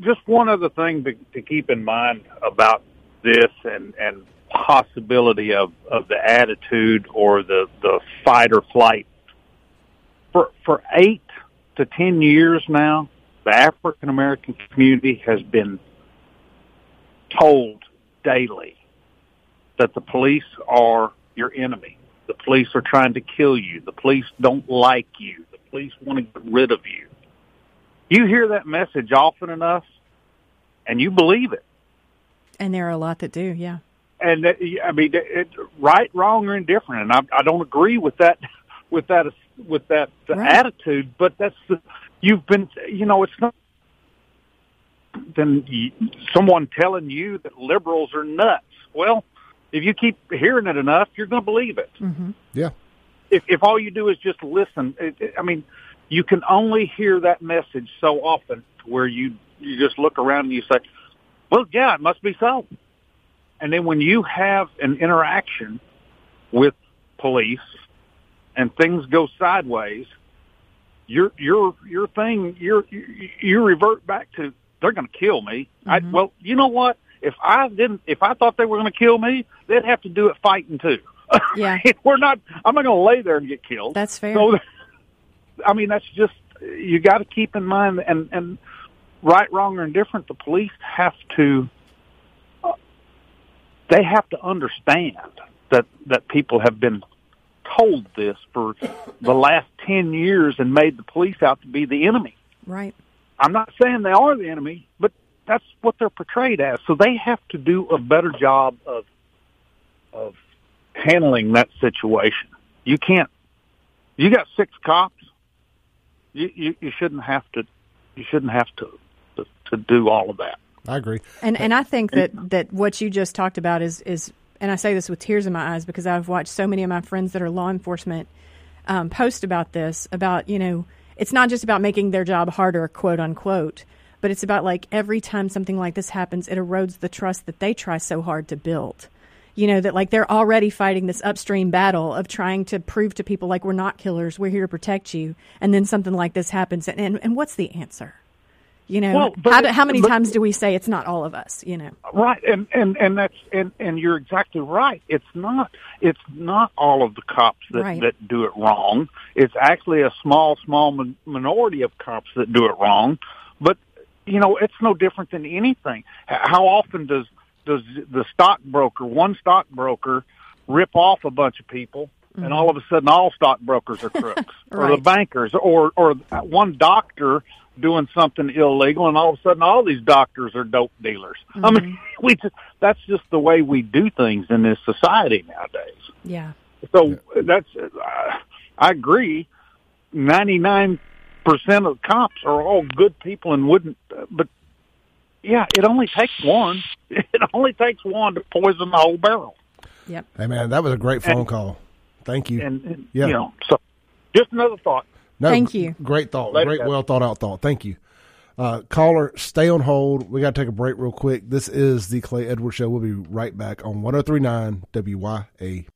Just one other thing to, to keep in mind about this and and possibility of of the attitude or the the fight or flight. For for eight to ten years now, the African American community has been told daily that the police are your enemy. The police are trying to kill you. The police don't like you. The police want to get rid of you. You hear that message often enough and you believe it. And there are a lot that do, yeah. And uh, I mean, it, right, wrong, or indifferent. And I, I don't agree with that, with that, with that right. attitude. But that's the you've been, you know, it's not then someone telling you that liberals are nuts. Well, if you keep hearing it enough, you're going to believe it. Mm-hmm. Yeah. If, if all you do is just listen, it, it, I mean, you can only hear that message so often where you you just look around and you say, "Well, yeah, it must be so." And then when you have an interaction with police and things go sideways, your your your thing your you, you revert back to they're going to kill me. Mm-hmm. I, well, you know what? If I didn't, if I thought they were going to kill me, they'd have to do it fighting too. Yeah, we're not. I'm not going to lay there and get killed. That's fair. So, I mean, that's just you got to keep in mind, and and right, wrong, or indifferent, the police have to. Uh, they have to understand that that people have been told this for the last 10 years and made the police out to be the enemy. Right. I'm not saying they are the enemy, but that's what they're portrayed as. So they have to do a better job of of handling that situation. You can't. You got six cops. You you, you shouldn't have to. You shouldn't have to, to to do all of that. I agree. And and I think that that what you just talked about is is and I say this with tears in my eyes because I've watched so many of my friends that are law enforcement um, post about this about you know it's not just about making their job harder quote unquote but it's about like every time something like this happens it erodes the trust that they try so hard to build. You know that like they're already fighting this upstream battle of trying to prove to people like we're not killers we're here to protect you and then something like this happens and and, and what's the answer you know, well, how, do, how many but, times do we say it's not all of us? You know, right? And and and that's and and you're exactly right. It's not. It's not all of the cops that right. that do it wrong. It's actually a small, small minority of cops that do it wrong. But you know, it's no different than anything. How often does does the stockbroker, one stockbroker, rip off a bunch of people and mm-hmm. all of a sudden all stockbrokers are crooks right. or the bankers or or one doctor doing something illegal, and all of a sudden, all these doctors are dope dealers. Mm-hmm. I mean, mm-hmm. we just that's just the way we do things in this society nowadays. Yeah. So that's uh, I agree. Ninety nine percent of cops are all good people and wouldn't, uh, but yeah, it only takes one. It only takes one to poison the whole barrel. Yep. Hey man, that was a great phone and, call. Thank you. And, and yeah. you know, so just another thought. No, Thank you. Great thought. Later, great, guys. well thought out thought. Thank you. Uh, caller, stay on hold. We got to take a break real quick. This is the Clay Edwards Show. We'll be right back on 1039 WYA.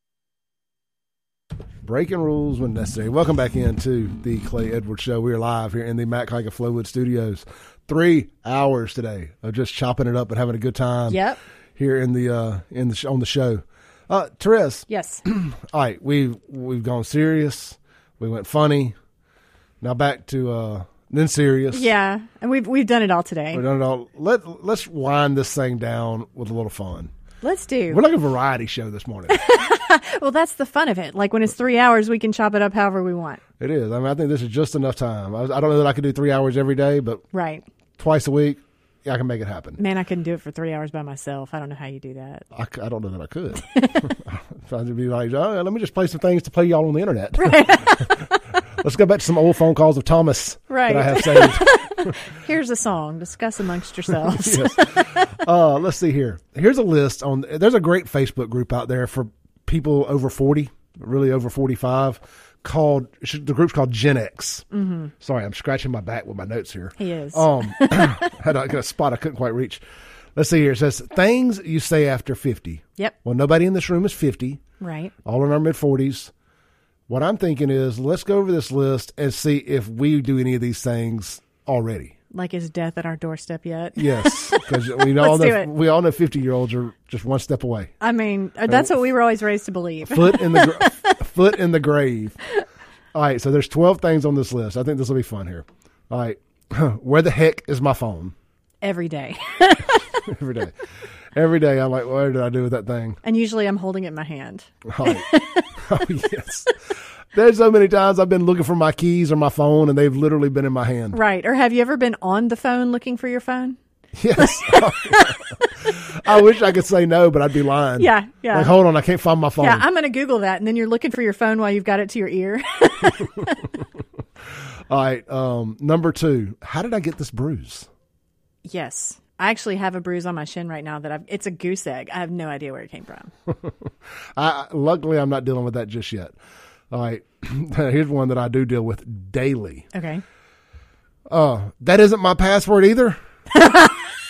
Breaking rules when necessary. Welcome back into the Clay Edwards Show. We are live here in the Mac Haik Flowood Studios. Three hours today of just chopping it up and having a good time. Yep. Here in the uh, in the on the show. Uh, Therese. Yes. all right, we've we've gone serious. We went funny. Now back to uh, then serious. Yeah, and we've we've done it all today. We've done it all. Let let's wind this thing down with a little fun. Let's do. We're like a variety show this morning. well, that's the fun of it. Like when it's three hours, we can chop it up however we want. It is. I mean, I think this is just enough time. I, I don't know that I could do three hours every day, but right twice a week, yeah, I can make it happen. Man, I couldn't do it for three hours by myself. I don't know how you do that. I, I don't know that I could. I'd be like, oh, let me just play some things to play y'all on the internet. Right. Let's go back to some old phone calls of Thomas right. that I have saved. Here's a song. Discuss amongst yourselves. yes. uh, let's see here. Here's a list on. There's a great Facebook group out there for people over 40, really over 45, called the group's called Gen X. Mm-hmm. Sorry, I'm scratching my back with my notes here. He is. Um, had a, got a spot I couldn't quite reach. Let's see here. It says things you say after 50. Yep. Well, nobody in this room is 50. Right. All in our mid 40s. What I'm thinking is let's go over this list and see if we do any of these things already. Like is death at our doorstep yet? Yes, because we all know we all know 50 year olds are just one step away. I mean, uh, that's what we were always raised to believe. Foot in the foot in the grave. All right, so there's 12 things on this list. I think this will be fun here. All right, where the heck is my phone? Every day. Every day. Every day, I'm like, what did I do with that thing? And usually, I'm holding it in my hand. Right. oh yes. There's so many times I've been looking for my keys or my phone, and they've literally been in my hand. Right. Or have you ever been on the phone looking for your phone? Yes. I wish I could say no, but I'd be lying. Yeah, yeah. Like, hold on, I can't find my phone. Yeah, I'm going to Google that, and then you're looking for your phone while you've got it to your ear. All right. Um, number two, how did I get this bruise? Yes. I actually have a bruise on my shin right now that I've, it's a goose egg. I have no idea where it came from. I, luckily, I'm not dealing with that just yet. All right. Here's one that I do deal with daily. Okay. Uh, that isn't my password either.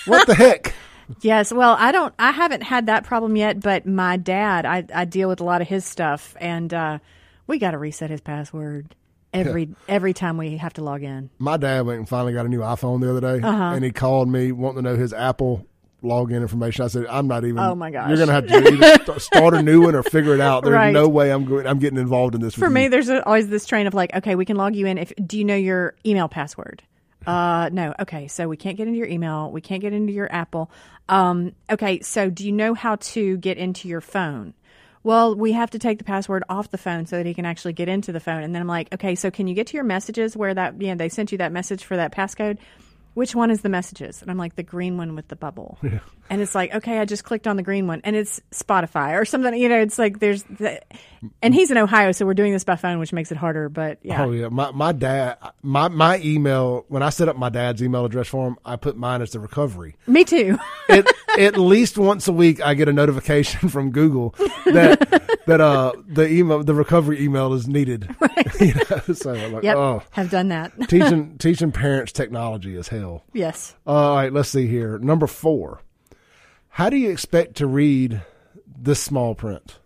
what the heck? Yes, well, I don't. I haven't had that problem yet, but my dad, I, I deal with a lot of his stuff, and uh, we got to reset his password every yeah. every time we have to log in. My dad went and finally got a new iPhone the other day, uh-huh. and he called me wanting to know his Apple login information. I said, "I'm not even. Oh my gosh, you're going to have to either start a new one or figure it out. There's right. no way I'm going. I'm getting involved in this." For me, you. there's always this train of like, okay, we can log you in. If do you know your email password? Uh, no. Okay, so we can't get into your email. We can't get into your Apple. Um, okay, so do you know how to get into your phone? Well, we have to take the password off the phone so that he can actually get into the phone. And then I'm like, okay, so can you get to your messages where that, you know, they sent you that message for that passcode? which one is the messages? And I'm like, the green one with the bubble. Yeah. And it's like, okay, I just clicked on the green one and it's Spotify or something. You know, it's like there's, the, and he's in Ohio, so we're doing this by phone, which makes it harder. But yeah. Oh yeah, my my dad, my my email when I set up my dad's email address for him, I put mine as the recovery. Me too. it, at least once a week, I get a notification from Google that that uh the email the recovery email is needed. Right. you know? So I'm like, yep, oh, have done that. teaching teaching parents technology is hell. Yes. Uh, all right, let's see here. Number four. How do you expect to read this small print?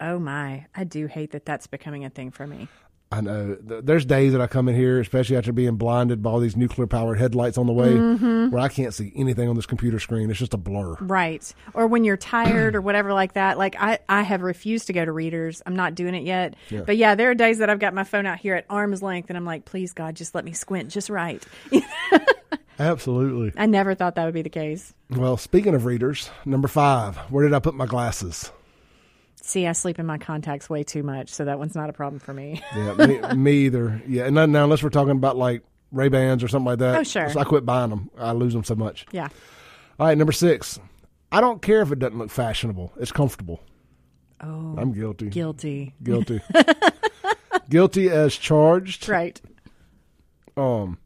Oh my, I do hate that that's becoming a thing for me. I know. There's days that I come in here, especially after being blinded by all these nuclear powered headlights on the way, mm-hmm. where I can't see anything on this computer screen. It's just a blur. Right. Or when you're tired or whatever like that. Like I, I have refused to go to readers. I'm not doing it yet. Yeah. But yeah, there are days that I've got my phone out here at arm's length and I'm like, please God, just let me squint just right. Absolutely. I never thought that would be the case. Well, speaking of readers, number five, where did I put my glasses? See, I sleep in my contacts way too much, so that one's not a problem for me. yeah, me, me, either. Yeah, and now unless we're talking about like Ray Bans or something like that. Oh, sure. So I quit buying them. I lose them so much. Yeah. All right, number six. I don't care if it doesn't look fashionable. It's comfortable. Oh, I'm guilty. Guilty. Guilty. guilty as charged. Right. Um,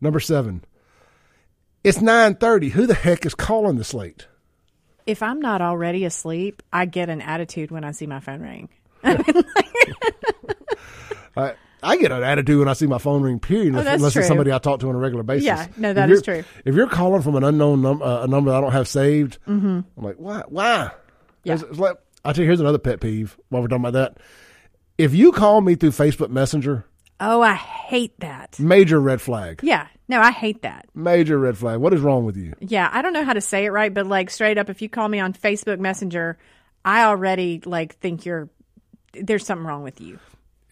number seven. It's nine thirty. Who the heck is calling this late? if I'm not already asleep, I get an attitude when I see my phone ring. I, I get an attitude when I see my phone ring. Period, oh, unless true. it's somebody I talk to on a regular basis. Yeah, no, that is true. If you're calling from an unknown number, uh, a number I don't have saved, mm-hmm. I'm like, why? Why? Yeah. It's, it's like, I tell you, here's another pet peeve. While we're talking about that, if you call me through Facebook Messenger, oh, I hate that. Major red flag. Yeah, no, I hate that. Major red flag. What is wrong with you? Yeah, I don't know how to say it right, but like straight up, if you call me on Facebook Messenger, I already like think you're there's something wrong with you.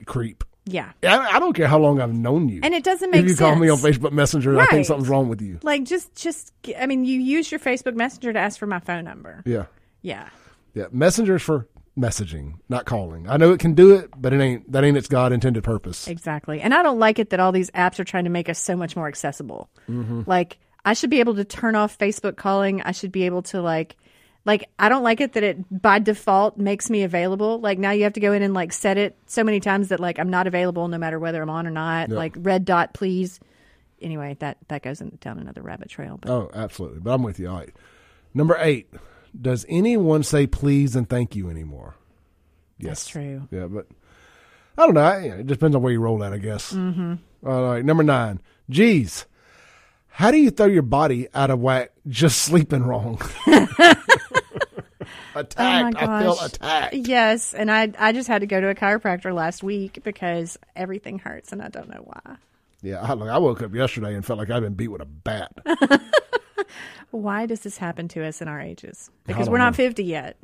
Creep. Yeah. I, I don't care how long I've known you. And it doesn't make sense. If you sense. call me on Facebook Messenger, right. I think something's wrong with you. Like just just I mean, you use your Facebook Messenger to ask for my phone number. Yeah. Yeah. Yeah. Messenger's for messaging, not calling. I know it can do it, but it ain't that ain't its God intended purpose. Exactly. And I don't like it that all these apps are trying to make us so much more accessible. Mm-hmm. Like I should be able to turn off Facebook calling. I should be able to like like I don't like it that it by default makes me available. Like now you have to go in and like set it so many times that like I'm not available no matter whether I'm on or not. Yep. Like red dot please. Anyway, that that goes in, down another rabbit trail. But Oh, absolutely. But I'm with you. All right. Number eight. Does anyone say please and thank you anymore? Yes. That's true. Yeah, but I don't know. It depends on where you roll at, I guess. Mm-hmm. All right, number nine. Geez, how do you throw your body out of whack just sleeping wrong? attacked. Oh I feel attacked. Yes, and I I just had to go to a chiropractor last week because everything hurts and I don't know why. Yeah, I, I woke up yesterday and felt like I'd been beat with a bat. why does this happen to us in our ages? Because we're not know. 50 yet.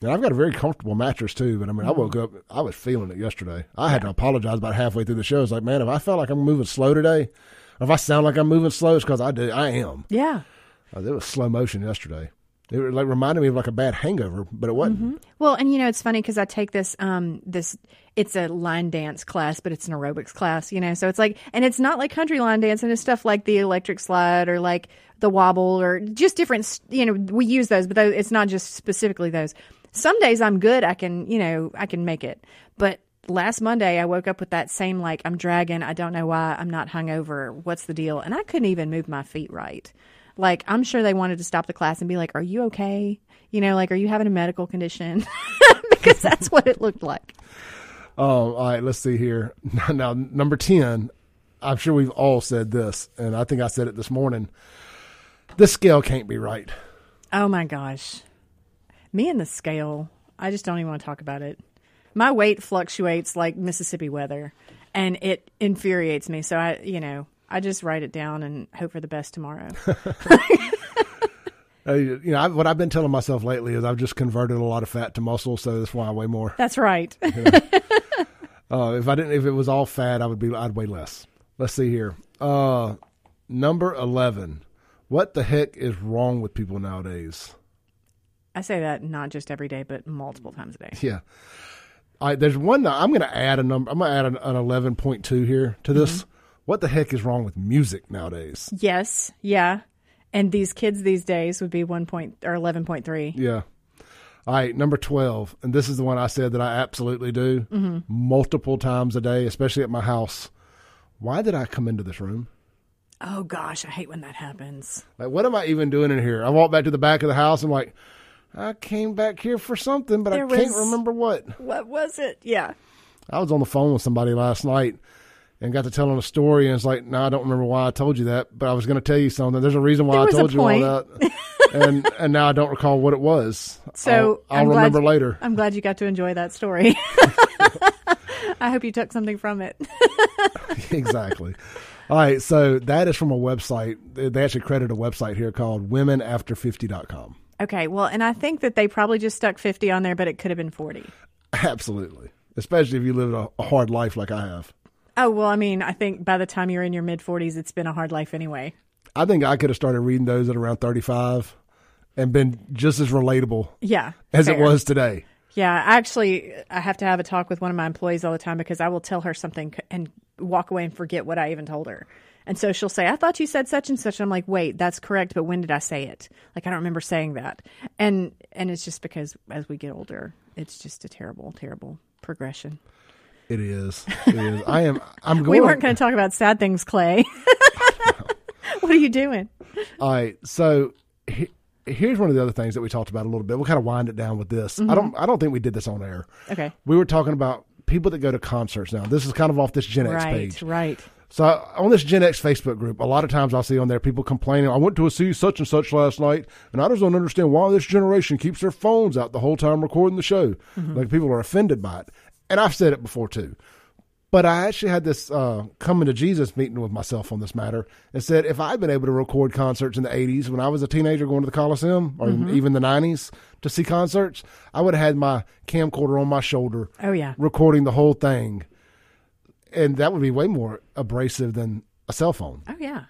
And I've got a very comfortable mattress too, but I mean, I woke up, I was feeling it yesterday. I had to apologize about halfway through the show. It's like, man, if I felt like I'm moving slow today, if I sound like I'm moving slow, it's because I do. I am. Yeah. Uh, it was slow motion yesterday. It like reminded me of like a bad hangover, but it wasn't. Mm-hmm. Well, and you know, it's funny because I take this um this it's a line dance class, but it's an aerobics class, you know. So it's like, and it's not like country line dance, and it's stuff like the electric slide or like the wobble or just different. You know, we use those, but it's not just specifically those. Some days I'm good, I can you know I can make it, but last Monday I woke up with that same like I'm dragging, I don't know why, I'm not hungover, what's the deal, and I couldn't even move my feet right. Like, I'm sure they wanted to stop the class and be like, Are you okay? You know, like, are you having a medical condition? because that's what it looked like. Oh, all right. Let's see here. Now, number 10, I'm sure we've all said this, and I think I said it this morning. This scale can't be right. Oh, my gosh. Me and the scale, I just don't even want to talk about it. My weight fluctuates like Mississippi weather, and it infuriates me. So, I, you know, I just write it down and hope for the best tomorrow. uh, you know, I, what I've been telling myself lately is I've just converted a lot of fat to muscle, so that's why I weigh more. That's right. you know? uh, if I didn't, if it was all fat, I would be, I'd weigh less. Let's see here. Uh, number eleven. What the heck is wrong with people nowadays? I say that not just every day, but multiple times a day. Yeah. I, there's one. I'm going to add a number. I'm going to add an, an 11.2 here to this. Mm-hmm what the heck is wrong with music nowadays? Yes, yeah. And these kids these days would be 1 point or 11.3. Yeah. All right, number 12. And this is the one I said that I absolutely do mm-hmm. multiple times a day, especially at my house. Why did I come into this room? Oh gosh, I hate when that happens. Like, what am I even doing in here? I walk back to the back of the house I'm like, I came back here for something, but there I can't remember what. What was it? Yeah. I was on the phone with somebody last night and got to telling a story, and it's like, no, I don't remember why I told you that, but I was going to tell you something. There's a reason why I told you all that, and and now I don't recall what it was. So I'll, I'll remember later. I'm glad you got to enjoy that story. I hope you took something from it. exactly. All right, so that is from a website. They actually credit a website here called womenafter50.com. Okay, well, and I think that they probably just stuck 50 on there, but it could have been 40. Absolutely. Especially if you live a, a hard life like I have. Oh, well, I mean, I think by the time you're in your mid 40s, it's been a hard life anyway. I think I could have started reading those at around 35 and been just as relatable yeah, as fair. it was today. Yeah, actually, I have to have a talk with one of my employees all the time because I will tell her something and walk away and forget what I even told her. And so she'll say, I thought you said such and such. And I'm like, wait, that's correct. But when did I say it? Like, I don't remember saying that. And, and it's just because as we get older, it's just a terrible, terrible progression. It is. It is. I am. I'm going. We weren't going to talk about sad things, Clay. what are you doing? All right. So here's one of the other things that we talked about a little bit. We'll kind of wind it down with this. Mm-hmm. I don't. I don't think we did this on air. Okay. We were talking about people that go to concerts. Now this is kind of off this Gen X right, page. Right. So on this Gen X Facebook group, a lot of times I'll see on there people complaining. I went to a see such and such last night, and I just don't understand why this generation keeps their phones out the whole time recording the show. Mm-hmm. Like people are offended by it and I've said it before too. But I actually had this uh, coming to Jesus meeting with myself on this matter and said if I'd been able to record concerts in the 80s when I was a teenager going to the Coliseum or mm-hmm. even the 90s to see concerts, I would have had my camcorder on my shoulder. Oh, yeah. Recording the whole thing. And that would be way more abrasive than a cell phone. Oh, yeah.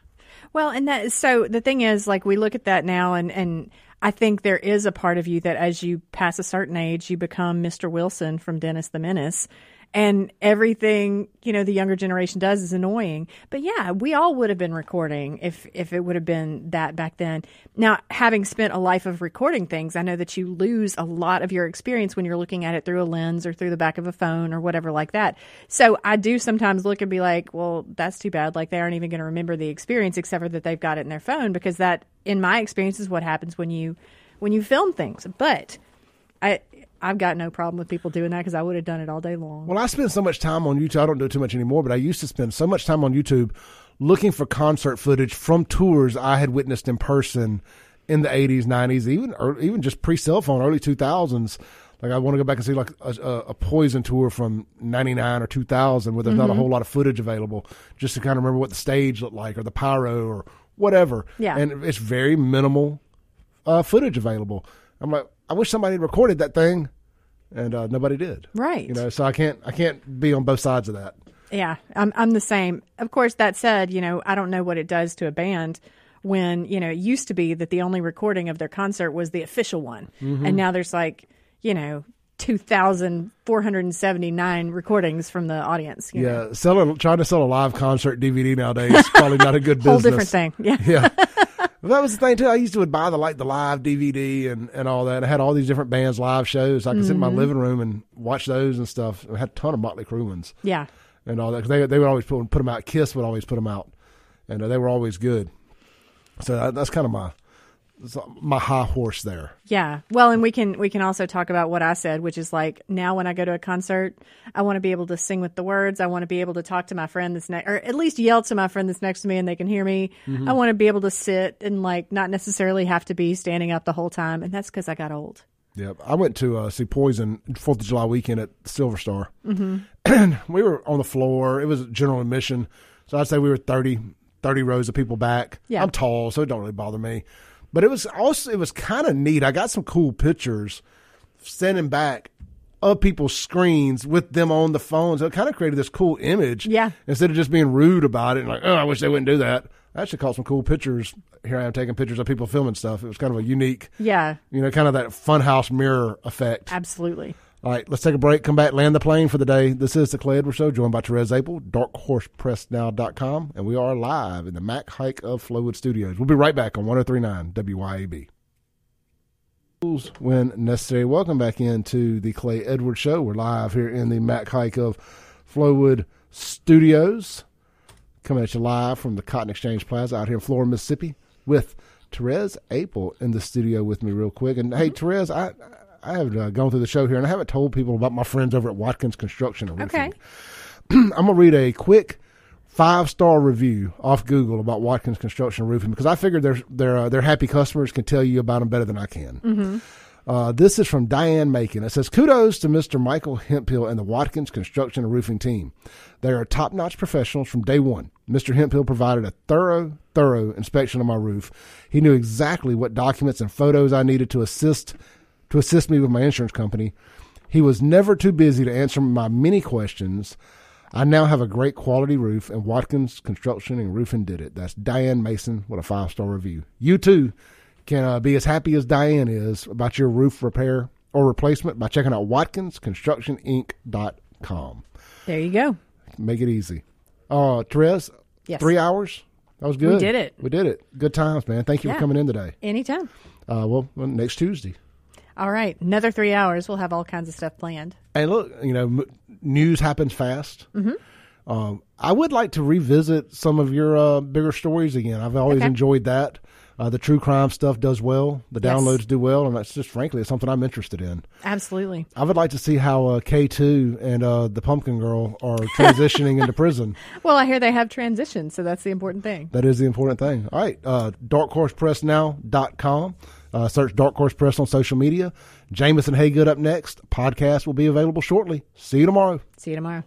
Well, and that so the thing is, like, we look at that now and, and I think there is a part of you that as you pass a certain age, you become Mr. Wilson from Dennis the Menace and everything you know the younger generation does is annoying. But yeah we all would have been recording if if it would have been that back then. Now having spent a life of recording things i know that you lose a lot of your experience when you're looking at it through a lens or through the back of a phone or whatever like that. So i do sometimes look and be like well that's too bad. Like they aren't even going to remember the experience except for that they've got it in their phone because that in my experience is what happens when you when you film things. But I I've got no problem with people doing that because I would have done it all day long. Well, I spend so much time on YouTube. I don't do it too much anymore, but I used to spend so much time on YouTube looking for concert footage from tours I had witnessed in person in the 80s, 90s, even or even just pre cell phone, early 2000s. Like I want to go back and see like a, a, Poison tour from '99 or 2000, where there's mm-hmm. not a mm-hmm. whole lot of footage available, just to kind of remember what the stage looked like or the pyro or whatever. Yeah, and it's very minimal uh, footage available. I'm like, I wish somebody had recorded that thing, and uh, nobody did. Right. You know, so I can't I can't be on both sides of that. Yeah, I'm I'm the same. Of course, that said, you know, I don't know what it does to a band when you know it used to be that the only recording of their concert was the official one, mm-hmm. and now there's like you know 2,479 recordings from the audience. yeah, know? selling trying to sell a live concert DVD nowadays is probably not a good business. Whole different thing. Yeah, yeah. That was the thing too. I used to would buy the like the live DVD and, and all that. I had all these different bands live shows. I could mm-hmm. sit in my mm-hmm. living room and watch those and stuff. I had a ton of Motley Crue ones. Yeah, and all that. Cause they they would always put, put them out. Kiss would always put them out, and uh, they were always good. So that, that's kind of my my high horse there. Yeah. Well, and we can we can also talk about what I said, which is like now when I go to a concert, I want to be able to sing with the words. I want to be able to talk to my friend that's next, or at least yell to my friend that's next to me and they can hear me. Mm-hmm. I want to be able to sit and like not necessarily have to be standing up the whole time, and that's because I got old. Yep. I went to uh, see Poison Fourth of July weekend at Silver Star, mm-hmm. and we were on the floor. It was general admission, so I'd say we were 30, 30 rows of people back. Yeah. I'm tall, so it don't really bother me. But it was also it was kind of neat. I got some cool pictures sending back of people's screens with them on the phones. So it kind of created this cool image. Yeah. Instead of just being rude about it and like, oh, I wish they wouldn't do that. I actually caught some cool pictures. Here I am taking pictures of people filming stuff. It was kind of a unique, yeah, you know, kind of that funhouse mirror effect. Absolutely. All right, let's take a break, come back, land the plane for the day. This is the Clay Edwards Show, joined by Therese Apel, darkhorsepressnow.com, and we are live in the Mac Haik of Flowood Studios. We'll be right back on 1039 WYAB. When necessary, welcome back into the Clay Edwards Show. We're live here in the Mac Haik of Flowood Studios, coming at you live from the Cotton Exchange Plaza out here in Flowood, Mississippi, with Therese Apel in the studio with me real quick. And hey. Therese, I I have uh, gone through the show here, and I haven't told people about my friends over at Watkins Construction and Roofing. Okay. I'm gonna read a quick five star review off Google about Watkins Construction Roofing because I figured their their uh, their happy customers can tell you about them better than I can. Mm-hmm. Uh, this is from Diane Macon. It says, Kudos to Mr. Michael Hemphill and the Watkins Construction and Roofing team. They are top notch professionals from day one. Mr. Hemphill provided a thorough, thorough inspection of my roof. He knew exactly what documents and photos I needed to assist to assist me with my insurance company. He was never too busy to answer my many questions. I now have a great quality roof, and Watkins Construction and Roofing did it. That's Diane Mason with a five star review. You too can uh, be as happy as Diane is about your roof repair or replacement by checking out WatkinsConstructionInc.com. There you go. Make it easy. Uh, Therese, yes. three hours. That was good. We did it. We did it. Good times, man. Thank you yeah. for coming in today. Anytime. Uh, well, well, next Tuesday. All right, another three hours. We'll have all kinds of stuff planned. And look, you know, m- news happens fast. Mm-hmm. Um, I would like to revisit some of your uh, bigger stories again. I've always okay. enjoyed that. Uh, the true crime stuff does well. The yes. downloads do well, and that's just frankly it's something I'm interested in. Absolutely. I would like to see how uh, K two and uh, the Pumpkin Girl are transitioning into prison. Well, I hear they have transitioned, so that's the important thing. That is the important thing. All right, uh, darkhorsepressnow.com. Uh, search Dark Horse Press on social media. Jameson Haygood up next. Podcast will be available shortly. See you tomorrow. See you tomorrow.